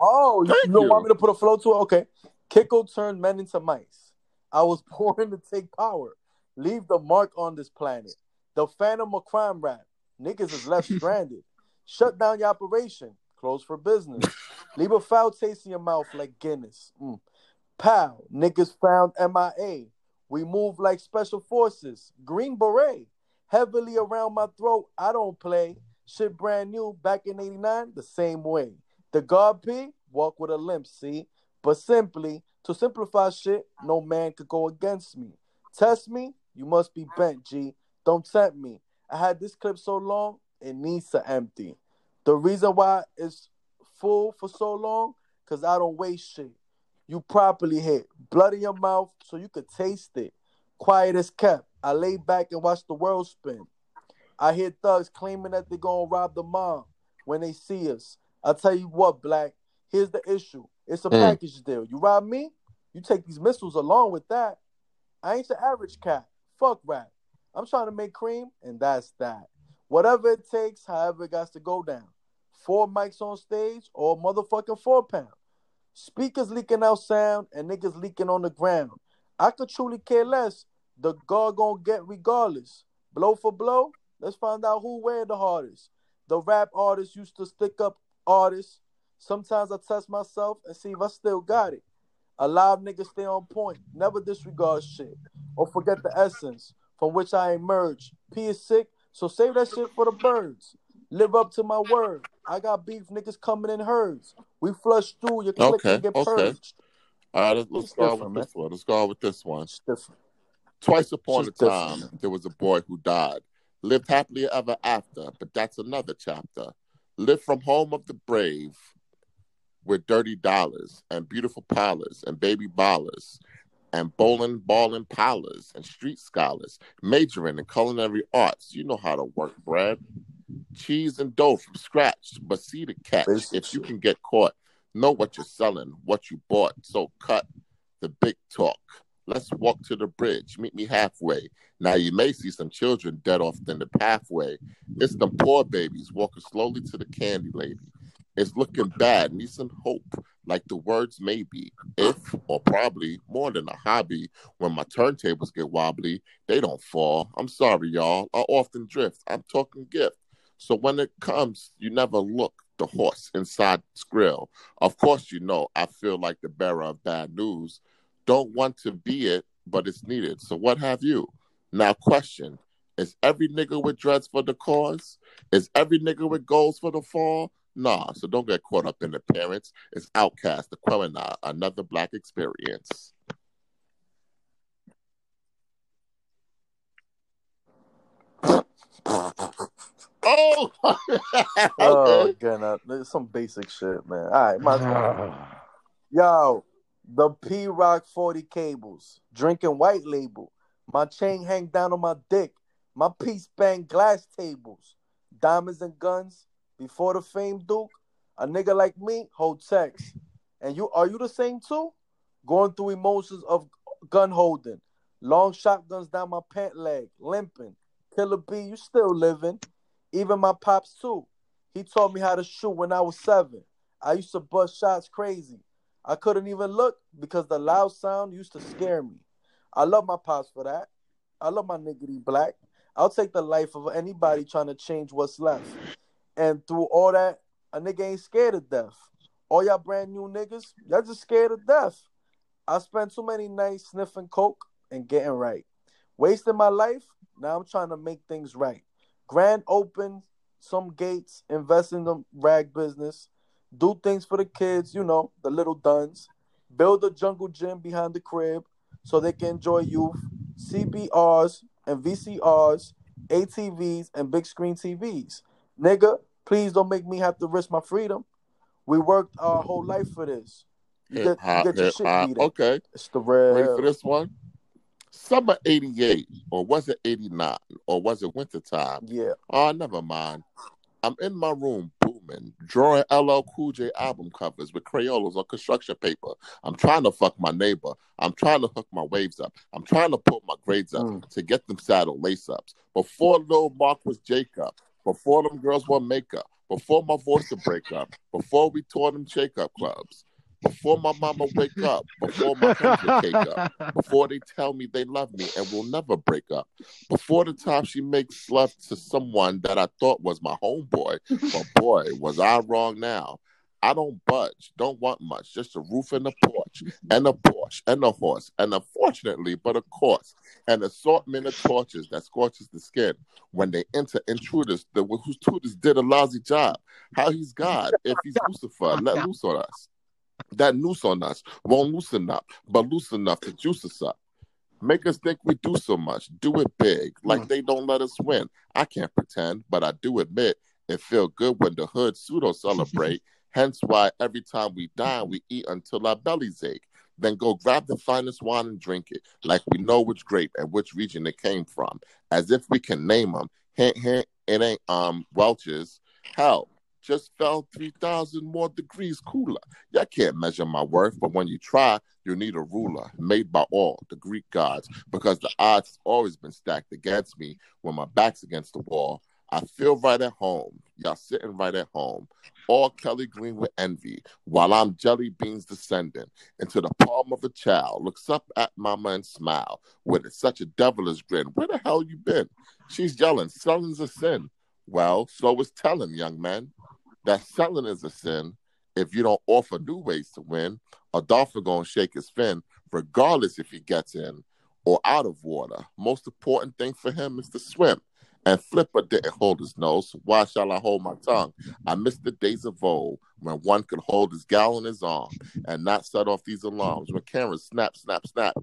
A: Oh, you,
B: Thank
A: you don't
B: you.
A: want me to put a flow to it? Okay. Kiko turned men into mice. I was born to take power. Leave the mark on this planet. The phantom of crime rap. Niggas is left stranded. Shut down your operation. Close for business. Leave a foul taste in your mouth like Guinness. Mm. Pow. Niggas found MIA. We move like special forces. Green beret. Heavily around my throat. I don't play. Shit brand new back in 89, the same way. The God P, walk with a limp, see? But simply, to simplify shit, no man could go against me. Test me, you must be bent, G. Don't tempt me. I had this clip so long, it needs to empty. The reason why it's full for so long, because I don't waste shit. You properly hit. Blood in your mouth so you could taste it. Quiet as kept. I lay back and watch the world spin. I hear thugs claiming that they're gonna rob the mom when they see us. I'll tell you what, Black. Here's the issue. It's a
B: Mm.
A: package deal. You rob me, you take these missiles along with that. I ain't the average cat. Fuck rap. I'm trying to make cream, and that's that. Whatever it takes, however it got to go down. Four mics on stage or motherfucking four pound. Speakers leaking out sound and niggas leaking on the ground. I could truly care less. The guard gonna get regardless. Blow for blow, let's find out who wear the hardest. The rap artists used to stick up artists. Sometimes I test myself and see if I still got it. A live nigga stay on point, never disregard shit or forget the essence from which I emerge. P is sick, so save that shit for the birds. Live up to my word. I got beef niggas coming in herds. We flush through your click
B: Okay,
A: and get
B: okay.
A: purged.
B: All right, let's, let's go with this one. Let's go with this one.
A: It's different.
B: Twice upon a
A: different,
B: time, there was a boy who died. Lived happily ever after, but that's another chapter. Lived from home of the brave with dirty dollars and beautiful parlors and baby ballers and bowling, balling parlors and street scholars, majoring in culinary arts. You know how to work bread. Cheese and dough from scratch, but see the catch. If you can get caught, know what you're selling, what you bought. So cut the big talk. Let's walk to the bridge. Meet me halfway. Now you may see some children dead off in the pathway. It's them poor babies walking slowly to the candy lady. It's looking bad. Need some hope, like the words maybe, if or probably more than a hobby. When my turntables get wobbly, they don't fall. I'm sorry, y'all. I often drift. I'm talking gift. So when it comes, you never look the horse inside the grill. Of course, you know I feel like the bearer of bad news. Don't want to be it, but it's needed. So what have you? Now, question: Is every nigga with dreads for the cause? Is every nigga with goals for the fall? Nah. So don't get caught up in the parents. It's OutKast, the Quelina, another black experience. Oh,
A: Oh, again, uh, there's some basic shit, man. All right, my Yo, the P Rock 40 cables, drinking white label. My chain hang down on my dick. My piece bang glass tables. Diamonds and guns. Before the fame, Duke. A nigga like me hold text. And you are you the same too? Going through emotions of gun holding. Long shotguns down my pant leg, limping. Killer B, you still living. Even my pops too. He taught me how to shoot when I was seven. I used to bust shots crazy. I couldn't even look because the loud sound used to scare me. I love my pops for that. I love my niggity black. I'll take the life of anybody trying to change what's left. And through all that, a nigga ain't scared of death. All y'all brand new niggas, y'all just scared of death. I spent too many nights sniffing coke and getting right. Wasting my life, now I'm trying to make things right. Grand open some gates, invest in the rag business, do things for the kids, you know, the little duns. Build a jungle gym behind the crib so they can enjoy youth, CBRs and VCRs, ATVs and big screen TVs. Nigga, please don't make me have to risk my freedom. We worked our whole life for this. You get, you get your shit beat.
B: Okay.
A: It's the red.
B: Ready for this one? Summer 88, or was it 89, or was it wintertime?
A: Yeah.
B: Oh, never mind. I'm in my room booming, drawing LL Cool J album covers with Crayolas on construction paper. I'm trying to fuck my neighbor. I'm trying to hook my waves up. I'm trying to put my grades up
A: Mm.
B: to get them saddle lace ups. Before Lil Mark was Jacob, before them girls wore makeup, before my voice would break up, before we tore them shake up clubs, before my mama wake up, before my would cake up before they tell me they love me and will never break up. Before the time she makes love to someone that I thought was my homeboy. But boy, was I wrong now. I don't budge, don't want much, just a roof and a porch, and a porch, and a horse, and unfortunately, but of course, an assortment of torches that scorches the skin when they enter intruders, the whose tutors did a lousy job. How he's God, if he's Lucifer, let loose on us. That noose on us won't loosen up, but loose enough to juice us up. Make us think we do so much. Do it big, like they don't let us win. I can't pretend, but I do admit it feel good when the hood pseudo celebrate. Hence why every time we dine, we eat until our bellies ache. Then go grab the finest wine and drink it, like we know which grape and which region it came from, as if we can name them. Hint, hint, it ain't um Welch's. Hell, just fell 3,000 more degrees cooler. Y'all can't measure my worth, but when you try, you need a ruler made by all the Greek gods because the odds always been stacked against me when my back's against the wall. I feel right at home. Y'all sitting right at home. All Kelly Green with envy while I'm jelly beans descending into the palm of a child. Looks up at mama and smile with such a devilish grin. Where the hell you been? She's yelling, selling's a sin. Well, so is telling, young man. That selling is a sin if you don't offer new ways to win. A dolphin gonna shake his fin, regardless if he gets in or out of water. Most important thing for him is to swim. And Flipper didn't hold his nose. Why shall I hold my tongue? I miss the days of old when one could hold his gal in his arm and not set off these alarms. When cameras snap, snap, snap,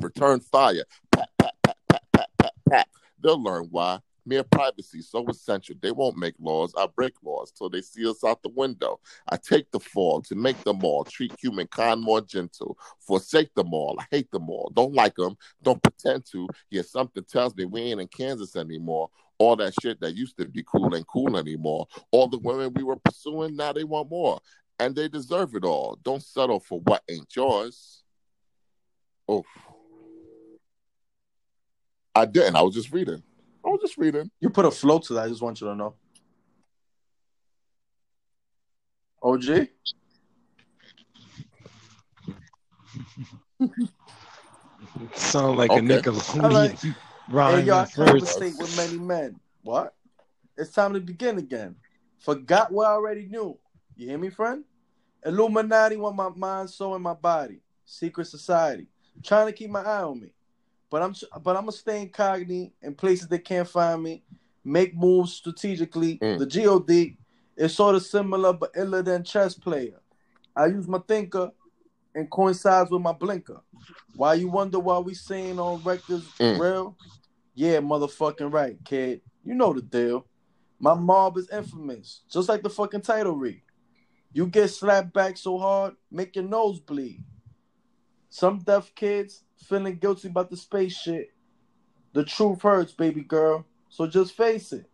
B: return fire, pat, pat, pat, pat, pat, pat, pat. They'll learn why. Mere privacy so essential. They won't make laws. I break laws till they see us out the window. I take the fall to make them all treat humankind more gentle. Forsake them all. I hate them all. Don't like them. Don't pretend to. Yet something tells me we ain't in Kansas anymore. All that shit that used to be cool ain't cool anymore. All the women we were pursuing, now they want more. And they deserve it all. Don't settle for what ain't yours. Oh. I didn't. I was just reading. I was just reading.
A: You put a flow to that. I just want you to know. OG?
C: Sound like
B: Okay.
C: a Nickelodeon
A: All right.
C: rhyme
A: Hey, yo, I
C: at first.
A: conversate with many men. What? It's time to begin again. Forgot what I already knew. You hear me, friend? Illuminati want my mind, soul, and my body. Secret society. Trying to keep my eye on me. But I'm but I'm gonna stay incognito in places they can't find me. Make moves strategically.
B: Mm.
A: The God is sort of similar but iller than chess player. I use my thinker and coincides with my blinker. Why you wonder why we saying on records
B: Mm.
A: real? Yeah, motherfucking right, kid. You know the deal. My mob is infamous, just like the fucking title read. You get slapped back so hard, make your nose bleed. Some deaf kids feeling guilty about the space shit. The truth hurts, baby girl. So just face it.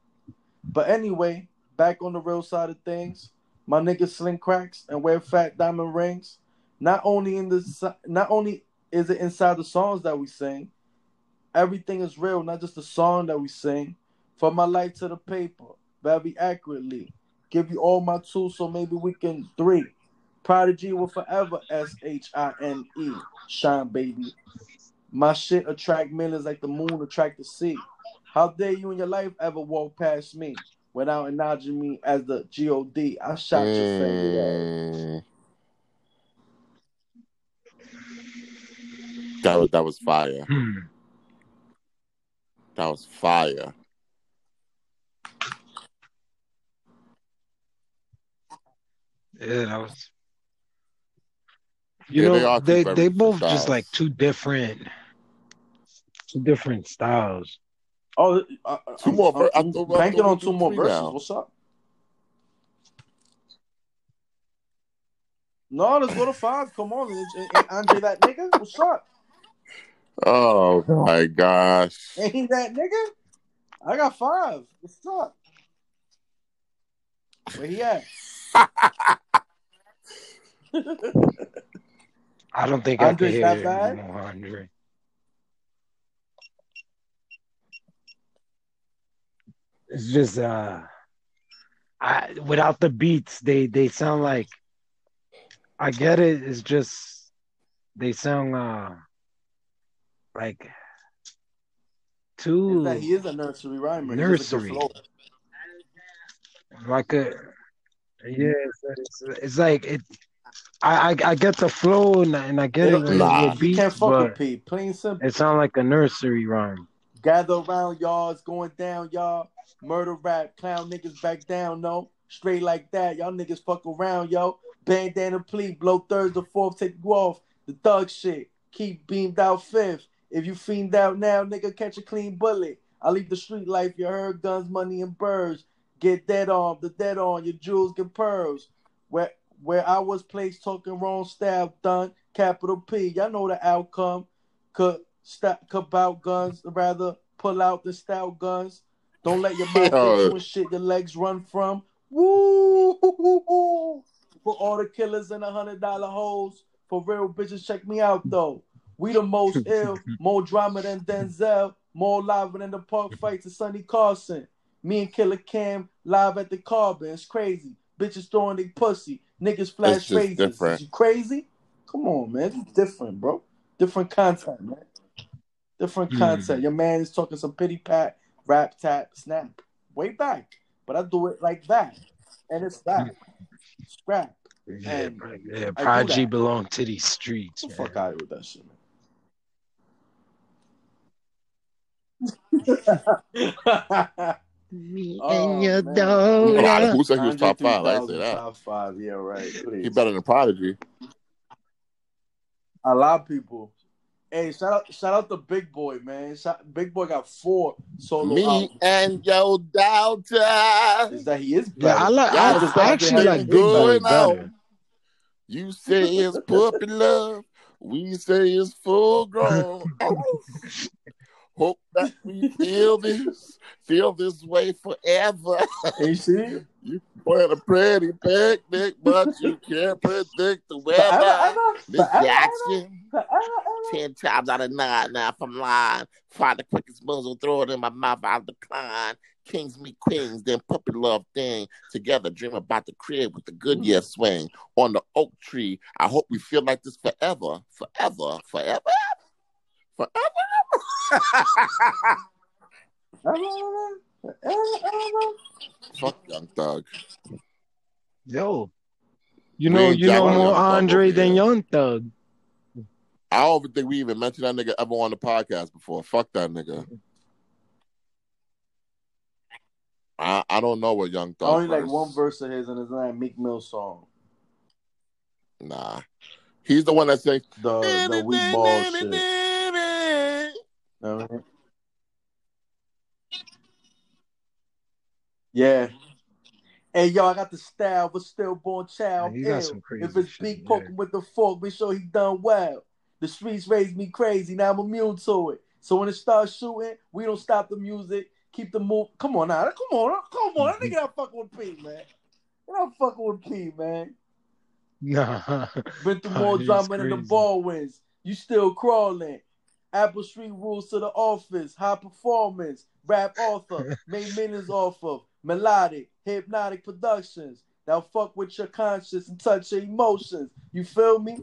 A: But anyway, back on the real side of things, my niggas sling cracks and wear fat diamond rings. Not only in the not only is it inside the songs that we sing, everything is real, not just the song that we sing. From my life to the paper, very accurately. Give you all my tools so maybe we can three. Prodigy will forever S H I N E. Shine, baby. My shit attract millions like the moon attract the sea. How dare you in your life ever walk past me without acknowledging me as the God? I shot your faggot ass.
B: Mm. That was that was fire.
C: Hmm.
B: That was fire.
C: Yeah, that was. You
B: Yeah, they
C: know,
B: are
C: they, they
B: different
C: both just like two different, two different styles.
A: Oh, uh,
B: Two
A: I'm,
B: more ver- I
A: I'm,
B: thought-
A: I'm banking on two more
B: three
A: verses.
B: now.
A: What's up? No, let's go to five. Come on, ain't- ain't Andre that nigga. What's up?
B: Oh my gosh.
A: Ain't that nigga? I got five. What's up? Where he at?
C: I don't think I
A: that
C: hear
A: bad?
C: more Andre. It's just uh, I without the beats, they they sound like. I get it. It's just they sound uh, like too
A: that he is a nursery rhymer. He just a good
C: Nursery. like a yeah. It's, it's like it. I, I I get the flow and, I- and I get it
B: Nah.
A: He can't fuck with P. Plain simple.
C: it sounds like a nursery rhyme.
A: Gather around, y'all. It's going down, y'all. Murder rap, clown niggas back down, no. Straight like that. Y'all niggas fuck around, yo. Bandana plea, blow thirds or fourth, take you off. The thug shit. Keep beamed out fifth. If you fiend out now, nigga, catch a clean bullet. I leave the street life, you heard guns, money, and birds. Get dead on, the dead on, your jewels get pearls. Where where I was placed talking wrong style done, capital P. Y'all know the outcome. Could stop about guns, rather pull out the stout guns. Don't let your mouth
B: Yo.
A: hit shit your legs run from. Woo! For all the killers in the hundred dollar holes. For real bitches, check me out though. We the most ill, more drama than Denzel, more live than the park fights of Sonny Carson. Me and Killer Cam live at the Carbon. It's crazy. Bitches throwing their pussy. Niggas flash
B: just
A: razors.
B: different.
A: You crazy? Come on, man. It's different, bro. Different content, man. Different
C: Hmm.
A: content. Your man is talking some pity pat, rap tap, snap. Way back. But I do it like that. And it's that. Scrap.
C: Yeah,
A: And
C: yeah. Prodigy
A: that.
C: belong to these streets.
A: The
C: man.
A: fuck out of with that shit, man.
C: Me
A: Oh,
C: and your
A: man.
C: daughter.
B: Who said he was top
A: Andre
B: five? I didn't
A: 3000
B: say ah. that.
A: Top five, yeah, right. Please.
B: He better than Prodigy.
A: A lot of people. Hey, shout out, shout out to Big Boi, man. Shout, Big Boi got four solo
B: Me
A: albums.
B: and your daughter.
A: Is that he is
C: Yeah. I like.
B: Yeah,
C: I,
B: just
C: I actually like Big Boi
B: going
C: better.
B: You say it's puppy love. We say it's full grown. Oh. Hope that we feel this, feel this way forever.
A: Ain't see?
B: You plan a pretty picnic, but you can't predict the weather. Miss Jackson.
A: forever.
B: Ten times out of nine, now if I'm lying, find the quickest muzzle, throw it in my mouth, I'll decline. Kings meet queens, then puppy love thing. Together, dream about the crib with the Goodyear swing on the oak tree. I hope we feel like this forever, forever, forever, forever.
A: Ever, ever, ever.
B: Fuck Young Thug.
C: Yo, you know, you know more
B: Young
C: Andre
B: over
C: than. Young Thug.
B: I don't even think we even mentioned that nigga ever on the podcast before. Fuck that nigga. I, I don't know what Young Thug.
A: Only like one verse of his, and it's not a Meek Mill song.
B: Nah, he's the one that sings.
A: The the we ball shit. Know what I mean? Yeah. Hey yo, I got the style of a stillborn child.
C: He got some crazy
A: if it's big poking with the fork, make sure he done well. The streets raised me crazy, now I'm immune to it. So when it starts shooting, we don't stop the music. Keep the move. Come on now, come on, come on. That nigga not fucking with P, man. You're not fucking with P, man.
C: Nah.
A: Been through more drama than the ball wins. You still crawling. Apple Street rules to the office. High performance. Rap author. Made millions off of. Melodic. Hypnotic productions. Now fuck with your conscience and touch your emotions. You feel me?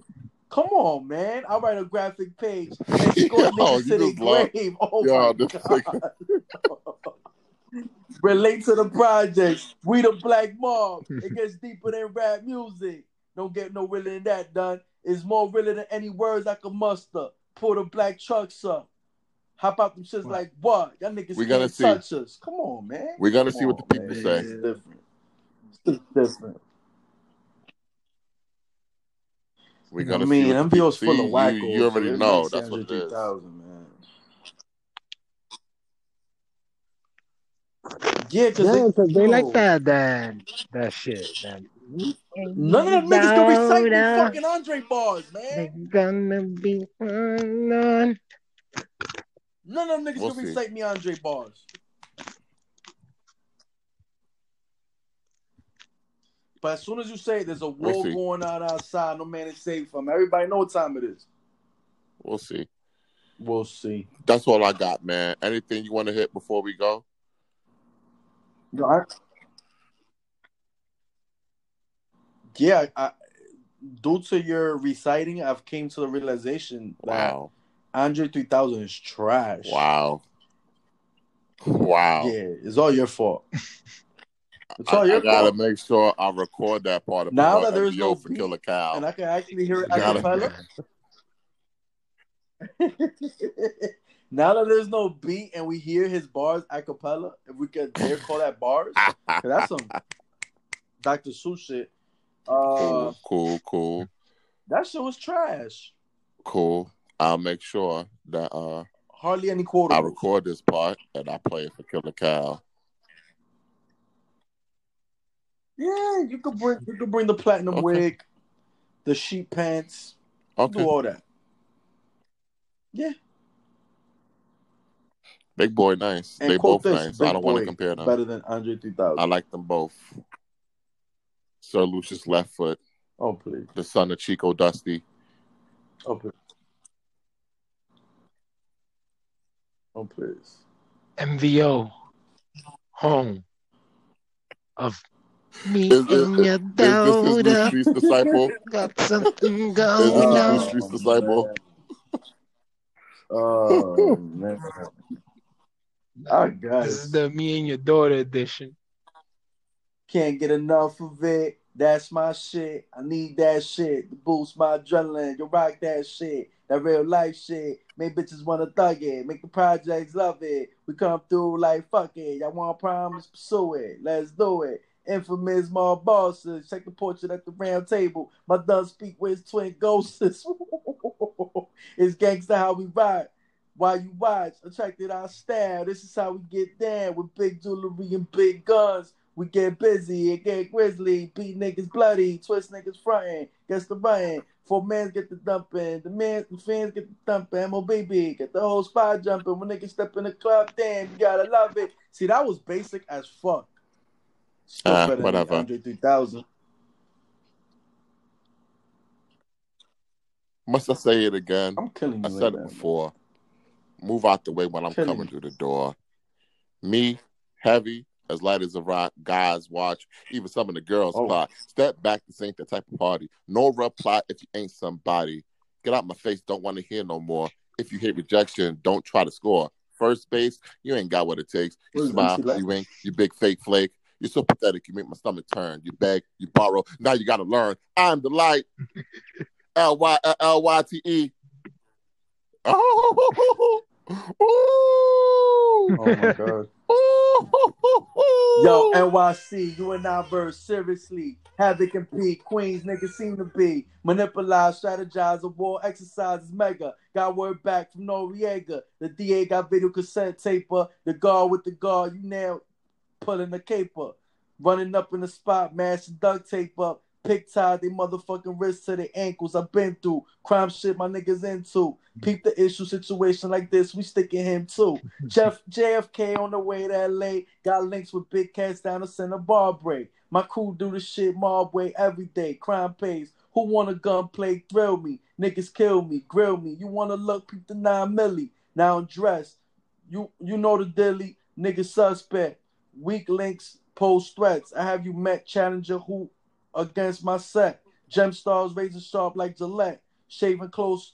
A: Come on, man. I write a graphic page.
B: Yo,
A: niggas to
B: love-
A: grave. Oh
B: Yo,
A: my God. Relate to the projects. We the black mob. It gets deeper than rap music. Don't get no realer than that done. It's more realer than any words I can muster. Pull the black trucks up. Hop out them shits like what? Y'all niggas
B: We
A: can't
B: gonna see.
A: touch us. Come on, man.
B: We're gonna
A: Come
B: see what the people
A: man.
B: say.
A: It's different. It's different.
B: We're gonna see.
A: mean,
B: what the
A: MVO's
B: people-
A: full of wackos.
B: You, you already
A: so
B: know.
A: everybody
B: That's what it is.
A: 600,000, man. Yeah, because
C: Yeah,
A: they,
C: because they like that, that, that shit. That,
A: None of them niggas can recite me
C: Daughter,
A: fucking Andre bars,
C: They're
A: man.
C: gonna be on.
A: None of them niggas
B: We'll
A: can
B: see.
A: recite me Andre bars. But as soon as you say there's a
B: We'll
A: war going on outside, no man is safe from. Everybody know what time it is.
B: We'll see.
A: We'll see.
B: That's all I got, man. Anything you want to hit before we go?
A: Yo, I, yeah, I, due to your reciting, I've came to the realization that
B: Wow.
A: Andre 3000 is trash.
B: Wow. Wow.
A: Yeah, it's all your fault. It's
B: I,
A: all
B: I
A: your I
B: gotta
A: fault.
B: make sure I record that part of
A: Now that there's no
B: for
A: beat,
B: Killer Cow.
A: And I can actually hear it
B: gotta-
A: acapella. now that there's no beat and we hear his bars a cappella, if we could dare call that bars, that's some Dr. Seuss shit. Uh,
B: cool, cool, cool,
A: that shit was trash.
B: cool. I'll make sure that uh
A: Hardly any
B: quarter.
A: I
B: record this part and I play it for Killer Cow.
A: Yeah, you could bring you could bring the platinum
B: Okay.
A: wig, the sheep pants,
B: Okay.
A: do all that. Yeah,
B: Big Boi nice.
A: and
B: they both
A: this:
B: nice. I don't want to compare them.
A: better than Andre 3000.
B: I like them both. Sir Lucious Left Foot,
A: oh please,
B: the son of Chico Dusty.
A: oh please, oh please.
C: MVO, home of me
B: Is, is,
C: and
B: is,
C: your
B: is this his new
C: daughter.
B: streets disciple?
C: Got something
B: Is
C: going
B: this
C: on.
B: new streets disciple?
A: Oh man, I got
C: This
A: it.
C: is the me and your daughter edition.
A: Can't get enough of it. That's my shit. I need that shit to boost my adrenaline. You rock that shit. That real life shit. Make bitches wanna thug it. Make the projects love it. We come through like fuck it. Y'all want promise, pursue it. Let's do it. Infamous small bosses. Check the portrait at the round table. My done speak with his twin ghosts. it's gangsta how we ride. While you watch, attracted our style. This is how we get down with big jewelry and big guns. We get busy and get grizzly, beat niggas bloody, twist niggas frontin', gets the running. Four mans get the dumping, the man, the fans get the thumping, MOBB, get the whole spot jumping. When niggas step in the club, damn, you gotta love it. See, that was basic as fuck. Still
B: ah,
A: better than
B: whatever.
A: Andre 3000.
B: Must I say it again?
A: I'm killing you.
B: I said
A: right
B: it
A: now.
B: before. Move out the way when I'm
A: Killing
B: coming
A: me.
B: through the door. Me, heavy, as light as a rock, guys watch, even some of the girls
A: Oh.
B: plot. Step back, this ain't the type of party. No reply if you ain't somebody. Get out my face, don't want to hear no more. If you hit rejection, don't try to score. First base, you ain't got what it takes. You
A: What is
B: smile, you wink, you big fake flake. You're so pathetic, you make my stomach turn. You beg, you borrow. Now you gotta learn. I'm the light. L Y uh, L Y T E. Oh,
A: Oh my god. Yo, NYC, you and I verse seriously. Have they compete? Queens niggas seem to be. Manipulate, strategize, a war exercises mega. Got word back from Noriega. The DA got video cassette taper. The guard with the guard, you now pulling the caper. Running up in the spot, mashing duct tape up. Pick tie they motherfucking wrists to their ankles. I've been through crime shit my niggas into. Peep the issue situation like this, we sticking him too. Jeff JFK on the way to LA. Got links with big cats down the center bar break. My crew do the shit mob way every day. Crime pays. Who want a gunplay? Thrill me. Niggas kill me, grill me. You wanna look? Peep the nine milli. Now I'm dressed. You you know the dilly. Nigga suspect. Weak links pose threats. I have you met challenger who against my set. Gem stars razor sharp like Gillette. Shaving close.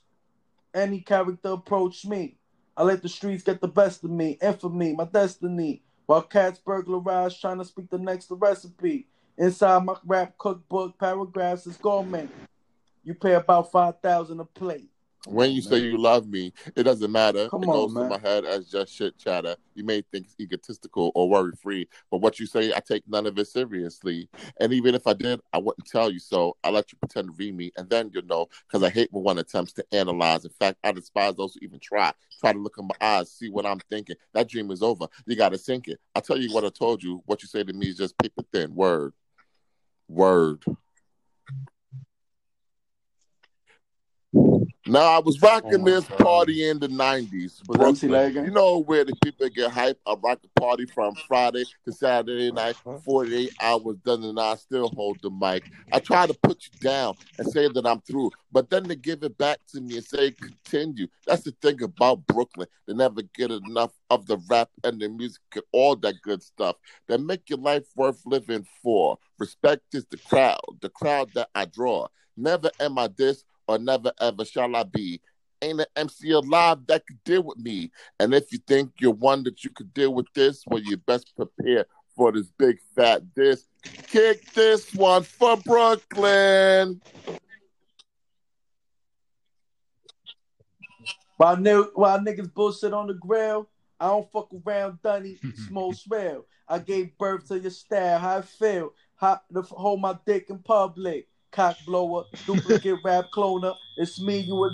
A: Any character approach me. I let the streets get the best of me, infamy, my destiny. While cats burglarize, trying to speak the next recipe. Inside my rap cookbook, paragraphs is gourmet. You pay about five thousand a plate.
B: When you say you love me, it doesn't matter.
A: Come
B: it
A: on,
B: goes
A: man.
B: to my head as just shit chatter. You may think it's egotistical or worry free, but what you say, I take none of it seriously. And even if I did, I wouldn't tell you so. I let you pretend to read me, and then you'll know. Because I hate when one attempts to analyze. In fact, I despise those who even try. Try to look in my eyes, see what I'm thinking. That dream is over. You got to sink it. I tell you what I told you. What you say to me is just paper thin. Word. Word. Now I was rocking
A: Oh
B: this
A: God.
B: party in the nineties.
A: Was MC Lagan?
B: You know where the people get hype? I rock the party from Friday to Saturday night,
A: Uh-huh.
B: 48 hours done, and I still hold the mic. I try to put you down and say that I'm through, but then they give it back to me and say continue. That's the thing about Brooklyn. They never get enough of the rap and the music and all that good stuff that make your life worth living for. Respect is the crowd, the crowd that I draw. Never am I this or never ever shall I be. Ain't an MC alive that could deal with me. And if you think you're one that you could deal with this, well, you best prepare for this big fat diss. Kick this one for Brooklyn.
A: While, ni- while niggas bullshit on the grill, I don't fuck around, Dunny. Smoke real. I gave birth to your style. How I feel. How to f- hold my dick in public. Cock blower, duplicate rap cloner. It's me, you a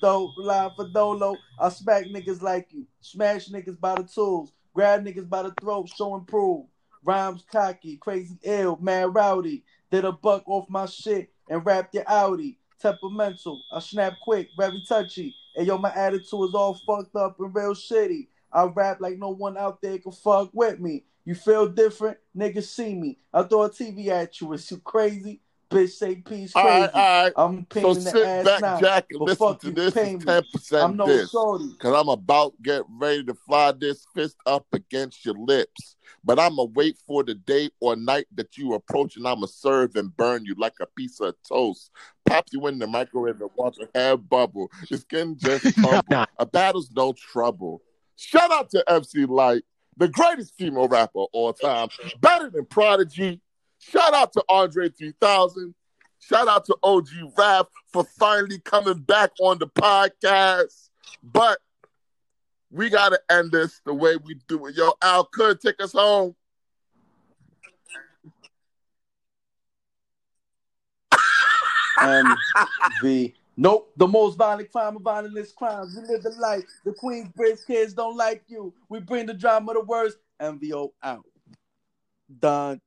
A: do live for Dolo. I smack niggas like you. Smash niggas by the tools. Grab niggas by the throat, show and prove. Rhymes cocky, crazy ill, mad rowdy. Did a buck off my shit and rapped your Audi. Temperamental, I snap quick, very touchy. And yo, my attitude is all fucked up and real shitty. I rap like no one out there can fuck with me. You feel different? Niggas see me. I throw a TV at you. Is you crazy? Bitch say peace
B: All
A: crazy.
B: right, all right.
A: I'm
B: So
A: painting the
B: sit
A: ass
B: back,
A: now.
B: Jack, and listen
A: fuck
B: to this.
A: pay
B: 10%
A: I'm no
B: this.
A: shorty.
B: Cause I'm about get ready to fly this fist up against your lips. But I'ma wait for the day or night that you approach and I'ma serve and burn you like a piece of toast. Pop you in the microwave and watch your hair bubble. Your skin just tumble.
C: Nah.
B: A battle's no trouble. Shout out to MC Lyte, the greatest female rapper of all time. Better than Prodigy. Shout out to Andre 3000. Shout out to OG Rap for finally coming back on the podcast. But we gotta end this the way we do it. Yo, Al could take us home.
A: MV. Nope, the most violent crime of violence crimes. We live the life. The Queensbridge kids don't like you. We bring the drama, the words. MVO out. Done.